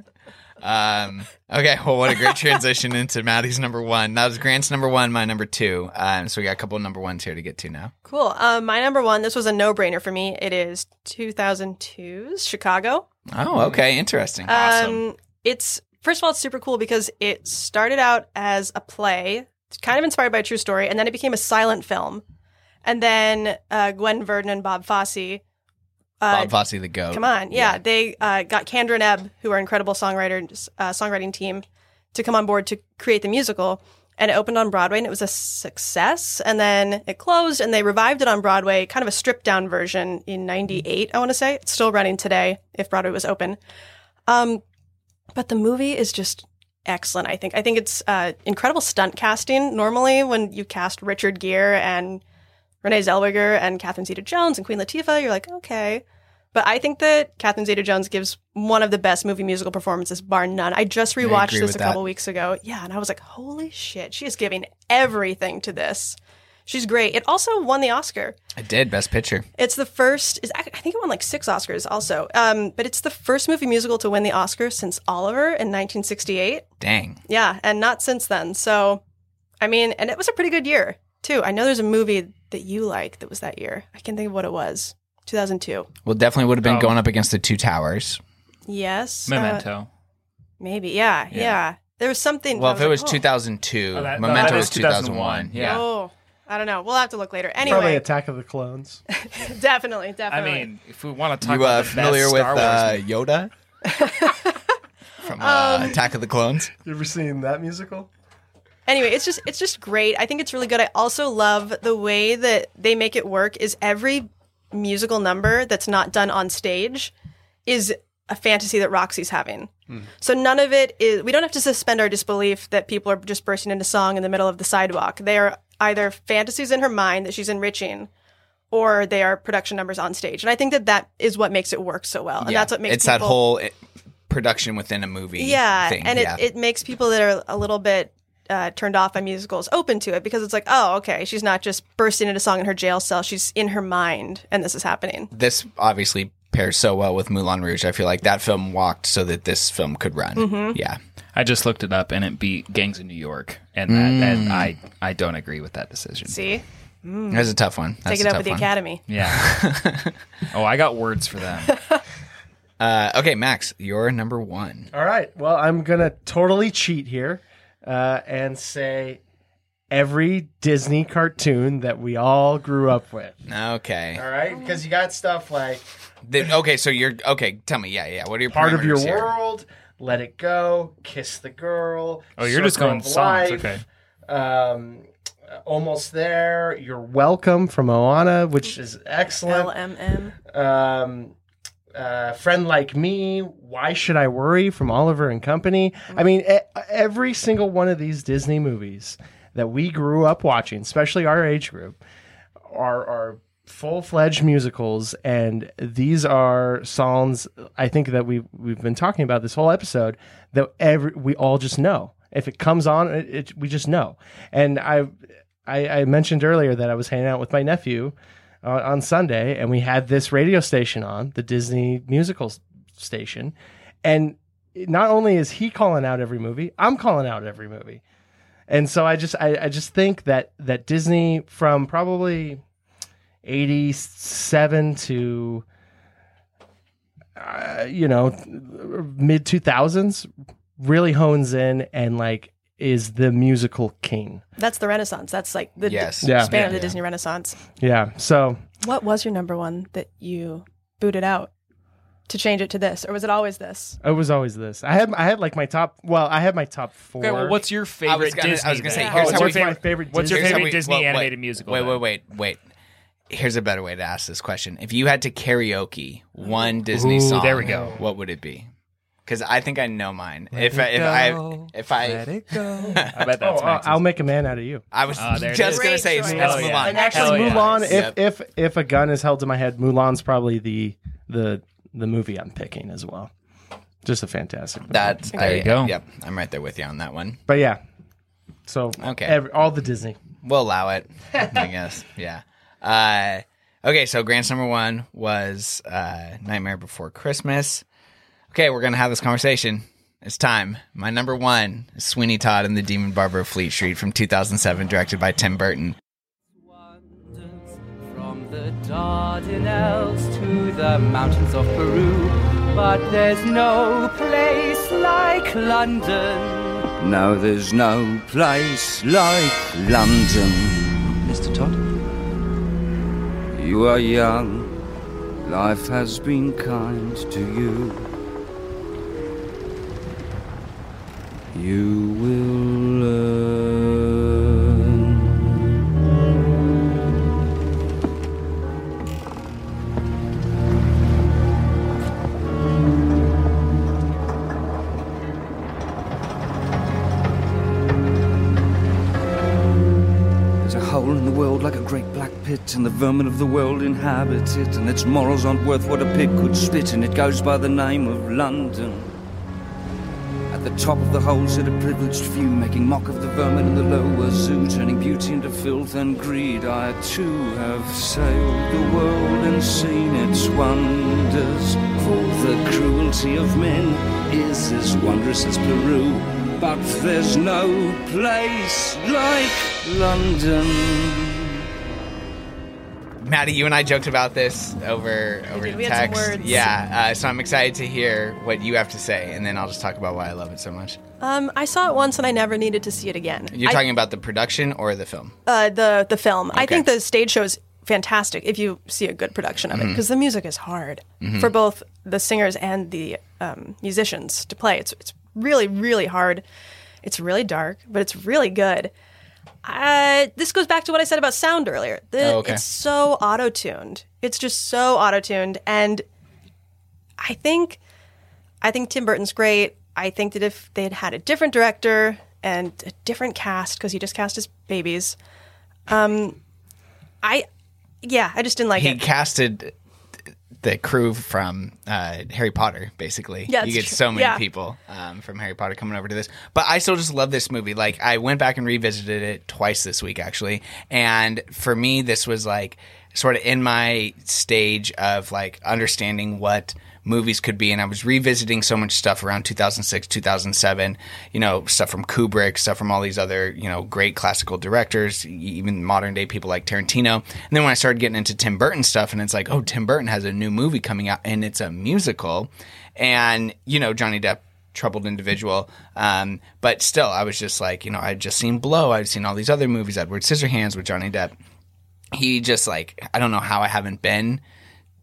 Um, okay, well, what a great transition into Maddie's number one. That was Grant's number one, my number two. Um, so we got a couple of number ones here to get to now. Cool. Um, my number one. This was a no brainer for me. It is 2002's Chicago. Oh, okay, interesting. Um, it's first of all, it's super cool because it started out as a play, it's kind of inspired by a true story, and then it became a silent film. And then uh, Gwen Verdon and Bob Fosse. Uh, Bob Fosse, the goat. Come on, yeah, they uh, got Kander and Ebb, who are incredible songwriters, uh, songwriting team, to come on board to create the musical. And it opened on Broadway, and it was a success. And then it closed, and they revived it on Broadway, kind of a stripped down version in '98. I want to say it's still running today if Broadway was open. Um, but the movie is just excellent. I think. I think it's uh, incredible stunt casting. Normally, when you cast Richard Gere and Renee Zellweger and Catherine Zeta-Jones and Queen Latifah, you're like, okay. But I think that Catherine Zeta-Jones gives one of the best movie musical performances, bar none. I just rewatched agree this a couple weeks ago. Yeah, and I was like, holy shit, she is giving everything to this. She's great. It also won the Oscar. I did best picture. It's the first. Is I think it won like six Oscars also. Um, but it's the first movie musical to win the Oscar since Oliver in 1968. Dang. Yeah, and not since then. So, I mean, and it was a pretty good year too. I know there's a movie that you like that was that year. I can't think of what it was. 2002. Well, definitely would have been Oh. going up against the Two Towers. Yes. uh, Memento. maybe. Yeah, yeah. There was something. Well, I if it was like, oh. 2002, Oh, that- Memento that was 2001. 2001, yeah. Oh, I don't know. We'll have to look later. Probably Anyway, Attack of the Clones. [LAUGHS] definitely, definitely. I mean, if we want to talk You uh, the familiar best with Star Wars uh, Yoda [LAUGHS] from uh, Um, Attack of the Clones? You ever seen that musical? Anyway, it's just it's just great. I think it's really good. I also love the way that they make it work. Is every musical number that's not done on stage is a fantasy that Roxie's having. So none of it is. We don't have to suspend our disbelief that people are just bursting into song in the middle of the sidewalk. They are either fantasies in her mind that she's enriching, or they are production numbers on stage. And I think that that is what makes it work so well. And Yeah. that's what makes it's that whole eh, production within a movie. yeah, thing. and yeah. it, it makes people that are a little bit uh, turned off by musicals open to it because it's like, oh, okay, she's not just bursting into song in her jail cell; she's in her mind, and this is happening. this obviously pairs so well with Moulin Rouge. I feel like that film walked so that this film could run. Mhm. Yeah. I just looked it up and it beat Gangs of New York, and that, and I I don't agree with that decision. See, Mm. That's a tough one. That's take it up with the one. Academy. Yeah. [LAUGHS] oh, I got words for them. [LAUGHS] Uh, okay, Max, you're number one. All right. Well, I'm gonna totally cheat here uh, and say every Disney cartoon that we all grew up with. Okay. All right, because you got stuff like The- okay, so you're okay. Tell me, yeah, yeah. What are your part of your parameters here? world, Let It Go, Kiss the Girl. Oh, you're just Circle going of songs, Life, okay. Um, almost there. You're welcome from Moana, which is excellent. LMM. um, uh, friend like me why should i worry from oliver and company? I mean every single one of these disney movies that we grew up watching especially our age group are are full-fledged musicals and these are songs i think that we we've been talking about this whole episode that every we all just know. If it comes on it, it we just know. And I, I i mentioned earlier that i was hanging out with my nephew on, on Sunday, and we had this radio station on, the Disney musical station, and not only is he calling out every movie, I'm calling out every movie, and so I just I, I just think that that Disney from probably eighty seven to uh, you know mid two thousands really hones in and like is the musical king. That's the Renaissance. That's like the Yes. d- Yeah. span Yeah. of the Yeah. Disney Renaissance. Yeah, so What was your number one that you booted out to change it to this, or was it always this? It was always this. I had I had like my top. Well, I had my top four. Okay, well, what's your favorite I was gonna, Disney? I was gonna say, then? here's Oh, what's we my favorite What's your favorite we- Disney well, wait, animated musical? Wait, wait, wait, wait. Here's a better way to ask this question. If you had to karaoke one Disney Ooh, song, there we go. What would it be? Because I think I know mine. if it I, if go, I if I let it go. [LAUGHS] I bet Oh, that's I'll, I'll make a man out of you. I was Ah, just gonna say Great it's, choice. it's Hell yeah. Mulan. And actually, Hell yeah. Mulan. If Yep. if if a gun is held to my head, Mulan's probably the the the movie I'm picking as well. Just a fantastic. Movie. That's There I- you go. Yep, I'm right there with you on that one. but yeah. So Okay. every, all the Disney. We'll allow it, I guess. [LAUGHS] Yeah. Uh, okay, so Grant's number one was uh, Nightmare Before Christmas. Okay, we're gonna have this conversation. It's time. My number one is Sweeney Todd and the Demon Barber of Fleet Street from 2007, directed by Tim Burton. From the Dardanelles to the mountains of Peru, but there's no place like London. No, there's no place like London. Mr. Todd? You are young. Life has been kind to you. You will learn. There's a hole in the world like a great black pit, and the vermin of the world inhabit it, and its morals aren't worth what a pig could spit, and it goes by the name of London. At the top of the hole sit a privileged few, making mock of the vermin in the lower zoo, turning beauty into filth and greed. I too have sailed the world and seen its wonders, for the cruelty of men is as wondrous as Peru. But there's no place like London. Maddie, you and I joked about this over over did. We had some text. Yeah, uh, so I'm excited to hear what you have to say, and then I'll just talk about why I love it so much. Um, I saw it once and I never needed to see it again. You're I- talking about the production or the film? uh, the the film. I think the stage show is fantastic if you see a good production of it because the music is hard Mhm. for both the singers and the um, musicians to play. It's it's really really hard. It's really dark, but it's really good. Uh, this goes back to what I said about sound earlier. The, Oh, okay. It's so auto tuned. It's just so auto tuned, and I think I think Tim Burton's great. I think that if they had had a different director and a different cast, because he just cast his babies, um, I yeah, I just didn't like he it. He casted the crew from uh, Harry Potter, basically. Yeah, you get true. so many Yeah. people um, from Harry Potter coming over to this. But I still just love this movie. Like, I went back and revisited it twice this week, actually. And for me, this was like sort of in my stage of like understanding what movies could be and I was revisiting so much stuff around 2006 2007 you know stuff from Kubrick stuff from all these other you know great classical directors even modern day people like Tarantino and then when I started getting into Tim Burton stuff and it's like oh Tim Burton has a new movie coming out and it's a musical and you know Johnny Depp troubled individual. Um, but still, I was just like, you know, I'd just seen Blow. I'd seen all these other movies, Edward Scissorhands with Johnny Depp. He just like, I don't know how I haven't been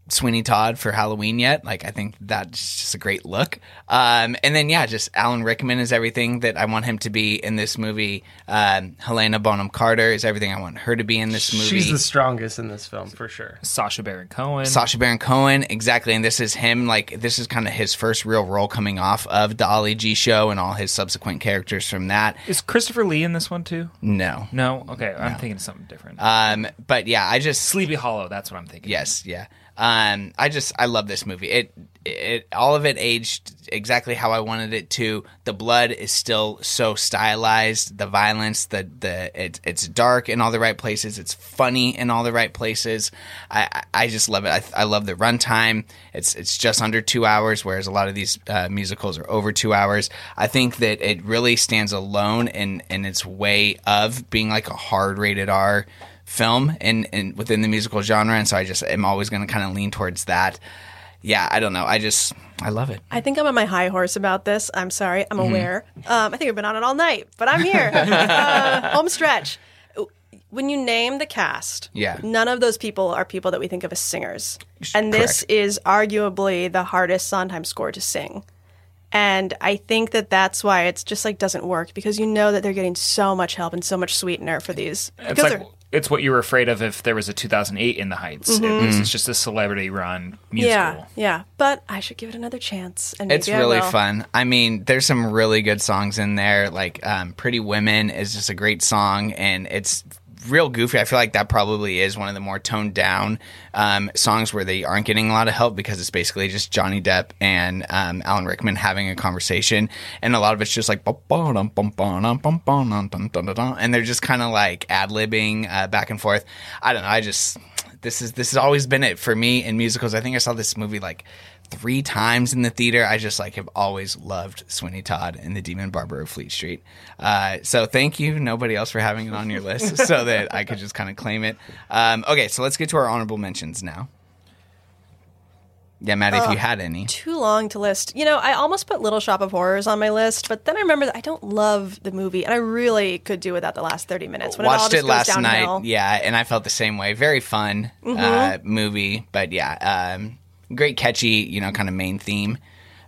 Sweeney Todd for Halloween yet. Like, I think that's just a great look. Um, and then, yeah, just Alan Rickman is everything that I want him to be in this movie. Um, Helena Bonham Carter is everything I want her to be in this movie. She's the strongest in this film for sure. Sacha Baron Cohen. Sacha Baron Cohen, exactly. And this is him, like, this is kind of his first real role coming off of the Ali G show and all his subsequent characters from that. Is Christopher Lee in this one too? No. No. Okay, I'm thinking of something different. Um, but yeah, I just Sleepy Hollow. That's what I'm thinking. Yes, yeah. Um, I just I love this movie. It it all of it aged exactly how I wanted it to. The blood is still so stylized. The violence, the the it, it's dark in all the right places. It's funny in all the right places. I I, just love it. I, I love the runtime. It's it's just under two hours, whereas a lot of these uh, musicals are over two hours. I think that it really stands alone in in its way of being like a hard rated R film in, in within the musical genre and so I just am always going to kind of lean towards that. Yeah, I don't know. I just I love it. I think I'm on my high horse about this. I'm sorry. I'm Mhm. aware. Um, I think I've been on it all night, but I'm here. [LAUGHS] uh, home stretch. When you name the cast, Yeah. none of those people are people that we think of as singers. And this is arguably the hardest Sondheim score to sing. And I think that that's why it's just like doesn't work because you know that they're getting so much help and so much sweetener for these. It's Because like they're- it's what you were afraid of if there was a 2008 in the Heights. Mhm. It was it's just a celebrity run musical. yeah, yeah. But I should give it another chance. And It's really will. fun. I mean, there's some really good songs in there. Like um, "Pretty Women" is just a great song, and it's real goofy. I feel like that probably is one of the more toned down um, songs where they aren't getting a lot of help because it's basically just Johnny Depp and um, Alan Rickman having a conversation, and a lot of it's just like and they're just kind of like ad libbing uh, back and forth. I don't know. I just this is this has always been it for me in musicals. I think I saw this movie like three times in the theater. I just like have always loved Sweeney Todd and the Demon Barber of Fleet Street. Uh, so thank you, nobody else, for having it on your list, so [LAUGHS] that I could just kind of claim it. Um, okay, so let's get to our honorable mentions now. Yeah, Maddie, if you had any. Too long to list. You know, I almost put Little Shop of Horrors on my list, but then I remember that I don't love the movie, and I really could do without the last 30 minutes. When it all Watched just it goes last night, yeah, and I felt the same way. Very fun uh, Mhm. movie, but yeah, um, great catchy, you know, kind of main theme.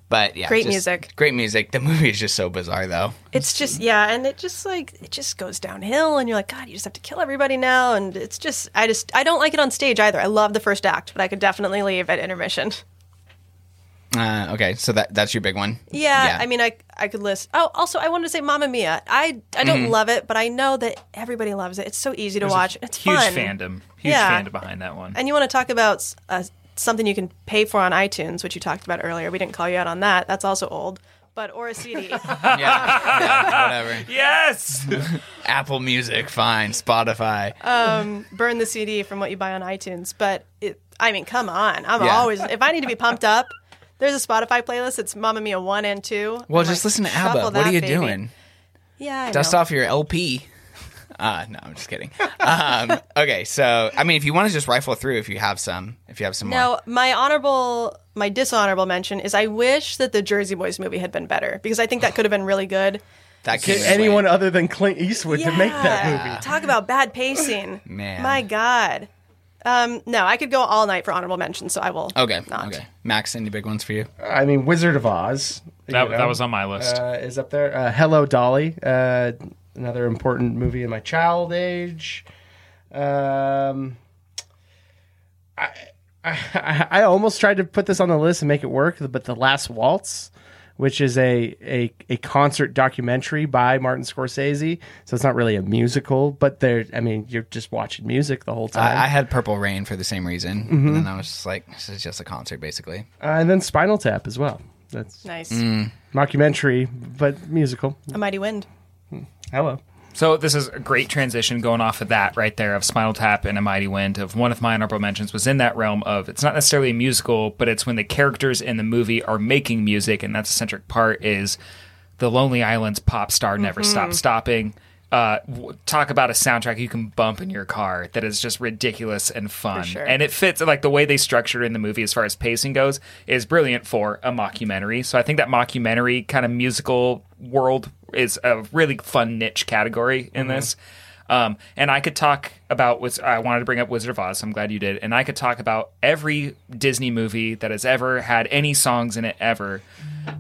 But yeah, Great just music. Great music. The movie is just so bizarre, though. It's just, yeah, and it just like, it just goes downhill, and you're like, God, you just have to kill everybody now. And it's just, I just, I don't like it on stage either. I love the first act, but I could definitely leave at intermission. Uh, okay, so that that's your big one. Yeah, I mean, I I could list. Oh, also, I wanted to say Mamma Mia. I I don't Mhm. love it, but I know that everybody loves it. It's so easy to There's a watch. It's huge fun. fandom. Huge Yeah. fandom behind that one. And you want to talk about uh, something you can pay for on iTunes, which you talked about earlier. We didn't call you out on that. That's also old. But or a CD. [LAUGHS] yeah, whatever. [LAUGHS] Yes. [LAUGHS] Apple Music, fine. Spotify. um, burn the CD from what you buy on iTunes. But it, I mean, come on. I'm Yeah. always if I need to be pumped up. There's a Spotify playlist. It's Mamma Mia one and two. Well, I'm just like, listen to shuffle ABBA. What are you baby. doing? Yeah, I Dust know. off your LP. Uh, no, I'm just kidding. Um, [LAUGHS] okay, so I mean, if you want to just rifle through, if you have some, if you have some more. Now, my honorable, my dishonorable mention is I wish that the Jersey Boys movie had been better because I think that could have been really good. [SIGHS] That Get anyone other than Clint Eastwood to make that movie. Talk about bad pacing. [SIGHS] Man. My God. Um, no, I could go all night for honorable mentions, so I will. Okay, not. okay. Max, any big ones for you? I mean, Wizard of Oz. you That- that was on my list. Uh, is up there. Uh, Hello, Dolly. Uh, another important movie in my child age. Um, I, I [LAUGHS] I almost tried to put this on the list and make it work, but The Last Waltz, which is a a, a concert documentary by Martin Scorsese, so it's not really a musical, but there. I mean, you're just watching music the whole time. I, I had Purple Rain for the same reason, Mhm. and then I was just like, this is just a concert, basically. Uh, and then Spinal Tap as well. That's Nice. Mm. mockumentary, but musical. A Mighty Wind. Hello. So this is a great transition going off of that right there of Spinal Tap and A Mighty Wind. Of one of my honorable mentions was in that realm of it's not necessarily a musical, but it's when the characters in the movie are making music, and that's a centric part is the Lonely Island's pop star never Mhm. stop stopping. Uh, talk about a soundtrack you can bump in your car that is just ridiculous and fun, sure. and it fits like the way they structured in the movie as far as pacing goes is brilliant for a mockumentary. So I think that mockumentary kind of musical world is a really fun niche category in Mm-hmm. Mhm. this. Um, and I could talk about Wiz- I wanted to bring up Wizard of Oz. So I'm glad you did. And I could talk about every Disney movie that has ever had any songs in it ever.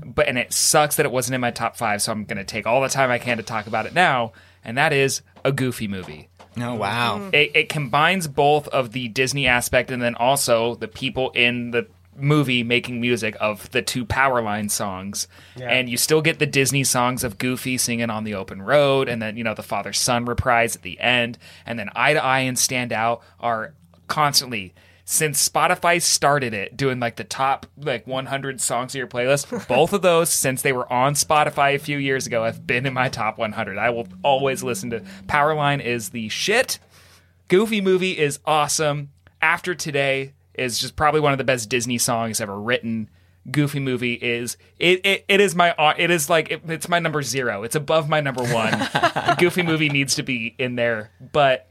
But and it sucks that it wasn't in my top five. So I'm going to take all the time I can to talk about it now. And that is a Goofy movie. Oh wow! It, it combines both of the Disney aspect and then also the people in the movie making music of the two Powerline songs. Yeah. And you still get the Disney songs of Goofy singing on the open road, and then, you know, the father son reprise at the end. And then Eye to Eye and Stand Out are constantly. Since Spotify started it, doing like the top like 100 songs of your playlist, [LAUGHS] both of those since they were on Spotify a few years ago have been in my top 100. I will always listen to Powerline is the shit. Goofy movie is awesome. After Today is just probably one of the best Disney songs ever written. Goofy movie is it it, it is my uh, it is like it, it's my number zero. It's above my number one. [LAUGHS] Goofy movie needs to be in there, but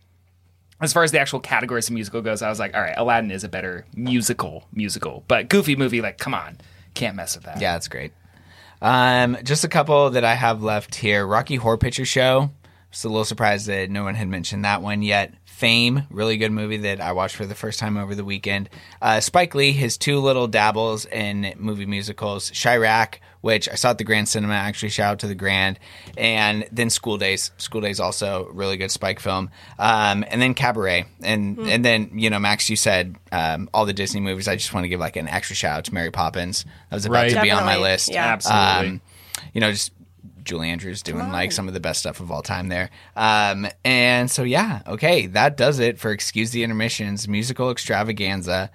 as far as the actual categories of musical goes, I was like, all right, Aladdin is a better musical musical, but Goofy movie, like, come on, can't mess with that. Yeah, that's great. Um, just a couple that I have left here. Rocky Horror Picture Show. Just a little surprised that no one had mentioned that one yet. Fame, really good movie that I watched for the first time over the weekend. Uh, Spike Lee, his two little dabbles in movie musicals. Chi-Raq, which I saw at the Grand Cinema. Actually, shout out to the Grand. And then School Daze. School Daze also really good Spike film. Um, and then Cabaret. And Hmm. and then you know Max, you said um, all the Disney movies. I just want to give like an extra shout out to Mary Poppins. That was about Right. to be on my list. Yeah. Absolutely. Um, you know, just Julie Andrews doing like some of the best stuff of all time there. Um, and so, yeah, okay, that does it for Excuse the Intermissions musical extravaganza.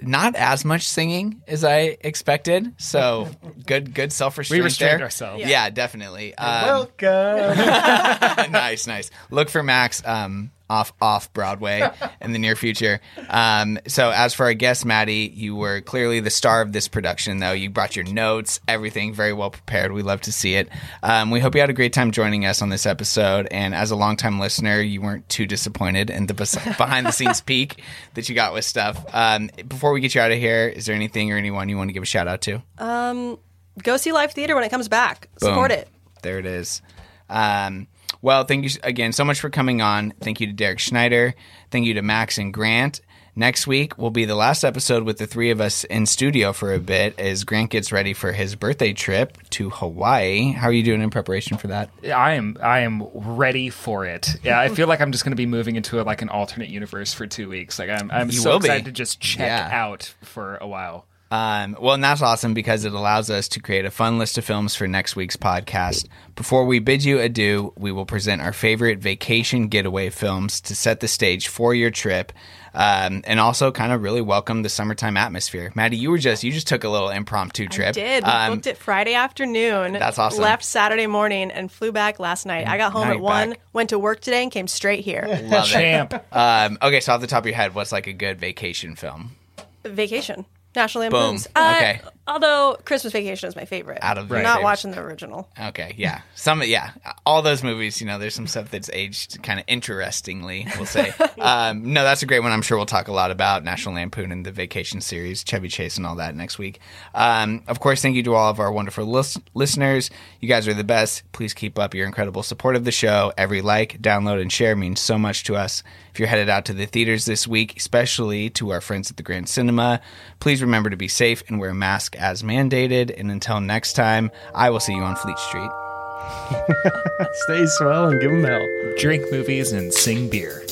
Not as much singing as I expected, so [LAUGHS] good, good self restraint. We restrained there. ourselves. Yeah, definitely. Um, Welcome. [LAUGHS] nice, nice. Look for Max um, off off Broadway [LAUGHS] in the near future. Um, so, as for our guest, Maddie, you were clearly the star of this production, though. You brought your notes, everything very well prepared. We love to see it. Um, we hope you had a great time joining us on this episode. And as a longtime listener, you weren't too disappointed in the [LAUGHS] behind the scenes [LAUGHS] peek that you got with stuff. Um, before we get you out of here, is there anything or anyone you want to give a shout out to? Um, go see live theater when it comes back. Support it. There it is. Um, well, thank you again so much for coming on. Thank you to Derek Schneider. Thank you to Max and Grant. Next week will be the last episode with the three of us in studio for a bit as Grant gets ready for his birthday trip to Hawaii. How are you doing in preparation for that? I am I am ready for it. Yeah, I feel like I'm just going to be moving into a, like an alternate universe for two weeks. Like I'm I'm You so will be. excited to just check Yeah. out for a while. Um, well, and that's awesome because it allows us to create a fun list of films for next week's podcast. Before we bid you adieu, we will present our favorite vacation getaway films to set the stage for your trip, um, and also kind of really welcome the summertime atmosphere. Maddie, you were just you just took a little impromptu trip. I did we Um, booked it Friday afternoon? That's awesome. Left Saturday morning and flew back last night. I got home Now at you're one. back. Went to work today and came straight here. Love [LAUGHS] it. Um, okay, so off the top of your head, what's like a good vacation film? Vacation. National. Lampoons. Uh, Okay. Although Christmas Vacation is my favorite. Out of I'm not favorites. watching the original. Okay, yeah. Some yeah, all those movies, you know, there's some stuff that's aged kind of interestingly, we'll say. [LAUGHS] um, no, that's a great one. I'm sure we'll talk a lot about National Lampoon and the Vacation series, Chevy Chase and all that next week. Um, of course, thank you to all of our wonderful lis- listeners. You guys are the best. Please keep up your incredible support of the show. Every like, download, and share means so much to us. If you're headed out to the theaters this week, especially to our friends at the Grand Cinema, please remember to be safe and wear a mask as mandated. And until next time, I will see you on Fleet Street. [LAUGHS] Stay swell and give them hell. Drink movies and sing beer.